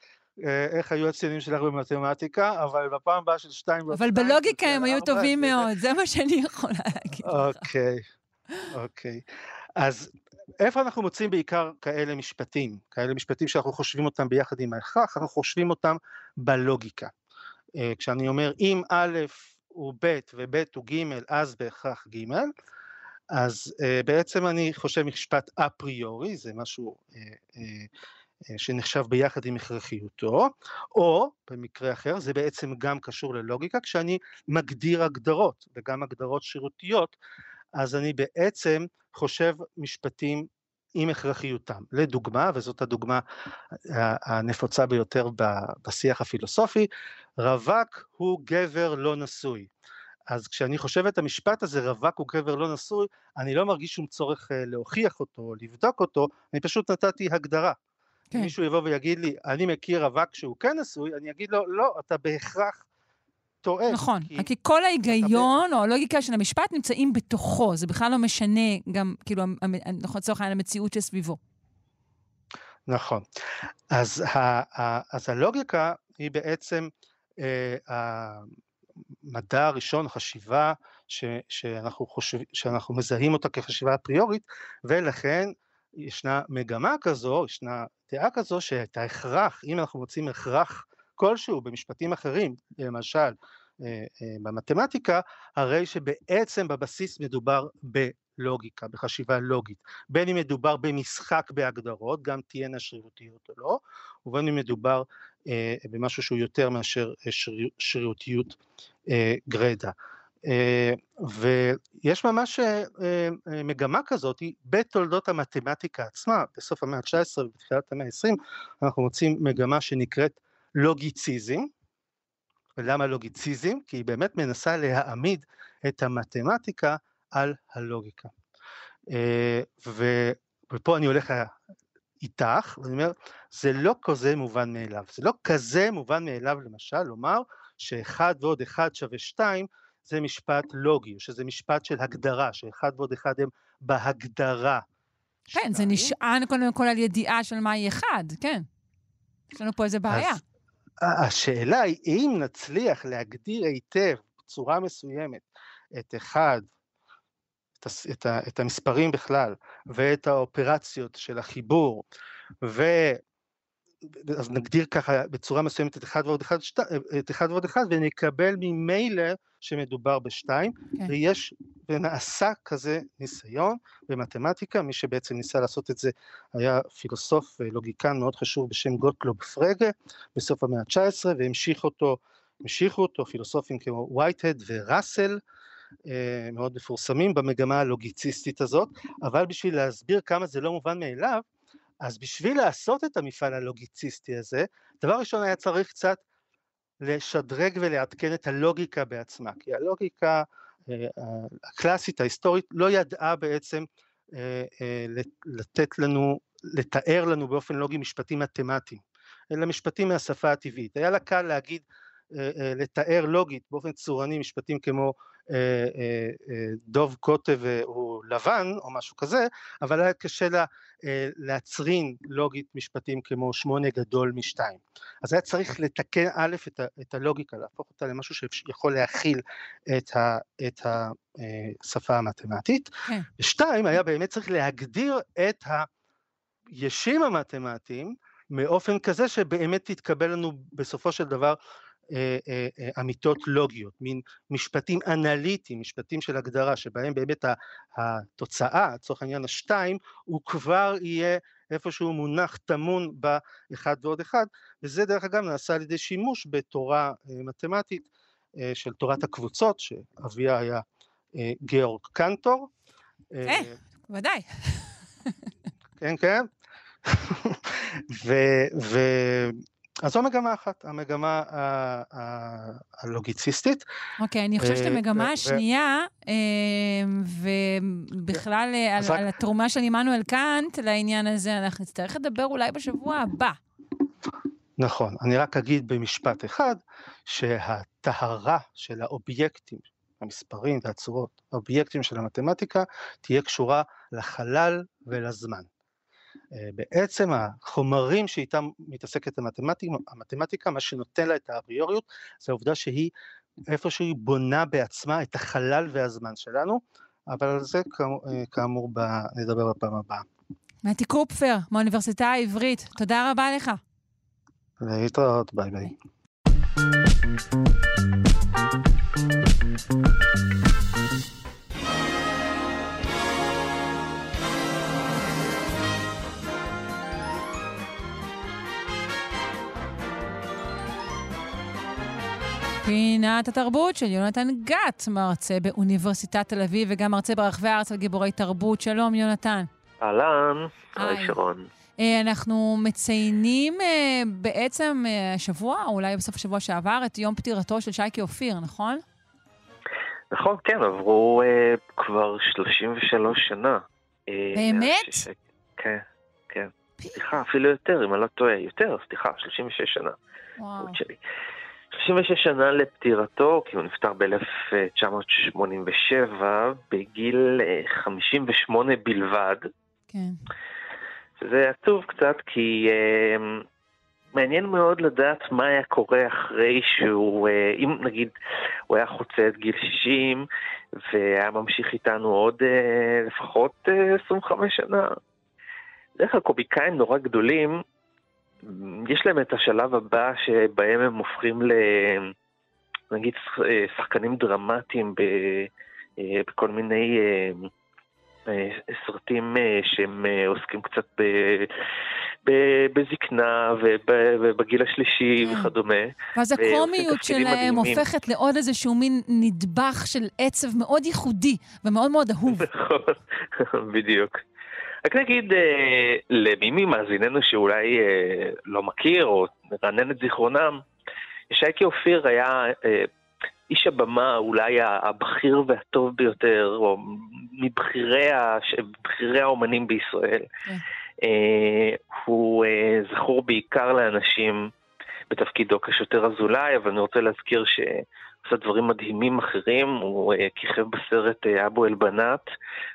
אה, איך היו הציונים שלך במתמטיקה, אבל בפעם הבאה של שתיים ועוד אבל בלוגיקה הם היו ארבע, טובים מאוד, זה מה שאני יכולה להגיד. אוקיי, אוקיי. אז איפה אנחנו מוצאים בעיקר כאלה משפטים? כאלה משפטים שאנחנו חושבים אותם ביחד עם ההכרח, אנחנו חושבים אותם בלוגיקה. אה, כשאני אומר אם א' הוא ב' וב' הוא ג' אז בהכרח ג', אז uh, בעצם אני חושב משפט אפריורי, זה משהו uh, שנחשב ביחד עם הכרחיותו, או במקרה אחר זה בעצם גם קשור ללוגיקה, כשאני מגדיר הגדרות, וגם הגדרות שירותיות, אז אני בעצם חושב משפטים עם הכרחיותם. לדוגמה, וזאת הדוגמה הנפוצה ביותר בשיח הפילוסופי, רווק הוא גבר לא נשוי. אז כשאני חושב את המשפט הזה, רווק הוא גבר לא נשוי, אני לא מרגיש שום צורך אה, להוכיח אותו, או לבדוק אותו, אני פשוט נתתי הגדרה. כן. מישהו יבוא ויגיד לי, אני מכיר רווק שהוא כן נשוי, אני אגיד לו, לא, אתה בהכרח טועה. נכון, כי- כי כל ההיגיון או הלוגיקה של המשפט נמצאים בתוכו, זה בכלל לא משנה גם, כאילו, נכון, לצורך העניין, המציאות שסביבו. נכון. אז, ה, ה, אז הלוגיקה היא בעצם אה, המדע הראשון, החשיבה ש, שאנחנו, חושב, שאנחנו מזהים אותה כחשיבה אפריורית, ולכן ישנה מגמה כזו, ישנה דעה כזו שאת ההכרח, אם אנחנו מוצאים הכרח כלשהו במשפטים אחרים, למשל אה, אה, במתמטיקה, הרי שבעצם בבסיס מדובר בלוגיקה, בחשיבה לוגית. בין אם מדובר במשחק בהגדרות, גם תהיינה שרירותיות או לא, ובין אם מדובר אה, במשהו שהוא יותר מאשר אה, שריר, שרירותיות אה, גרידא. אה, ויש ממש אה, מגמה כזאת בתולדות המתמטיקה עצמה, בסוף המאה ה-19 ובתחילת המאה ה-20, אנחנו מוצאים מגמה שנקראת לוגיציזם. ולמה לוגיציזם? כי היא באמת מנסה להעמיד את המתמטיקה על הלוגיקה. אה, ו, ופה אני הולך איתך, ואני אומר, זה לא כזה מובן מאליו. זה לא כזה מובן מאליו, למשל, לומר שאחד ועוד אחד שווה שתיים, זה משפט לוגי, שזה משפט של הגדרה, שאחד ועוד אחד הם בהגדרה. כן, זה נשען קודם כל על ידיעה של מהי אחד, כן. יש לנו פה איזה בעיה. אז השאלה היא, אם נצליח להגדיר היטב, בצורה מסוימת, את אחד, את, את, את המספרים בכלל, ואת האופרציות של החיבור, ו... אז נגדיר ככה בצורה מסוימת את אחד ועוד אחד, שת... את אחד ועוד אחד, ונקבל ממילא שמדובר בשתיים, כן. ויש, ונעשה כזה ניסיון במתמטיקה, מי שבעצם ניסה לעשות את זה היה פילוסוף ולוגיקן מאוד חשוב בשם גוטלוב פרגה, בסוף המאה ה-19, והמשיך אותו, המשיכו אותו פילוסופים כמו וייטהד וראסל, אה, מאוד מפורסמים במגמה הלוגיציסטית הזאת, אבל בשביל להסביר כמה זה לא מובן מאליו, אז בשביל לעשות את המפעל הלוגיציסטי הזה, דבר ראשון היה צריך קצת לשדרג ולעדכן את הלוגיקה בעצמה, כי הלוגיקה אה, הקלאסית, ההיסטורית, לא ידעה בעצם אה, אה, לתת לנו, לתאר לנו באופן לוגי משפטים מתמטיים, אלא משפטים מהשפה הטבעית. היה לה קל להגיד, לתאר לוגית באופן צורני משפטים כמו דוב קוטב אה, הוא לבן או משהו כזה, אבל היה קשה לה אה, להצרין לוגית משפטים כמו שמונה גדול משתיים. אז היה צריך לתקן א' את, ה, את הלוגיקה, להפוך אותה למשהו שיכול להכיל את, ה, את השפה המתמטית. כן. ושתיים, היה באמת צריך להגדיר את הישים המתמטיים באופן כזה שבאמת תתקבל לנו בסופו של דבר אה, אה, אה, אמיתות לוגיות, מין משפטים אנליטיים, משפטים של הגדרה, שבהם באמת התוצאה, לצורך העניין השתיים, הוא כבר יהיה איפשהו מונח טמון באחד ועוד אחד, וזה דרך אגב נעשה על ידי שימוש בתורה אה, מתמטית אה, של תורת הקבוצות, שאביה היה אה, גיאורג קנטור. אה, ודאי. כן, כן. *laughs* ו, ו, אז זו מגמה אחת, המגמה ה- ה- הלוגיציסטית. אוקיי, אני חושבת אה, שהמגמה ו- השנייה, אה, ובכלל אה, על התרומה של עמנואל קאנט לעניין הזה, אנחנו נצטרך לדבר אולי בשבוע הבא. נכון, אני רק אגיד במשפט אחד, שהטהרה של האובייקטים, המספרים והצורות, האובייקטים של המתמטיקה, תהיה קשורה לחלל ולזמן. אה, בעצם החומרים שאיתם מתעסקת המתמטיקה, המתמטיקה, מה שנותן לה את האפריוריות, זה העובדה שהיא איפשהו היא בונה בעצמה את החלל והזמן שלנו, אבל על זה כאמור, אה, כאמור ב- נדבר בפעם הבאה. מתי קופפר, מהאוניברסיטה העברית, תודה רבה לך. להתראות, ביי ביי. פינת התרבות של יונתן גת, מרצה באוניברסיטת תל אביב וגם מרצה ברחבי הארץ על גיבורי תרבות. שלום, יונתן. אהלן, היי. שרון. אה, אנחנו מציינים אה, בעצם אה, השבוע, או אולי בסוף השבוע שעבר, את יום פטירתו של שייקי אופיר, נכון? נכון, כן, עברו אה, כבר 33 שנה. אה, באמת? שש- כן, כן. סליחה, אפילו יותר, אם אני לא טועה. יותר, סליחה, 36 שנה. וואו. שלי. 36 שנה לפטירתו, כי הוא נפטר ב-1987, בגיל אה, 58 בלבד. כן. זה עצוב קצת, כי אה, מעניין מאוד לדעת מה היה קורה אחרי שהוא, אה, אם נגיד הוא היה חוצה את גיל 60 והיה ממשיך איתנו עוד אה, לפחות אה, 25 שנה. בדרך כלל קומיקאים נורא גדולים, יש להם את השלב הבא שבהם הם הופכים ל... נגיד אה, שחקנים דרמטיים ב, אה, בכל מיני אה, סרטים שהם עוסקים קצת ב, ב, בזקנה וב- ובגיל השלישי וכדומה. ואז הקומיות שלהם מדהימים. הופכת לעוד איזשהו מין נדבך של עצב מאוד ייחודי ומאוד מאוד אהוב. נכון, *laughs* בדיוק. רק נגיד אה, למי ממאזיננו שאולי אה, לא מכיר או נרענן את זיכרונם, שייקי אופיר היה אה, איש הבמה אולי הבכיר והטוב ביותר, או מבכירי הש- האומנים בישראל. אה, הוא אה, זכור בעיקר לאנשים בתפקידו כשוטר אזולאי, אבל אני רוצה להזכיר שעשה דברים מדהימים אחרים, הוא אה, כיכב בסרט אה, אבו אל-בנאת,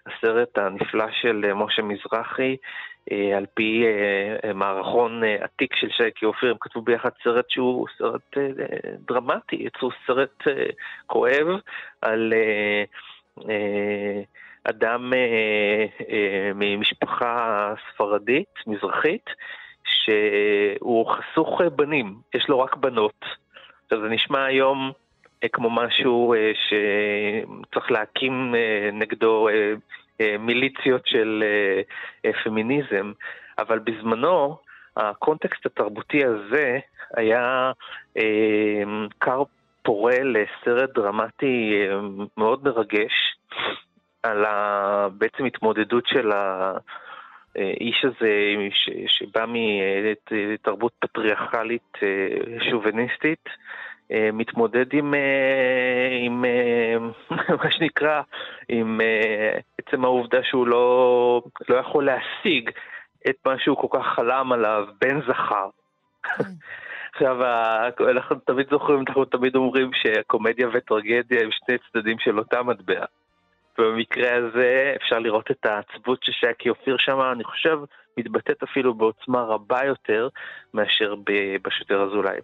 הסרט הנפלא של אה, משה מזרחי, אה, על פי אה, אה, מערכון אה, עתיק של שייקי אופיר, הם כתבו ביחד סרט שהוא סרט אה, דרמטי, יצרו סרט אה, כואב על אה, אה, אדם ממשפחה ספרדית, מזרחית, שהוא חסוך בנים, יש לו רק בנות. עכשיו זה נשמע היום כמו משהו אה, שצריך להקים אה, נגדו אה, אה, מיליציות של אה, אה, פמיניזם, אבל בזמנו הקונטקסט התרבותי הזה היה אה, כר פורה לסרט דרמטי אה, מאוד מרגש על. בעצם התמודדות של האיש הזה. שבא מתרבות פטריארכלית אה, שוביניסטית, אה, מתמודד עם, אה, עם אה, *laughs* מה שנקרא, עם אה, עצם העובדה שהוא לא, לא יכול להשיג את מה שהוא כל כך חלם עליו, בן זכר. *laughs* עכשיו, אנחנו תמיד זוכרים, אנחנו תמיד אומרים שהקומדיה וטרגדיה הם שני צדדים של אותה מטבע. ובמקרה הזה אפשר לראות את העצבות ששייקי אופיר שם, אני חושב, מתבטאת אפילו בעוצמה רבה יותר מאשר בשוטר אזולאי.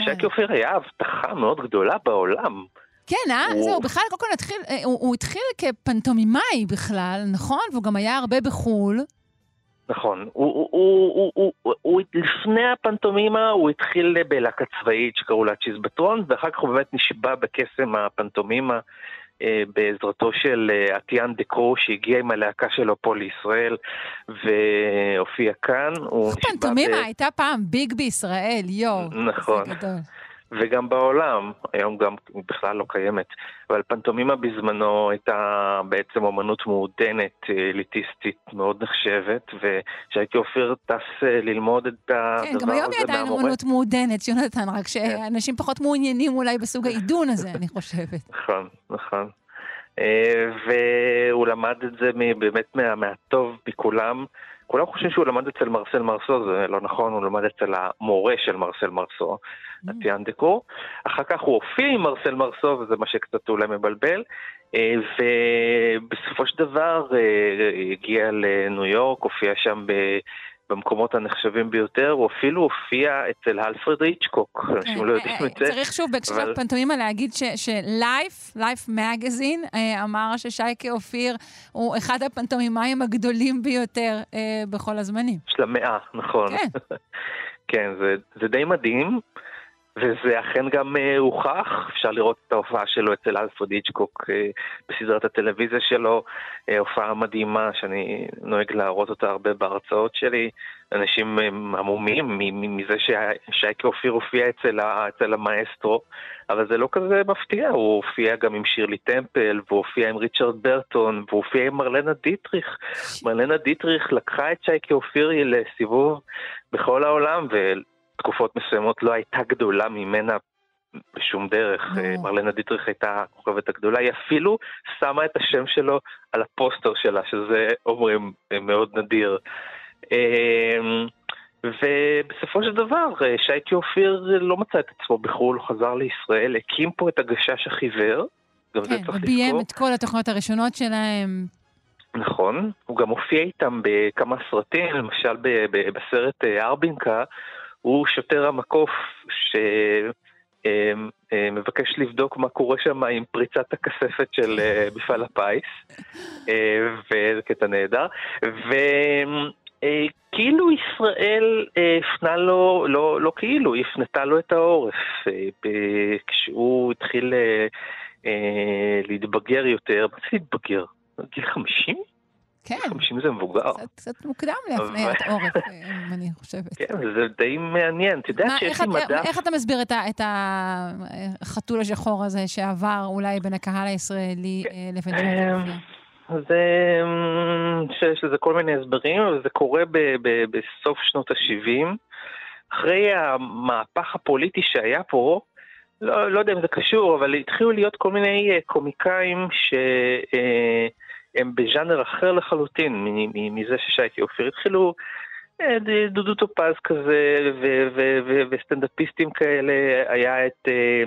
שייקי אופיר היה הבטחה מאוד גדולה בעולם. כן, אה? הוא- זהו, בכלל, קודם כל התחיל, אה, הוא, הוא התחיל כפנטומימאי בכלל, נכון? והוא גם היה הרבה בחו"ל. נכון. הוא, הוא, הוא, הוא, הוא, הוא, הוא, לפני הפנטומימה הוא התחיל בלהקה צבאית שקראו לה צ'יזבטרון, ואחר כך הוא באמת נשבע בקסם הפנטומימה בעזרתו של אה, אטיאן דקרו, שהגיע עם הלהקה שלו פה לישראל והופיע כאן. נשבע פנטומימה ב- הייתה פעם ביג בישראל, יואו. נכון. זה גדול. וגם בעולם, היום גם בכלל לא קיימת, אבל פנטומימה בזמנו הייתה בעצם אומנות מעודנת, אה, אליטיסטית, מאוד נחשבת, ושייקי אופיר טס אה, ללמוד את הדבר כן, הזה גם היום היא עדיין מהמורה. אמנות מעודנת, יונתן, רק שאנשים פחות מעוניינים אולי בסוג העידון הזה, אני חושבת. נכון, נכון. אה, והוא למד את זה באמת מה, מהטוב מכולם. כולם חושבים שהוא למד אצל מרסל מרסו, זה לא נכון, הוא למד אצל המורה של מרסל מרסו, אטיאן דקור. אחר כך הוא הופיע עם מרסל מרסו, וזה מה שקצת אולי מבלבל. אה, ובסופו של דבר אה, הגיע לניו יורק, הופיע שם ב... במקומות הנחשבים ביותר, הוא אפילו הופיע אצל אלפרד היצ'קוק, אנשים לא יודעים את זה. צריך שוב בהקשר אבל- של פנטומימה להגיד שלייף, לייף מגזין, אמר ששייקה אופיר הוא אחד הפנטומימאים הגדולים ביותר אה, בכל הזמנים. של המאה, נכון. כן. *laughs* כן, זה די מדהים, וזה אכן גם אה, הוכח, אפשר לראות את ההופעה שלו אצל אלפרד היצ'קוק אה, בסדרת הטלוויזיה שלו, אה, הופעה מדהימה שאני נוהג להראות אותה הרבה בהרצאות שלי. אנשים המומים מזה שייקי אופיר הופיע אצל, אצל המאסטרו, אבל זה לא כזה מפתיע, הוא הופיע גם עם שירלי טמפל, והוא הופיע עם ריצ'רד ברטון, והוא הופיע עם מרלנה דיטריך. מרלנה דיטריך לקחה את שייקי אופיר לסיבוב בכל העולם, ותקופות מסוימות לא הייתה גדולה ממנה בשום דרך. אה, מרלנה דיטריך הייתה הכוכבת הגדולה, היא אפילו שמה את השם שלו על הפוסטר שלה, שזה אומרים אה, מאוד נדיר. אה, ובסופו של דבר, אה, שייקי אופיר לא מצא את עצמו בחו"ל, הוא חזר לישראל, הקים פה את הגשש החיוור, גם זה כן, צריך וביים לזכור. את כל התוכניות הראשונות שלהם. נכון, הוא גם הופיע איתם בכמה סרטים, למשל ב- ב- בסרט ארבינקה, הוא שוטר המקוף שמבקש לבדוק מה קורה שם עם פריצת הכספת של אה, מפעל הפיס, אה, וזה קטע נהדר, וכאילו ישראל אה, הפנה לו, לא, לא כאילו, היא הפנתה לו את העורף, אה, כשהוא התחיל אה, אה, להתבגר יותר, מה זה להתבגר? גיל 50? כן. 50 זה מבוגר. קצת מוקדם להפניית עורף, אה, אני חושבת. כן, זה די מעניין. אתה יודע שיש לי מדף... איך אתה מסביר את, ה, את החתול השחור הזה שעבר אולי בין הקהל הישראלי אה, לבין שייקה אופיר? זה... אמ, שיש לזה כל מיני הסברים, אבל זה קורה ב- ב- בסוף שנות ה-70. אחרי המהפך הפוליטי שהיה פה, לא, לא יודע אם זה קשור, אבל התחילו להיות כל מיני אה, שהם בז'אנר אחר לחלוטין מזה ששייקי אופיר. התחילו אה, דודו טופז כזה, וסטנדאפיסטים כאלה, היה את... אה,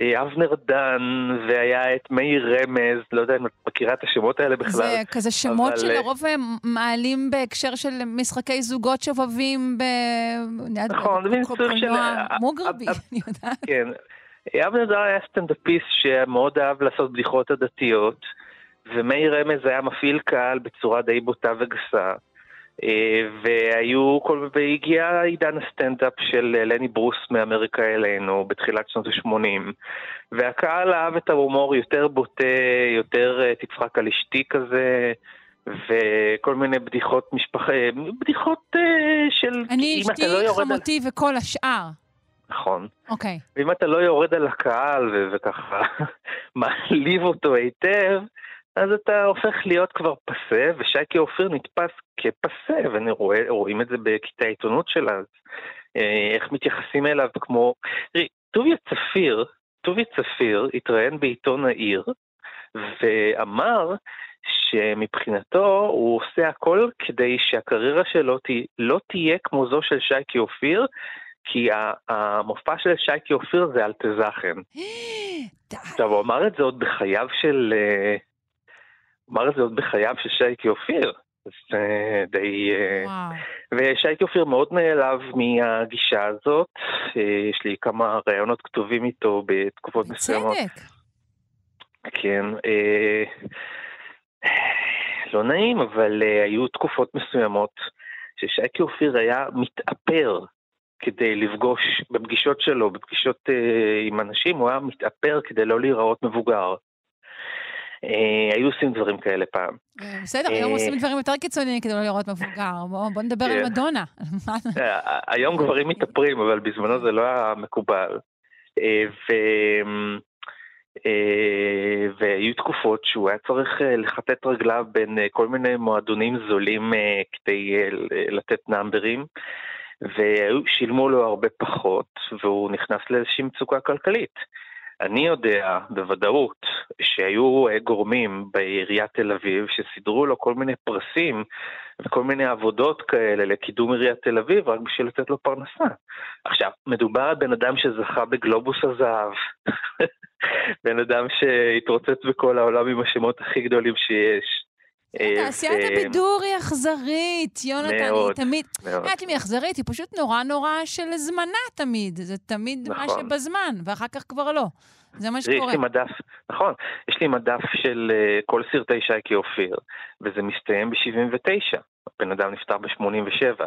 אה, אבנר דן, והיה את מאיר רמז, לא יודע אם את מכירה את השמות האלה בכלל. זה כזה שמות אבל, שלרוב הם מעלים בהקשר של משחקי זוגות שובבים ב... נכון, זה מין סוג של- מוגרבי, אני יודעת. כן. אבנר דן היה סטנדאפיסט שמאוד אהב לעשות בדיחות עדתיות, ומאיר רמז היה מפעיל קהל בצורה די בוטה וגסה. אה, והיו. והגיע עידן הסטנדאפ של אה, לני ברוס מאמריקה אלינו בתחילת שנות ה-80 והקהל אהב את ההומור יותר בוטה, יותר אה, תצחק על אשתי כזה וכל מיני בדיחות משפחה, בדיחות של... אני אשתי, לא יורד על- חמותי וכל השאר. נכון. אוקיי. ואם אתה לא יורד על הקהל וככה *laughs* מעליב אותו היטב, אז אתה הופך להיות כבר פסה, ושייקי אופיר נתפס כפסה, ורואים את זה בכיתה העיתונות שלה, אז, אה, איך מתייחסים אליו כמו... תראי, טוביה צפיר, טוביה צפיר התראיין בעיתון העיר, ואמר שמבחינתו הוא עושה הכל כדי שהקריירה שלו תה, לא תהיה כמו זו של שייקי אופיר, כי המופע של שייקי אופיר זה אלטזכן. *gasps* עכשיו, הוא אמר את זה עוד בחייו של... אה, אמר את זה עוד בחייו של שייקי אופיר. אז אה, די... אה, ושייקי אופיר מאוד נעלב מהגישה הזאת. אה, יש לי כמה ראיונות כתובים איתו בתקופות מסוימות. צדק. כן. אה, לא נעים, אבל uh, היו תקופות מסוימות ששייקי אופיר היה מתאפר כדי לפגוש בפגישות שלו, בפגישות uh, עם אנשים, הוא היה מתאפר כדי לא להיראות מבוגר. Uh, היו עושים דברים כאלה פעם. בסדר, היום אה, עושים דברים יותר קיצוניים כדי לא לראות מבוגר. בוא בוא נדבר על כן. מדונה. *laughs* אה, היום גברים מתאפרים, אבל בזמנו זה לא היה מקובל. אה. אה, והיו תקופות שהוא היה צריך אה, לכתת רגליו בין אה, כל מיני מועדונים זולים אה, כדי אה, לתת נאמברים, ושילמו לו הרבה פחות, והוא נכנס לאיזושהי מצוקה כלכלית. אני יודע בוודאות שהיו אה, גורמים בעיריית תל אביב שסידרו לו כל מיני פרסים וכל מיני עבודות כאלה לקידום עיריית תל אביב רק בשביל לתת לו פרנסה. עכשיו, מדובר על בן אדם שזכה בגלובוס הזהב, *laughs* בן אדם שהתרוצץ בכל העולם עם השמות הכי גדולים שיש. אה, תעשיית ו- הבידור היא אכזרית, יונתן, היא מאוד, תמיד... מאוד. יודעת אם היא אכזרית, היא פשוט נורא נורא של זמנה תמיד. זה תמיד מה נכון. שבזמן, ואחר כך כבר לא. זה מה תראי, יש שקורה. לי מדף, נכון, יש לי מדף של אה, כל סרטי שייקי אופיר, וזה מסתיים ב-79. הבן אדם נפטר ב-87.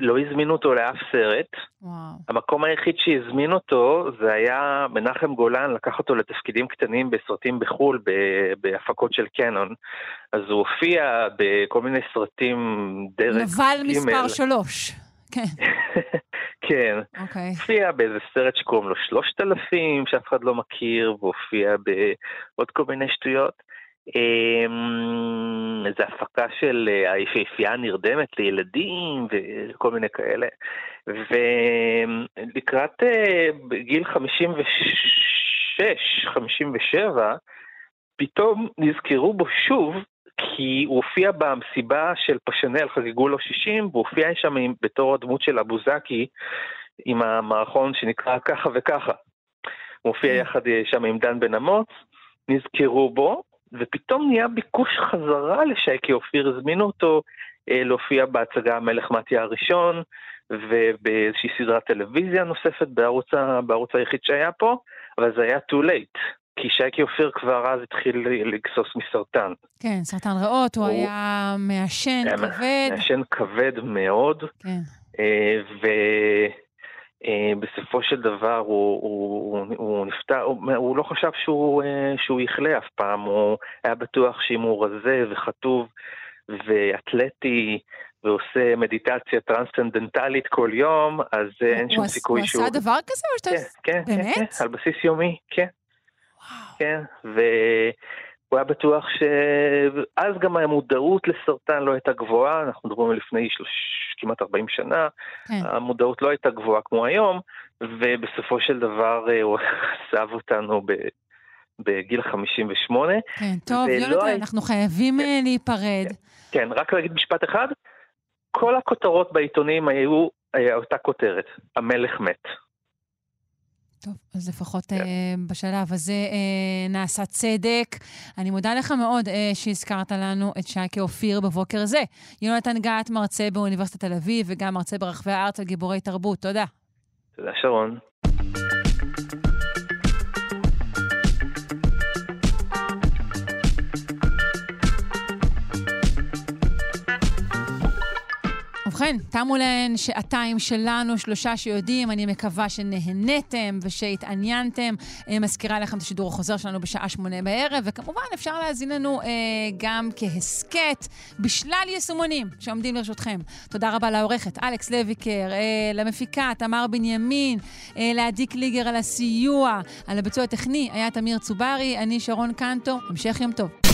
לא הזמינו אותו לאף סרט. המקום היחיד שהזמין אותו זה היה מנחם גולן לקח אותו לתפקידים קטנים בסרטים בחו"ל, בהפקות של קנון. אז הוא הופיע בכל מיני סרטים דרג נבל ג'. מספר שלוש. כן, *laughs* כן. אוקיי. הופיע באיזה סרט שקוראים לו שלושת אלפים, שאף אחד לא מכיר, והופיע בעוד כל מיני שטויות. אמ, איזו הפקה של אה, היפהפייה נרדמת לילדים וכל מיני כאלה. ולקראת אה, גיל 56, 57, פתאום נזכרו בו שוב, כי הוא הופיע במסיבה של פשנל, חגגו לו 60, והוא הופיע שם בתור הדמות של אבוזקי, עם המערכון שנקרא ככה וככה. הוא הופיע יחד אה, שם עם דן בן אמוץ, נזכרו בו, ופתאום נהיה ביקוש חזרה לשייקי אופיר, הזמינו אותו אה, להופיע בהצגה המלך מתיה הראשון, ובאיזושהי סדרת טלוויזיה נוספת בערוץ, ה- בערוץ היחיד שהיה פה, אבל זה היה too late, כי שייקי אופיר כבר אז התחיל לגסוס מסרטן. כן, סרטן ריאות, הוא הוא- היה מעשן כבד. מעשן כבד מאוד, כן. ובסופו של דבר הוא, הוא, הוא, הוא נפטר, הוא, הוא לא חשב שהוא, אה, שהוא יכלה אף פעם, הוא היה בטוח שאם הוא רזה וחטוב ואתלטי ועושה מדיטציה טרנסצנדנטלית כל יום, אז אה, אין שום הוא סיכוי הוא שהוא... עשה דבר כזה או שאתה... כן, כן, כן, באמת? כן, על בסיס יומי, כן. כן, והוא היה בטוח ש... אז גם המודעות לסרטן לא הייתה גבוהה, אנחנו מדברים על לפני שלוש... כמעט 40 שנה, כן. המודעות לא הייתה גבוהה כמו היום, ובסופו של דבר אה, הוא *laughs* עזב אותנו ב... בגיל 58. כן, טוב, יונתן, הי- אנחנו חייבים אה, להיפרד. כן, רק להגיד משפט אחד, כל הכותרות בעיתונים היו אה, אותה כותרת, המלך מת. טוב, אז לפחות כן. אה, בשלב הזה אה, נעשה צדק. אני מודה לך מאוד אה, שהזכרת לנו את שייקה אופיר בבוקר זה. יונתן גת, מרצה באוניברסיטת תל אביב וגם מרצה ברחבי הארץ על גיבורי תרבות. תודה. תודה שרון. ובכן, תמו להן שעתיים שלנו, שלושה שיודעים, אני מקווה שנהניתם ושהתעניינתם. אה, מזכירה לכם את השידור החוזר שלנו בשעה שמונה בערב, וכמובן אפשר להאזין לנו אה, גם כהסכת בשלל יישומונים שעומדים לרשותכם. תודה רבה לעורכת אלכס לויקר, אה, למפיקה תמר בנימין, אה, לעדי קליגר על הסיוע, על הביצוע הטכני היה תמיר צוברי, אני שרון קנטו, המשך יום טוב.